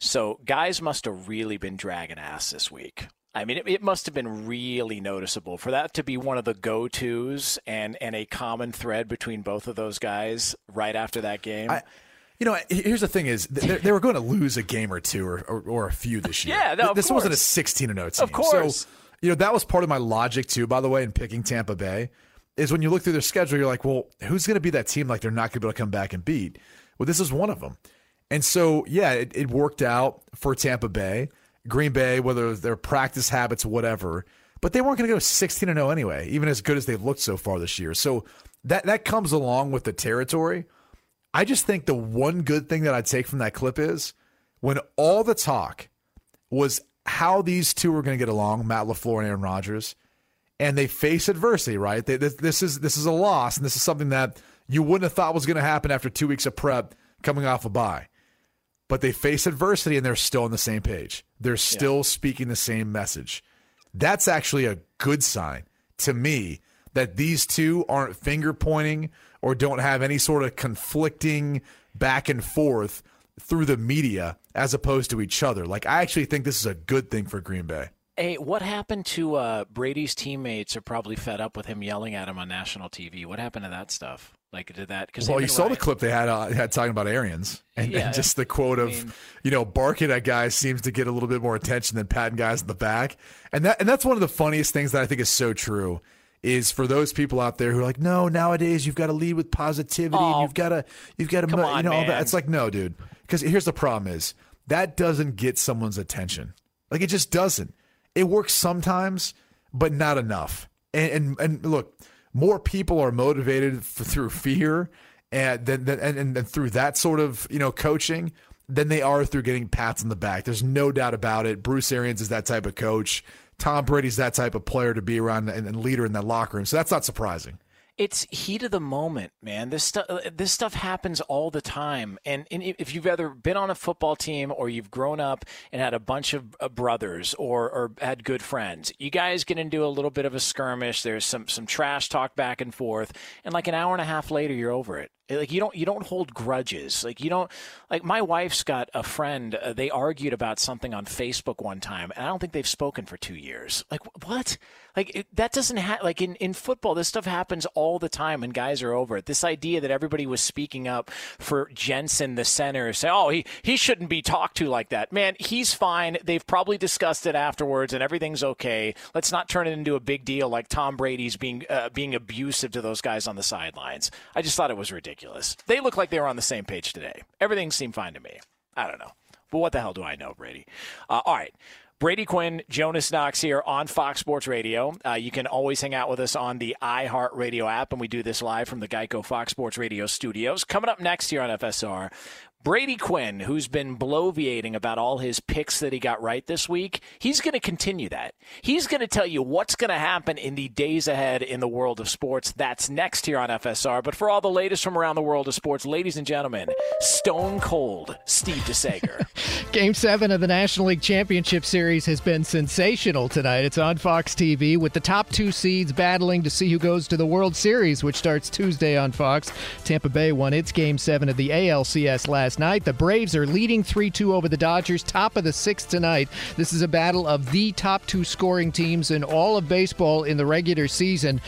So guys must have really been dragging ass this week. I mean, it, it, must have been really noticeable for that to be one of the go-tos and and a common thread between both of those guys right after that game. I, you know, here's the thing: is they, they were going to lose a game or two or, or, or a few this year. yeah, no, this course. wasn't a 16 and 0 team. Of course. So, you know, that was part of my logic too. By the way, in picking Tampa Bay, is when you look through their schedule, you're like, well, who's going to be that team like they're not going to be able to come back and beat? Well, this is one of them. And so, yeah, it, it worked out for Tampa Bay, Green Bay, whether their practice habits, whatever. But they weren't going to go 16 and 0 anyway, even as good as they've looked so far this year. So that that comes along with the territory. I just think the one good thing that I take from that clip is when all the talk was how these two were going to get along, Matt LaFleur and Aaron Rodgers, and they face adversity, right? They, this, this is this is a loss, and this is something that you wouldn't have thought was going to happen after two weeks of prep coming off a bye. But they face adversity and they're still on the same page. They're still yeah. speaking the same message. That's actually a good sign to me that these two aren't finger pointing or don't have any sort of conflicting back and forth through the media as opposed to each other. Like, I actually think this is a good thing for Green Bay. Hey, what happened to uh, Brady's teammates? Are probably fed up with him yelling at him on national TV. What happened to that stuff? Like, did that? Cause well, you saw the clip they had uh, had talking about Arians, and, yeah, and just the quote of, mean, you know, barking at guys seems to get a little bit more attention than patting guys in the back, and that and that's one of the funniest things that I think is so true is for those people out there who are like, no, nowadays you've got to lead with positivity. Oh, you've got to, you've got to, you on, know, man. all that. It's like, no, dude. Because here's the problem: is that doesn't get someone's attention. Like it just doesn't. It works sometimes, but not enough. And and, and look, more people are motivated for, through fear and then and, and, and through that sort of you know coaching than they are through getting pats on the back. There's no doubt about it. Bruce Arians is that type of coach. Tom Brady's that type of player to be around and, and leader in that locker room. So that's not surprising it's heat of the moment, man. This stuff this stuff happens all the time. And, and, if you've ever been on a football team or you've grown up and had a bunch of uh, brothers or, or had good friends, you guys get into a little bit of a skirmish. There's some some trash talk back and forth, and like an hour and a half later, you're over it. Like you don't you don't hold grudges. Like you don't like my wife's got a friend. Uh, they argued about something on Facebook one time, and I don't think they've spoken for two years. Like what? Like it, that doesn't happen. Like in in football, this stuff happens all the time, and guys are over it. This idea that everybody was speaking up for Jensen, the center, say, "Oh, he he shouldn't be talked to like that." Man, he's fine. They've probably discussed it afterwards, and everything's okay. Let's not turn it into a big deal like Tom Brady's being uh, being abusive to those guys on the sidelines. I just thought it was ridiculous ridiculous. They look like they were on the same page today. Everything seemed fine to me. I don't know. But what the hell do I know, Brady? Uh, all right. Brady Quinn, Jonas Knox here on Fox Sports Radio. Uh, you can always hang out with us on the iHeartRadio app, and we do this live from the Geico Fox Sports Radio studios. Coming up next here on FSR, Brady Quinn, who's been bloviating about all his picks that he got right this week, he's going to continue that. He's going to tell you what's going to happen in the days ahead in the world of sports. That's next here on FSR. But for all the latest from around the world of sports, ladies and gentlemen, Stone Cold Steve DeSager. Game seven of the National League Championship Series has been sensational tonight. It's on Fox TV with the top two seeds battling to see who goes to the World Series, which starts Tuesday on Fox. Tampa Bay won its Game seven of the ALCS last last night. The Braves are leading 3 2 over the Dodgers, top of the sixth tonight. This is a battle of the top two scoring teams in all of baseball in the regular season.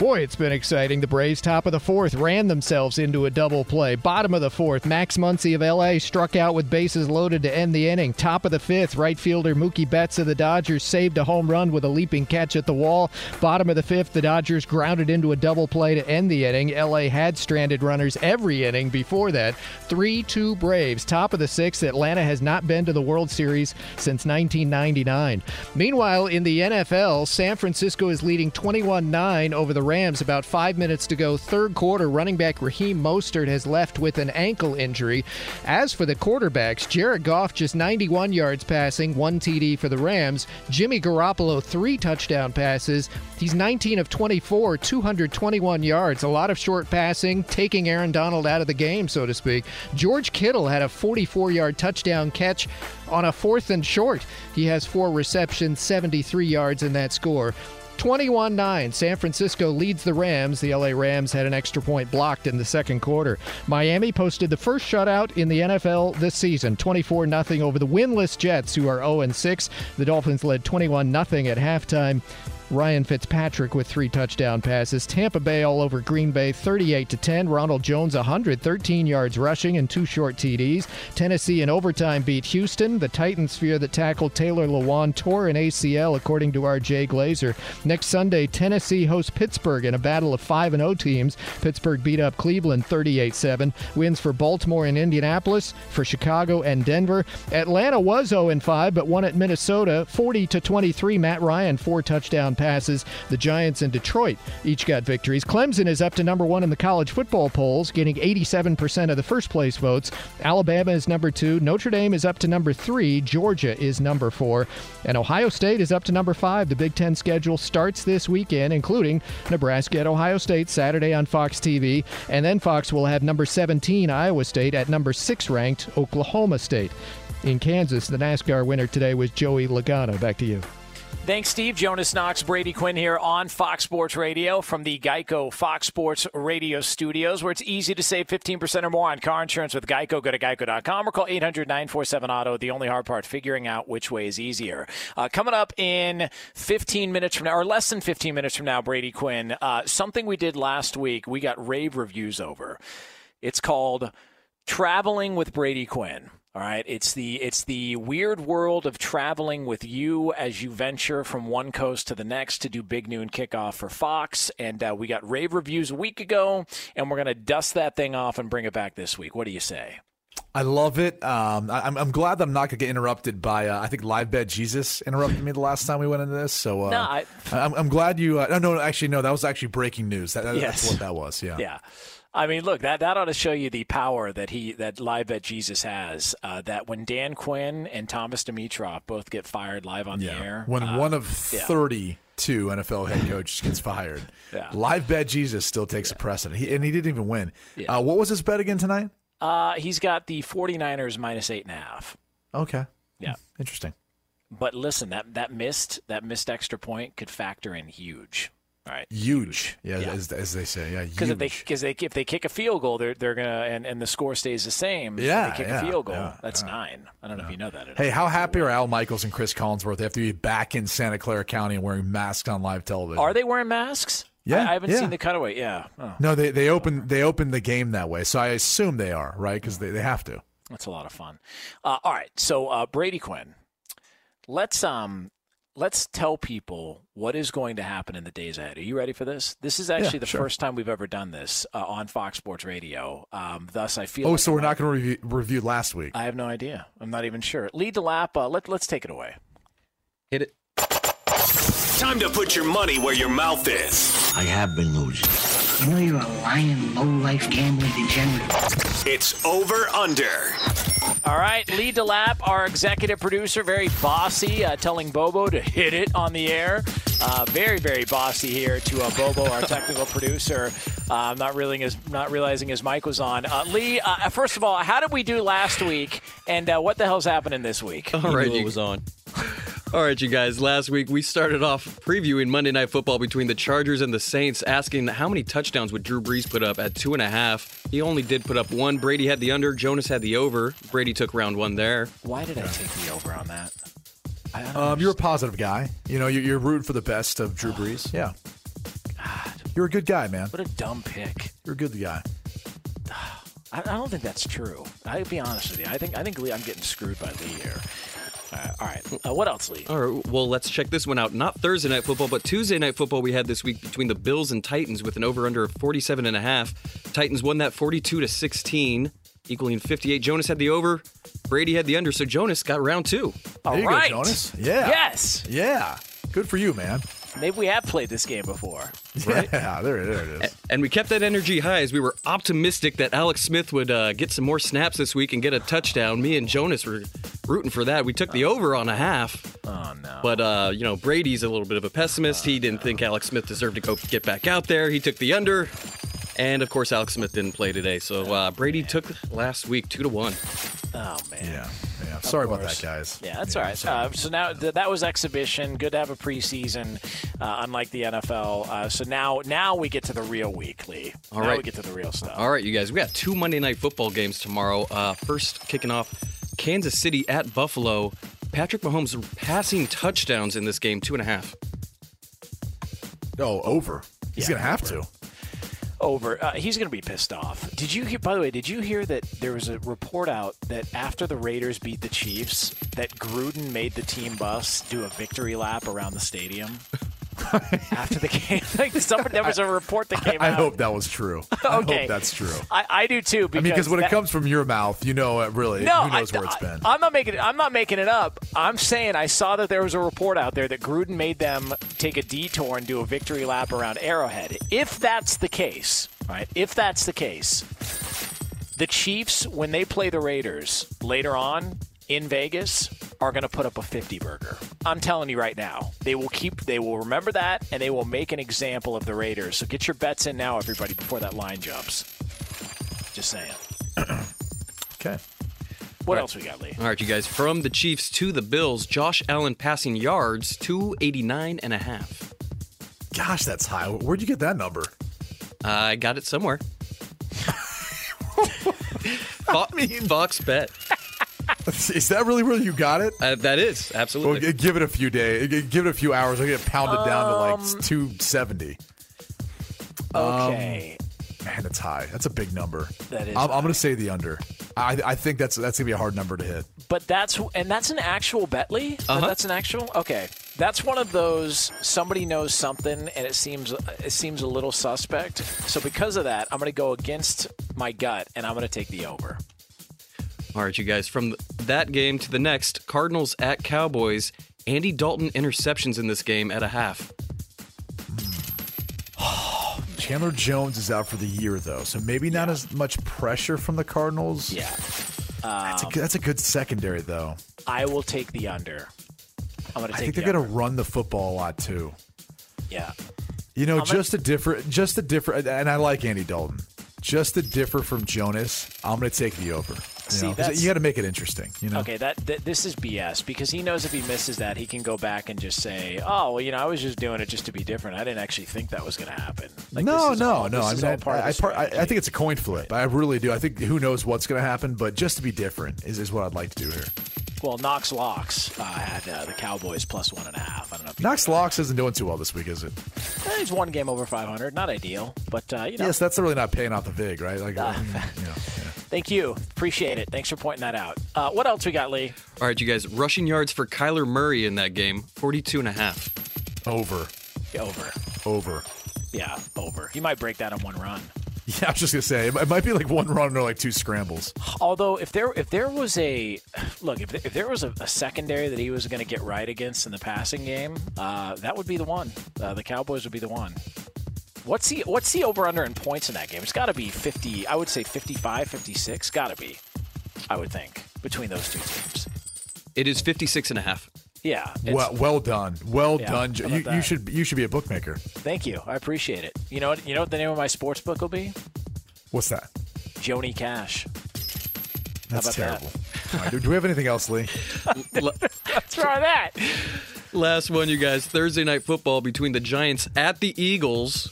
Boy, it's been exciting. The Braves, top of the fourth, ran themselves into a double play. Bottom of the fourth, Max Muncy of LA struck out with bases loaded to end the inning. Top of the fifth, right fielder Mookie Betts of the Dodgers saved a home run with a leaping catch at the wall. Bottom of the fifth, the Dodgers grounded into a double play to end the inning. LA had stranded runners every inning before that. 3 2 Braves. Top of the sixth, Atlanta has not been to the World Series since 1999. Meanwhile, in the NFL, San Francisco is leading 21 9 over the Rams about five minutes to go. Third quarter, running back Raheem Mostert has left with an ankle injury. As for the quarterbacks, Jared Goff just 91 yards passing, one TD for the Rams. Jimmy Garoppolo, three touchdown passes. He's 19 of 24, 221 yards. A lot of short passing, taking Aaron Donald out of the game, so to speak. George Kittle had a 44 yard touchdown catch on a fourth and short. He has four receptions, 73 yards in that score. 21 9. San Francisco leads the Rams. The LA Rams had an extra point blocked in the second quarter. Miami posted the first shutout in the NFL this season 24 0 over the winless Jets, who are 0 6. The Dolphins led 21 0 at halftime. Ryan Fitzpatrick with three touchdown passes. Tampa Bay all over Green Bay 38 to 10. Ronald Jones 113 yards rushing and two short TDs. Tennessee in overtime beat Houston. The Titans fear that tackle Taylor Lewan tore an ACL according to Jay Glazer. Next Sunday Tennessee hosts Pittsburgh in a battle of 5 and 0 teams. Pittsburgh beat up Cleveland 38-7. Wins for Baltimore and Indianapolis, for Chicago and Denver. Atlanta was 0 5 but won at Minnesota 40 to 23. Matt Ryan four touchdown passes. The Giants and Detroit each got victories. Clemson is up to number one in the college football polls, getting 87% of the first place votes. Alabama is number two. Notre Dame is up to number three. Georgia is number four. And Ohio State is up to number five. The Big Ten schedule starts this weekend, including Nebraska at Ohio State Saturday on Fox TV. And then Fox will have number 17 Iowa State at number six ranked Oklahoma State. In Kansas, the NASCAR winner today was Joey Logano. Back to you. Thanks, Steve. Jonas Knox, Brady Quinn here on Fox Sports Radio from the Geico Fox Sports Radio studios, where it's easy to save 15% or more on car insurance with Geico. Go to geico.com or call 800 947 Auto. The only hard part, figuring out which way is easier. Uh, coming up in 15 minutes from now, or less than 15 minutes from now, Brady Quinn, uh, something we did last week, we got rave reviews over. It's called Traveling with Brady Quinn. All right, it's the it's the weird world of traveling with you as you venture from one coast to the next to do Big Noon Kickoff for Fox, and uh, we got rave reviews a week ago, and we're gonna dust that thing off and bring it back this week. What do you say? I love it. Um, I, am I'm glad that I'm not going to get interrupted by. Uh, I think Live Bet Jesus interrupted me the last time we went into this. So uh, no, I, am I'm glad you. Uh, no, no, actually, no. That was actually breaking news. That, yes. That's what that was. Yeah. Yeah. I mean, look that that ought to show you the power that he that live bet Jesus has. Uh, that when Dan Quinn and Thomas Dimitroff both get fired live on yeah. the air, when uh, one of yeah. thirty-two NFL head coaches gets fired, yeah. live bet Jesus still takes a precedent. He, and he didn't even win. Uh, what was his bet again tonight? Uh, he's got the 49ers minus eight and a half. Okay. Yeah. Interesting. But listen, that that missed that missed extra point could factor in huge. Right. Huge, yeah, yeah. As, as, they say, yeah. Because if they because they if they kick a field goal, they're they're gonna and, and the score stays the same. Yeah, they kick yeah, a field goal. yeah, that's nine. I don't know if you know that. Hey, how happy are Al Michaels and Chris Collinsworth after be back in Santa Clara County and wearing masks on live television? Are they wearing masks? Yeah, I, I haven't seen the cutaway. Yeah. Oh. No, they they opened they opened the game that way, so I assume they are right because they, they have to. That's a lot of fun. Uh, all right, so uh, Brady Quinn, let's um let's tell people what is going to happen in the days ahead. Are you ready for this? This is actually Yeah, the sure. first time we've ever done this uh, on Fox Sports Radio. Um, thus, I feel. Oh, like so we're not going to review, review last week. I have no idea. I'm not even sure. Lead the lap. Uh, let Let's take it away. Hit it. Time to put your money where your mouth is. I have been losing. You know you're a lying, low-life gambling degenerate. It's over under. All right, Lee to lap. Our executive producer, very bossy, uh, telling Bobo to hit it on the air. Uh, very, very bossy here to uh, Bobo, our technical producer. Uh, not realizing his not realizing his mic was on. Uh, Lee, uh, first of all, how did we do last week, and uh, what the hell's happening this week? All right, you was on. All right, you guys. Last week we started off previewing Monday Night Football between the Chargers and the Saints, asking how many touchdowns would Drew Brees put up at two and a half. He only did put up one. Brady had the under. Jonas had the over. Brady took round one there. Why did I take the over on that? I Um, you're a positive guy. You know, you're, you're rooting for the best of Drew Brees. Yeah. God, you're a good guy, man. What a dumb pick. You're a good guy. I, I don't think that's true. I'll be honest with you. I think I think Lee, I'm getting screwed by Lee here. Uh, all right. Uh, what else, Lee? All right, well, let's check this one out. Not Thursday night football, but Tuesday night football we had this week between the Bills and Titans with an over-under of 47 and a half. Titans won that 42 to 16, equaling 58. Jonas had the over. Brady had the under, so Jonas got round two. All there you right. go, Jonas. Yeah. Yes. Yeah. Good for you, man. Maybe we have played this game before. Right? Yeah, there, there it is. And we kept that energy high as we were optimistic that Alex Smith would uh, get some more snaps this week and get a touchdown. Me and Jonas were rooting for that. We took the over on a half. Oh no! But uh, you know, Brady's a little bit of a pessimist. he didn't think Alex Smith deserved to go get back out there. He took the under. And of course, Alex Smith didn't play today, so uh, Brady took last week two to one. Oh man. Yeah, yeah. Sorry about that, guys. Yeah, that's all right. Uh, so now th- that was exhibition. Good to have a preseason, uh, unlike the NFL. Uh, so now, now we get to the real weekly. Lee. All now right. we get to the real stuff. All right, you guys. We got two Monday night football games tomorrow. Uh, first, kicking off Kansas City at Buffalo. Patrick Mahomes passing touchdowns in this game, two and a half. Oh, over. He's Yeah, gonna have to. Over. Uh, he's going to be pissed off. Did you hear? By the way, did you hear that there was a report out that after the Raiders beat the Chiefs, that Gruden made the team bus do a victory lap around the stadium after the game? like somebody, there was a report that came I out. hope that was true. I Okay. hope that's true. I, I do too. I Because mean, because when that- it comes from your mouth, you know, it really, No, who knows I, where it's been. I, am not making it. I'm not making it up. I'm saying I saw that there was a report out there that Gruden made them take a detour and do a victory lap around Arrowhead. If that's the case, right? If that's the case, the Chiefs when they play the Raiders later on in Vegas are going to put up a 50 burger. I'm telling you right now. They will keep they will remember that and they will make an example of the Raiders. So get your bets in now everybody before that line jumps. Just saying. okay. What else we got, Lee? All right, you guys. From the Chiefs to the Bills, Josh Allen passing yards, 289 and a half. Gosh, that's high. Where'd you get that number? I got it somewhere. Fo- Fox bet. Is that really where you got it? Uh, that is absolutely. g- give it a few days. Give it a few hours. I'll get it pounded down to Um, like 270. Okay. Man, it's high. That's a big number. That is I'm, I'm going to say the under. I, I think that's that's going to be a hard number to hit. But that's and that's an actual Betley. Uh-huh. That's an actual. Okay, that's one of those. Somebody knows something, and it seems it seems a little suspect. So because of that, I'm going to go against my gut, and I'm going to take the over. All right, you guys. From that game to the next, Cardinals at Cowboys. Andy Dalton interceptions in this game at a half. Chandler Jones is out for the year though, so maybe not as much pressure from the Cardinals. Yeah. That's a, Um, good- that's a good secondary though. I will take the under. I'm going to take. I think the they're going to run the football a lot too. Yeah. You know, I'm gonna- just a different, just a different, and I like Andy Dalton. Just to differ from Jonas, I'm going to take the over. You, See, know, 'cause that's- you got to make it interesting. You know, Okay, that, that this is BS because he knows if he misses that, he can go back and just say, "Oh, well, you know, I was just doing it just to be different. I didn't actually think that was going to happen." Like, no, no, all- no. I mean, all I, part I, I, I think it's a coin flip. I really do. I think who knows what's going to happen, but just to be different is, is what I'd like to do here. Well, Knox Locks uh, had uh, the Cowboys plus one and a half. I don't know. If Knox Locks isn't doing too well this week, is it? Eh, he's one game over 500. Not ideal, but uh, you know. Yes, that's really not paying off the vig, right? Like, mean, you know, Thank you. Appreciate it. Thanks for pointing that out. Uh, what else we got, Lee? All right, you guys. Rushing yards for Kyler Murray in that game, 42 and a half. over, Over. over. Yeah, over. He might break that on one run. Yeah, I was just gonna say it might be like one run or like two scrambles. Although if there if there was a look if, if there was a, a secondary that he was going to get right against in the passing game, uh, that would be the one. Uh, the Cowboys would be the one. What's the what's the over under in points in that game? It's got to be 50. I would say 55, 56. Got to be. I would think between those two teams. It is 56 and a half. Yeah. Well, well done, well Yeah, done. You, you should you should be a bookmaker. Thank you. I appreciate it. You know what? You know what the name of my sports book will be? What's that? Joni Cash. That's about that? terrible. Do, do we have anything else, Lee? Let's try that. Last one, you guys. Thursday night football between the Giants at the Eagles.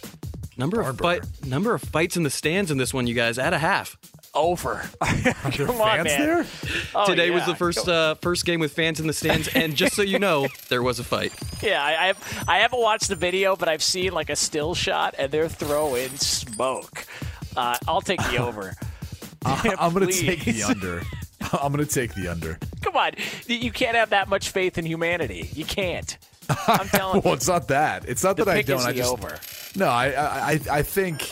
Number of fight, number of fights in the stands in this one, you guys, at a half. Over. Come on, fans man. there? Oh, Today was the first uh, first game with fans in the stands, and just so you know, there was a fight. Yeah, I, I, have, I haven't watched the video, but I've seen like a still shot, and they're throwing smoke. Uh, I'll take the over. I- I'm going to take the under. I'm going to take the under. Come on, you can't have that much faith in humanity. You can't. I'm telling well, you. it's not that. It's not The that I don't. is I the just over. No. I, I I think.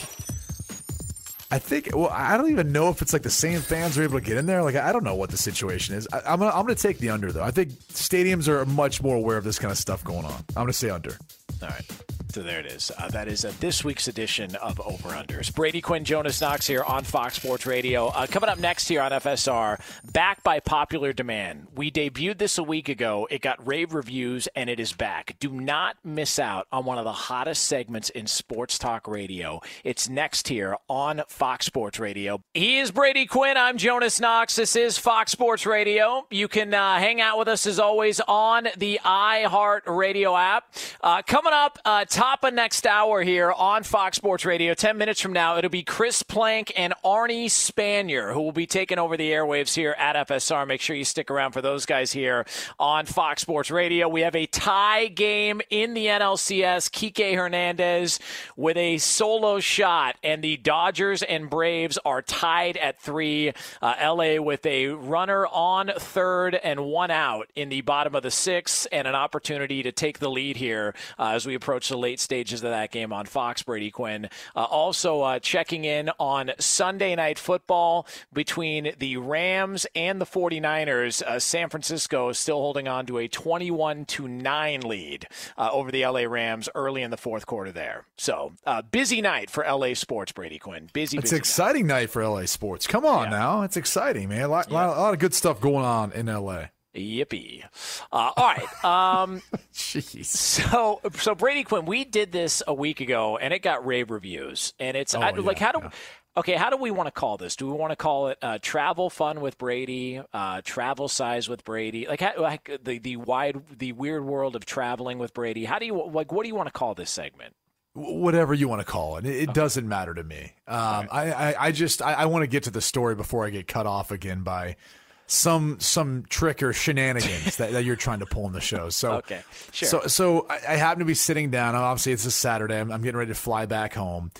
I think. Well, I don't even know if it's like the same fans are able to get in there. Like I don't know what the situation is. I, I'm gonna I'm gonna take the under though. I think stadiums are much more aware of this kind of stuff going on. I'm gonna say under. All right. So there it is. Uh, that is uh, this week's edition of Over Unders. Brady Quinn, Jonas Knox here on Fox Sports Radio. Uh, coming up next here on FSR, back by popular demand. We debuted this a week ago. It got rave reviews, and it is back. Do not miss out on one of the hottest segments in sports talk radio. It's next here on Fox Sports Radio. He is Brady Quinn. I'm Jonas Knox. This is Fox Sports Radio. You can uh, hang out with us as always on the iHeart Radio app. Uh, coming up, uh, top of next hour here on Fox Sports Radio. 10 minutes from now, it'll be Chris Plank and Arnie Spanier who will be taking over the airwaves here at FSR. Make sure you stick around for those guys here on Fox Sports Radio. We have a tie game in the NLCS. Kike Hernandez with a solo shot, and the Dodgers and Braves are tied at three. Uh, LA with a runner on third and one out in the bottom of the sixth, and an opportunity to take the lead here uh, as we approach the late stages of that game on Fox. Brady Quinn uh, also uh, checking in on Sunday night football between the Rams and the 49ers. Uh, San Francisco is still holding on to a 21 to 9 lead uh, over the LA Rams early in the fourth quarter there. So, uh, busy night for LA sports, Brady Quinn. Busy, It's busy exciting night. for LA sports. Come on now, it's exciting, man. A lot, lot, a lot of good stuff going on in LA. Yippee! Uh, all right. Um, Jeez. So, so Brady Quinn, we did this a week ago, and it got rave reviews. And it's Oh, I, like, how do okay? How do we want to call this? Do we want to call it uh, travel fun with Brady, uh, travel size with Brady, like, how, like the the wide, the weird world of traveling with Brady? How do you like? What do you want to call this segment? Whatever you want to call it, it, it doesn't matter to me. Um, I, I, I just I, I want to get to the story before I get cut off again by some some trick or shenanigans that, that you're trying to pull in the show. So Okay, sure. So so I, I happen to be sitting down. Obviously, it's a Saturday. I'm, I'm getting ready to fly back home,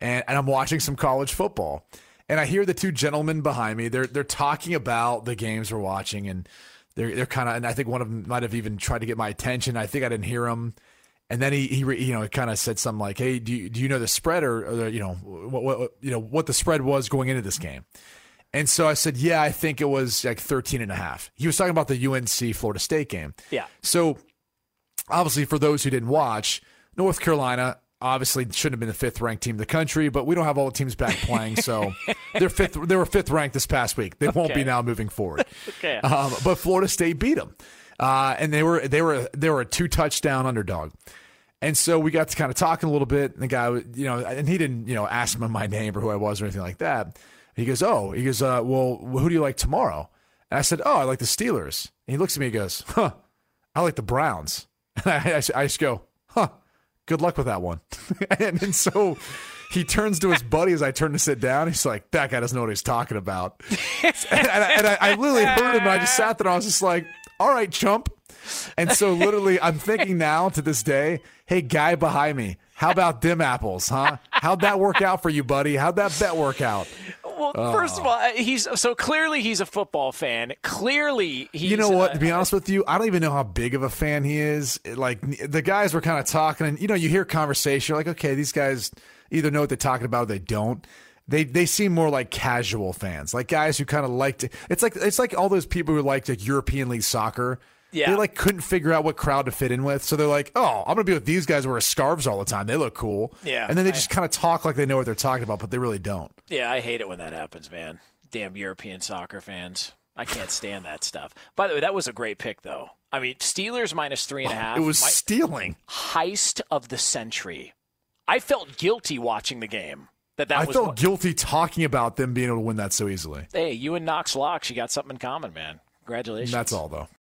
and, and I'm watching some college football. And I hear the two gentlemen behind me. They're they're talking about the games we're watching, and they're they're kind of. And I think one of them might have even tried to get my attention. I think I didn't hear him. And then he, he you know, kind of said something like, "Hey, do you, do you know the spread or, or the, you know what, what you know what the spread was going into this game?" And so I said, "Yeah, I think it was like 13 and a half." He was talking about the UNC Florida State game. Yeah. So obviously, for those who didn't watch, North Carolina obviously shouldn't have been the fifth ranked team in the country, but we don't have all the teams back playing, so they're fifth. They were fifth ranked this past week. They won't be now moving forward. Okay. Um, but Florida State beat them, uh, and they were they were they were a two touchdown underdog. And so we got to kind of talking a little bit. And the guy, you know, and he didn't, you know, ask me my name or who I was or anything like that. He goes, "Oh," he goes, uh, "Well, who do you like tomorrow?" And I said, "Oh, I like the Steelers." And he looks at me and goes, "Huh, I like the Browns." And I, I, I just go, "Huh, good luck with that one." and, and so he turns to his buddy as I turn to sit down. He's like, "That guy doesn't know what he's talking about." and, I, and I, I literally heard him. And I just sat there. and I was just like, "All right, chump." And so, literally, I'm thinking now to this day, hey, guy behind me, how about dim apples, huh? How'd that work out for you, buddy? How'd that bet work out? Well, first of all, uh, he's so clearly he's a football fan. Clearly, he's you know what? uh, To be honest with you, I don't even know how big of a fan he is. Like the guys were kind of talking, and you know, you hear conversation, you're like, okay, these guys either know what they're talking about or they don't. They they seem more like casual fans, like guys who kind of like to. It's like it's like all those people who like like European League soccer. Yeah. They like couldn't figure out what crowd to fit in with, so they're like, "Oh, I'm gonna be with these guys who wear scarves all the time. They look cool." Yeah, and then they I- just kind of talk like they know what they're talking about, but they really don't. Yeah, I hate it when that happens, man. Damn European soccer fans. I can't stand that stuff. By the way, that was a great pick, though. I mean, Steelers minus three and a oh, half. It was My- stealing. heist of the century. I felt guilty watching the game. That that I felt what- guilty talking about them being able to win that so easily. hey, you and Knox Locks, you got something in common, man. Congratulations. That's all, though.